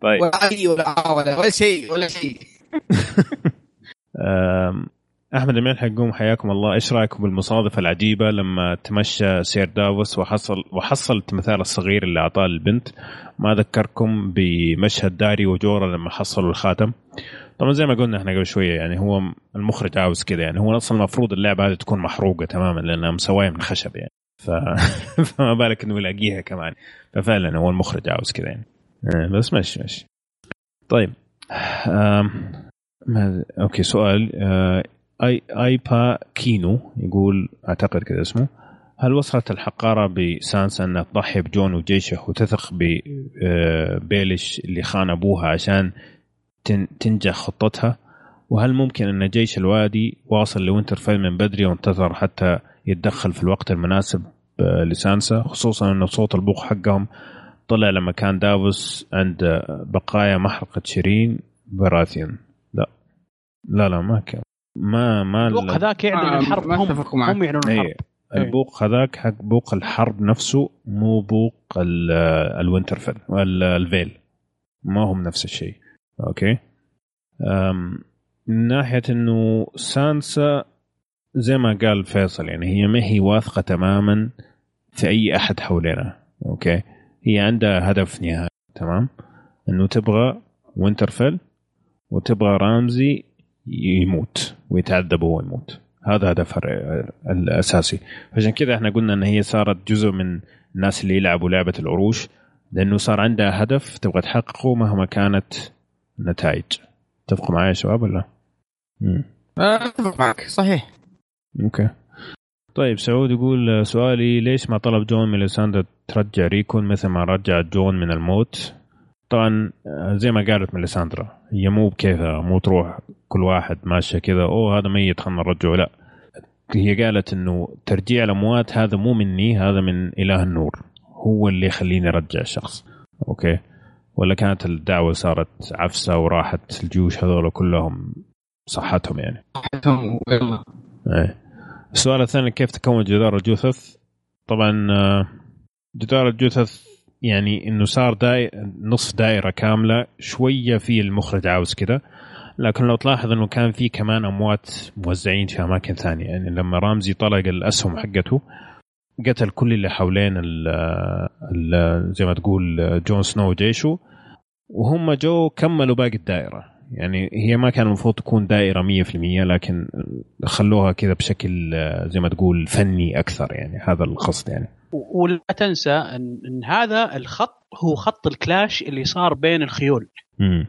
Speaker 1: طيب.
Speaker 3: ولا أي ولا ولا ولا شيء ولا شيء.
Speaker 1: أحمد الملح يقوم حياكم الله. إيش رأيكم بالمصادفة العجيبة لما تمشى سير دافوس وحصل وحصل التمثال الصغير اللي أعطاه البنت؟ ما ذكركم بمشهد داريو وجورا لما حصلوا الخاتم. طبعا زي ما قلنا إحنا قبل شوية يعني هو المخرج عاوز كذا يعني هو أصلا المفروض اللعبة هذه تكون محروقة تماما لأنها مسوايه من خشب يعني. ف... فما بالك إنه يلاقيها كمان. ففعلا هو المخرج عاوز كذا يعني. آه، بس ماشي ماشي. طيب. أم... ما أوكي سؤال. آه، اي آيبا كينو يقول أعتقد كذا اسمه هل وصلت الحقارة بسانسا انها تضحي بجون وجيشه وتثق ببيليش اللي خان أبوها عشان تنجح خطتها؟ وهل ممكن أن جيش الوادي واصل لوينترفيل من بدري وانتظر حتى يتدخل في الوقت المناسب آه، لسانسا؟ خصوصا انه صوت البوق حقهم طلع لما كان دافوس عند آه، بقايا محرقة شيرين براثيون لا. لا لا ما كان. ما ما
Speaker 4: الوقت هذاك يعلن
Speaker 3: آه،
Speaker 4: الحرب
Speaker 3: ما
Speaker 4: هم. هم يعلنون الحرب.
Speaker 1: اي البوق هذاك حق بوق الحرب نفسه مو بوق ال- الوينترفيل ال- الفيل. ما هم نفس الشيء. أوكي. أم، من ناحية إنه سانسا زي ما قال فيصل يعني هي ما هي واثقة تماما في أي أحد حولنا أوكي؟ هي عندها هدف نهائي تمام؟ إنه تبغى وينترفيل وتبغى رامزي يموت ويتعذب وهو يموت. هذا هدفها الأساسي. عشان كذا إحنا قلنا إن هي صارت جزء من الناس اللي يلعبوا لعبة العروش لأنه صار عندها هدف تبغى تحققه مهما كانت النتائج تتفقوا معي يا شباب ولا؟
Speaker 3: آه، أتفق معك. صحيح.
Speaker 1: أوكي. طيب سعود يقول سؤالي ليش ما طلب جون من ليساندرا ترجع ريكون مثل ما رجعت جون من الموت؟ طبعا آه، زي ما قالت ميليساندرا هي مو بكيفها مو تروح كل واحد ماشيه كذا أوه هذا ميت خلنا نرجعه. لا. هي قالت إنه ترجيع الأموات هذا مو مني هذا من إله النور هو اللي يخليني أرجع الشخص. أوكي. ولا كانت الدعوة صارت عفسة وراحت الجيوش هذول كلهم صحتهم يعني؟
Speaker 3: صحتهم ويلا
Speaker 1: إيه. السؤال الثاني كيف تكون جدار الجثث؟ طبعا آه، جدار الجثث يعني إنه صار داي نصف دائرة كاملة شوية في المخرج عاوز كذا لكن لو تلاحظ إنه كان في كمان أموات موزعين في أماكن ثانية. يعني لما رامزي طلق الأسهم حقته قتل كل اللي حوالين ال ال زي ما تقول جون سنو وجيشه وهم جو كملوا باقي الدائرة. يعني هي ما كان المفروض تكون دائرة 100% لكن خلوها كذا بشكل زي ما تقول فني أكثر يعني هذا القصد يعني.
Speaker 4: ولا تنسى ان, إن هذا الخط هو خط الكلاش اللي صار بين الخيول.
Speaker 1: امم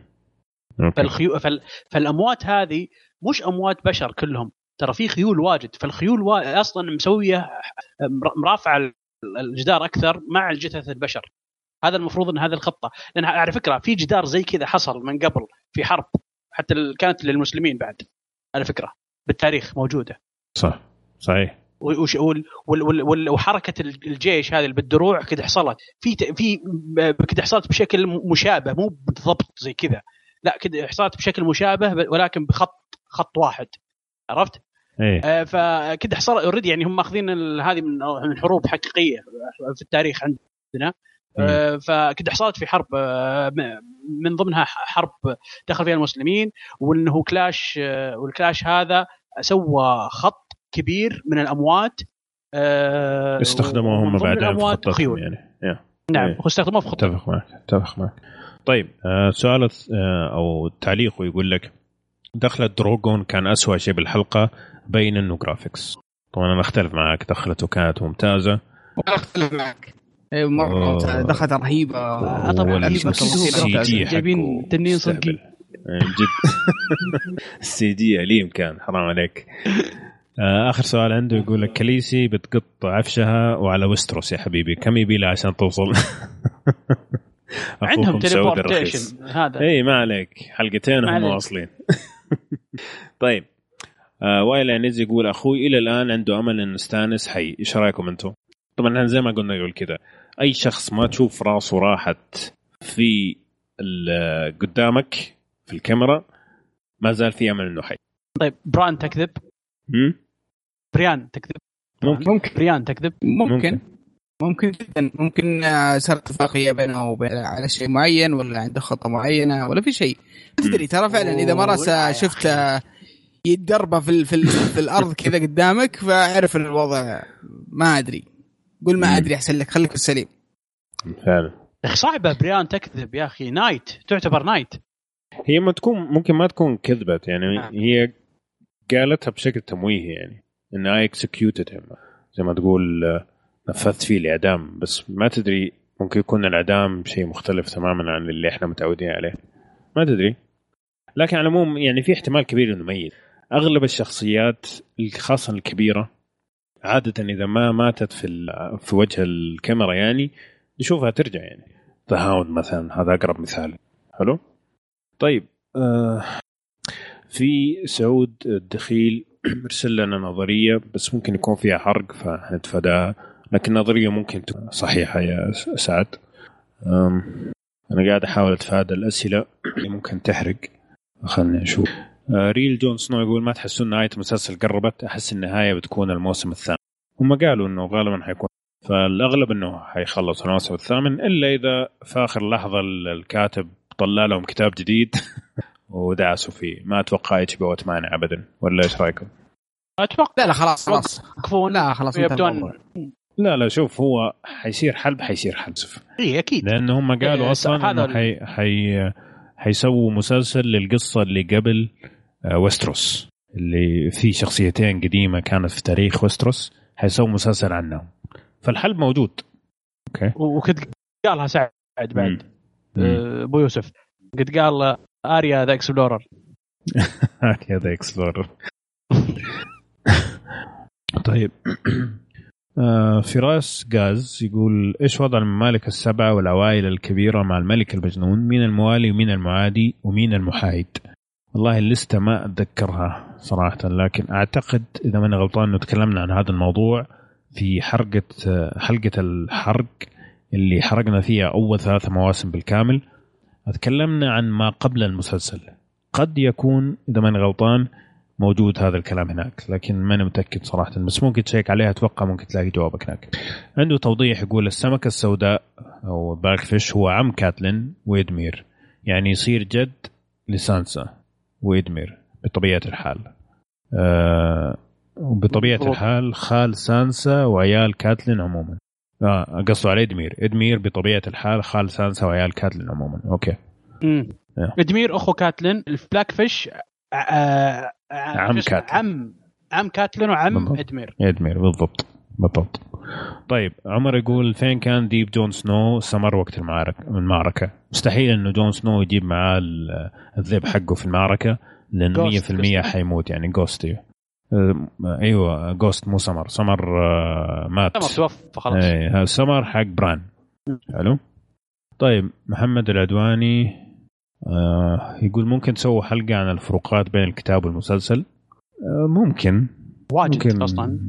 Speaker 1: أوكي.
Speaker 4: فالخيول فال فالأموات هذه مش أموات بشر كلهم. ترى في خيول واجد. فالخيول وا... أصلا مسوية مر- مرافعة ال- الجدار أكثر مع الجثث البشر. هذا المفروض إن هذه الخطة. لأن على فكرة في جدار زي كذا حصل من قبل في حرب حتى كانت للمسلمين بعد على فكرة. بالتاريخ موجودة.
Speaker 1: صح. صحيح.
Speaker 4: وش- وال- وال- وال- وحركة ال- الجيش هذه بالدروع كده حصلت. في في كده حصلت بشكل مشابه مو بالضبط زي كذا. لا كده حصلت بشكل مشابه ولكن بخط خط واحد. عرفت؟ آه، فكده حصل اوريدي يعني هم ماخذين هذه من من حروب حقيقية في التاريخ عندنا. آه، فكده حصلت في حرب آه، من ضمنها حرب دخل فيها المسلمين وإنه كلاش آه، والكلاش هذا سوى خط كبير من الأموات آه،
Speaker 1: استخدموه هم بعدين في خطتهم
Speaker 4: خيول.
Speaker 1: يعني.
Speaker 4: نعم
Speaker 1: إيه.
Speaker 4: واستخدموه في خطتهم.
Speaker 1: أتفق معك أتفق معك. طيب آه، سؤال آه، أو تعليقه يقول لك دخلة دروغون كان أسوأ شيء بالحلقة بين إنه graphics طبعا أنا أختلف معك دخلته كانت ممتازة.
Speaker 3: أختلف معك. إيه،
Speaker 1: مرة.
Speaker 3: دخلت
Speaker 1: رهيبة.
Speaker 4: ال
Speaker 1: CG
Speaker 4: جايبين تنين. صدقي.
Speaker 1: آه، جد. ال CGI أليم كان حرام عليك. آه، آخر سؤال عنده يقول لك خليسي بتقط عفشها وعلى وستروس يا حبيبي. كم يبي لها عشان توصل؟
Speaker 4: عندهم. teleportation هذا.
Speaker 1: اي ما عليك. حلقتين
Speaker 4: ما
Speaker 1: هم
Speaker 4: عليك.
Speaker 1: واصلين. طيب. آه وائل عنيز يقول أخوي إلى الآن عنده أمل انه ستانس حي. إيش رأيكم أنتم؟ طبعا إحنا زي ما قلنا يقول كذا أي شخص ما تشوف راسه راحت في ال- قدامك في الكاميرا ما زال في أمل إنه حي.
Speaker 4: طيب بريان تكذب؟ بريان تكذب؟
Speaker 1: ممكن
Speaker 3: ممكن.
Speaker 4: بريان تكذب؟
Speaker 3: ممكن. ممكن. جدا. ممكن آه، صار اتفاقية بينه وبين على شيء معين ولا عنده خطة معينة ولا في شيء. تدري ترى فعلا
Speaker 4: إذا مرة
Speaker 3: شفت آه، يتدرب في ال- في, ال- في الأرض كذا قدامك فأعرف إن الوضع ما أدري. قول ما. أدري أحسن لك خليك في السليم.
Speaker 1: فعلا.
Speaker 4: يا أخي صعبة. بريان تكذب يا أخي. knight. تعتبر knight.
Speaker 1: هي ما تكون ممكن ما تكون كذبت يعني
Speaker 3: نعم.
Speaker 1: هي قالتها بشكل تمويهي يعني ان I executed زي ما تقول آه، نفذت فيه الإعدام بس ما تدري ممكن يكون الإعدام شيء مختلف تماما عن اللي إحنا متعودين عليه. ما تدري. لكن على العموم يعني في احتمال كبير إنه ميت. أغلب الشخصيات خاصه الكبيرة عادة إذا ما ماتت في في وجه الكاميرا يعني نشوفها ترجع يعني. The Hound مثلا هذا أقرب مثال. حلو؟ طيب آه في سعود الدخيل ارسل لنا نظرية بس ممكن يكون فيها حرق فنتفاداها لكن نظرية ممكن تكون صحيحة يا سعد. أنا قاعد أحاول أتفادى الأسئلة اللي ممكن تحرق. خلينا نشوف آه، Real Jon Snow يقول ما تحسون نهاية المسلسل قربت؟ أحس النهاية بتكون الموسم الثامن. هم قالوا إنه غالبا حيكون فالأغلب إنه حيخلص الموسم الثامن إلا إذا في آخر لحظة ال- الكاتب طلع لهم كتاب جديد ودعسوا فيه. ما أتوقع HBO تمانع ابدا. ولا إيش رأيكم؟
Speaker 4: أتوقع
Speaker 3: لا لا خلاص خلاص.
Speaker 4: يوقفون
Speaker 3: لا خلاص
Speaker 4: يبدون.
Speaker 1: لا لا شوف هو حيصير حلب حيصير حلب
Speaker 4: اي أكيد.
Speaker 1: لأن هم قالوا
Speaker 4: إيه،
Speaker 1: أصلا
Speaker 4: إنه
Speaker 1: حي حي حيسووا مسلسل للقصة اللي قبل آه، ويستروس اللي فيه شخصيتين قديمة كانت في تاريخ ويستروس حيسووا مسلسل عنهم. فالحلب موجود. أوكي.
Speaker 4: وكنت قالها سعد بعد. آه، أبو يوسف قد قال آه، آريا the explorer
Speaker 1: هذا explorer طيب. آه، فراس غاز يقول إيش وضع الممالك السبعة والعوائل الكبيرة مع الملك المجنون؟ مين الموالي ومين المعادي ومين المحايد؟ والله اللستة ما أتذكرها صراحة لكن أعتقد إذا ماني غلطان إنه تكلمنا عن هذا الموضوع في حلقه آه، حلقة الحرق اللي حرقنا فيها أول ثلاث مواسم بالكامل. تكلمنا عن ما قبل المسلسل. قد يكون إذا ماني غلطان موجود هذا الكلام هناك لكن ماني متأكد صراحة. بس ممكن تشيك عليها أتوقع ممكن تلاقي جوابك هناك. عنده توضيح يقول السمكه السوداء أو Blackfish هو عم كاتلين وادمير. يعني يصير جد لسانسا ويدمير بطبيعة الحال. آه وبطبيعه. الحال خال سانسا وعيال كاتلين عموما. آه قصده على ادمير ادمير بطبيعة الحال خال سانسا وعيال كاتلين عموما. أوكي.
Speaker 4: مم.
Speaker 1: يا.
Speaker 4: ادمير أخو كاتلين. ال Blackfish آه، آه،
Speaker 1: عم
Speaker 4: شو اسمه؟
Speaker 1: كاتلين.
Speaker 4: عم عم كاتلين وعم
Speaker 1: بالضبط.
Speaker 4: ادمير.
Speaker 1: ادمير بالضبط. بالضبط. طيب عمر يقول فين كان ذيب جون سنو؟ سمر وقت المعركة المعركة. مستحيل إنه جون سنو يجيب معاه ال- الذئب حقه في المعركة لأنه 100%
Speaker 4: Ghost، Ghost.
Speaker 1: حيموت يعني Ghost أه، أيوه Ghost مو سمر. سمر آه، مات.
Speaker 4: سمر توفى خلاص.
Speaker 1: هذا سمر حق بران. حلو. طيب محمد العدواني آه يقول ممكن تسووا حلقة عن الفروقات بين الكتاب والمسلسل؟ آه ممكن.
Speaker 4: واجد
Speaker 1: ممكن.
Speaker 4: أصلا.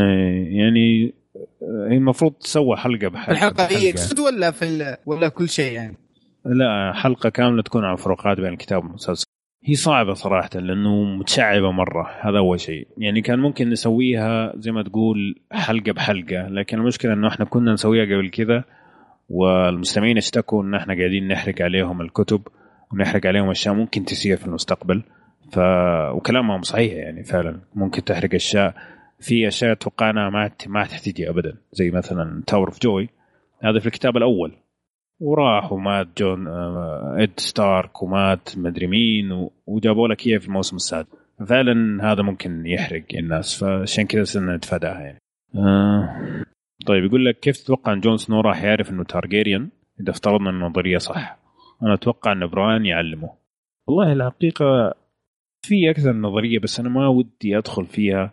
Speaker 1: إيه، يعني آه، هي المفروض تسوى حلقة بحلقه
Speaker 3: في
Speaker 1: الحلقة.
Speaker 3: هي يقصد ولا في ال- ولا كل شيء يعني؟
Speaker 1: لا حلقة كاملة تكون عن فروقات بين الكتاب والمسلسل. هي صعبة صراحة لأنه متشعبة مرة هذا أول شيء. يعني كان ممكن نسويها زي ما تقول حلقة بحلقة لكن المشكلة إنه إحنا كنا نسويها قبل كذا والمستمعين اشتكوا إن إحنا قاعدين نحرق عليهم الكتب. ونحرق عليهم أشياء ممكن تصير في المستقبل. ف وكلامهم صحيح يعني فعلا. ممكن تحرق أشياء. في أشياء توقعنا ما ما تحتاجي ابدا. زي مثلا Tower of Joy هذا في الكتاب الأول. وراح ومات جون آه، إد ستارك ومات مدري مين وجابوا لك إياه في الموسم السادس. فعلا هذا ممكن يحرق الناس. فعشان كذا صرنا نتفاداها يعني. آه طيب يقول لك كيف تتوقع إن جون سنو راح يعرف إنه تارجيريان إذا افترضنا النظريه صح. أنا أتوقع أن بران يعلمه. والله الحقيقة في أكثر من نظرية بس أنا ما ودي أدخل فيها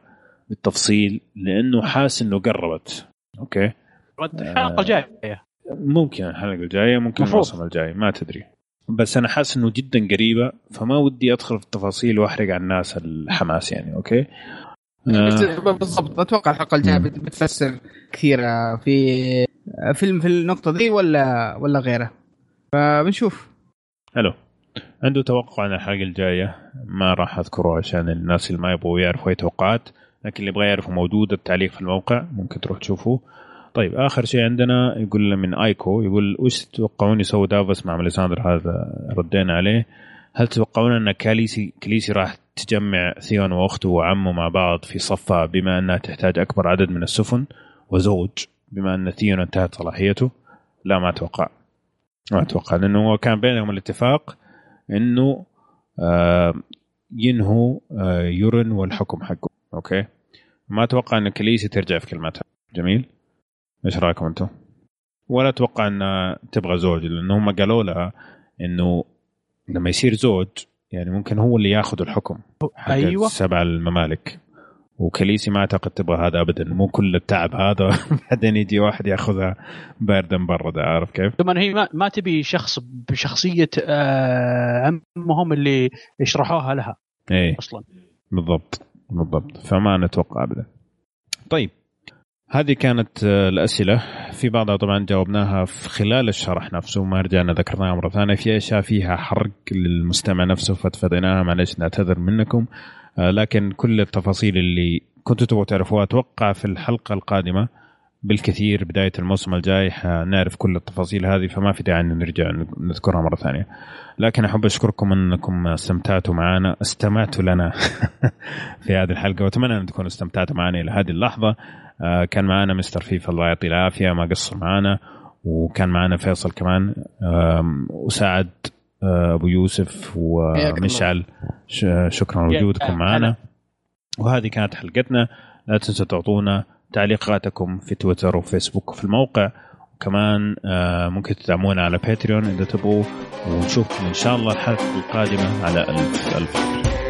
Speaker 1: بالتفصيل لأنه حاسس إنه قربت. أوكي؟
Speaker 4: الحلقة الجاية.
Speaker 1: ممكن الحلقة الجاية ممكن
Speaker 4: مفروض.
Speaker 1: الموسم الجاي ما تدري. بس أنا حاسس إنه جدا قريبة فما ودي أدخل في التفاصيل وأحرق على الناس الحماس يعني
Speaker 3: أوكي؟
Speaker 1: آه.
Speaker 3: بالضبط. أتوقع
Speaker 1: الحلقة
Speaker 3: الجاية بتفسر كثير آه، في فيلم في النقطة دي ولا ولا غيره؟ فبنشوف.
Speaker 1: حلو عنده توقع عن الحلقة الجاية ما راح أذكره عشان الناس اللي ما يبغوا يعرفوا أي توقعات لكن اللي يبغى يعرفوا موجود التعليق في الموقع ممكن تروح تشوفوه. طيب آخر شيء عندنا يقول من آيكو يقول وش تتوقعون يسوي دافوس مع ميليساندر؟ هذا ردينا عليه. هل تتوقعون أن كاليسي كليسي راح تجمع ثيون وأخته وعمه مع بعض في صفها بما أنها تحتاج أكبر عدد من السفن؟ وزوج بما أن ثيون انتهت صلاحيته؟ لا ما أتوقع. أتوقع لأنه كان بينهم الاتفاق إنه آه ينهوا آه يورن والحكم حقه. أوكي؟ ما أتوقع إن كليسي ترجع في كلمتها جميل. إيش رأيكم أنتم؟ ولا أتوقع إن تبغى زوج لأنه هم قالوا لها إنه لما يصير زوج يعني ممكن هو اللي ياخذ الحكم حق
Speaker 4: أيوه.
Speaker 1: سبع الممالك. وكليسي ما أعتقد تبغى هذا ابدا. مو كل التعب هذا. بعدين يجي واحد يأخذها باردا مبردا عارف كيف؟
Speaker 4: ثم هي ما, ما تبي شخص بشخصية آه، عمهم اللي يشرحوها لها.
Speaker 1: إيه.
Speaker 4: أصلا.
Speaker 1: بالضبط. بالضبط. فما نتوقع ابدا. طيب. هذه كانت آه، الأسئلة. في بعضها طبعا جاوبناها في خلال الشرح نفسه ما رجعنا ذكرناها مرة ثانية. في أشياء فيها حرق للمستمع نفسه فتفاديناها معلش نعتذر منكم. آه، لكن كل التفاصيل اللي كنتوا تبغوا تعرفوها أتوقع في الحلقة القادمة بالكثير بداية الموسم الجاي حنعرف كل التفاصيل هذه فما في داعي إن نرجع نذكرها مرة ثانية. لكن أحب أشكركم أنكم استمتعتوا معنا استمعتوا لنا في هذه الحلقة وأتمنى أن تكونوا استمتعتوا معنا إلى هذه اللحظة. آه، كان معنا مستر فيفا الله يعطيه العافية ما قصر معنا وكان معنا فيصل كمان آه، أبو يوسف ومشعل. شكرا لوجودكم معنا. وهذه كانت حلقتنا. لا تنسوا تعطونا تعليقاتكم في تويتر وفيسبوك وفي الموقع. وكمان آه، ممكن تدعمونا على باتريون إذا تبغوا. ونشوفكم إن شاء الله الحلقة القادمة على الف ألف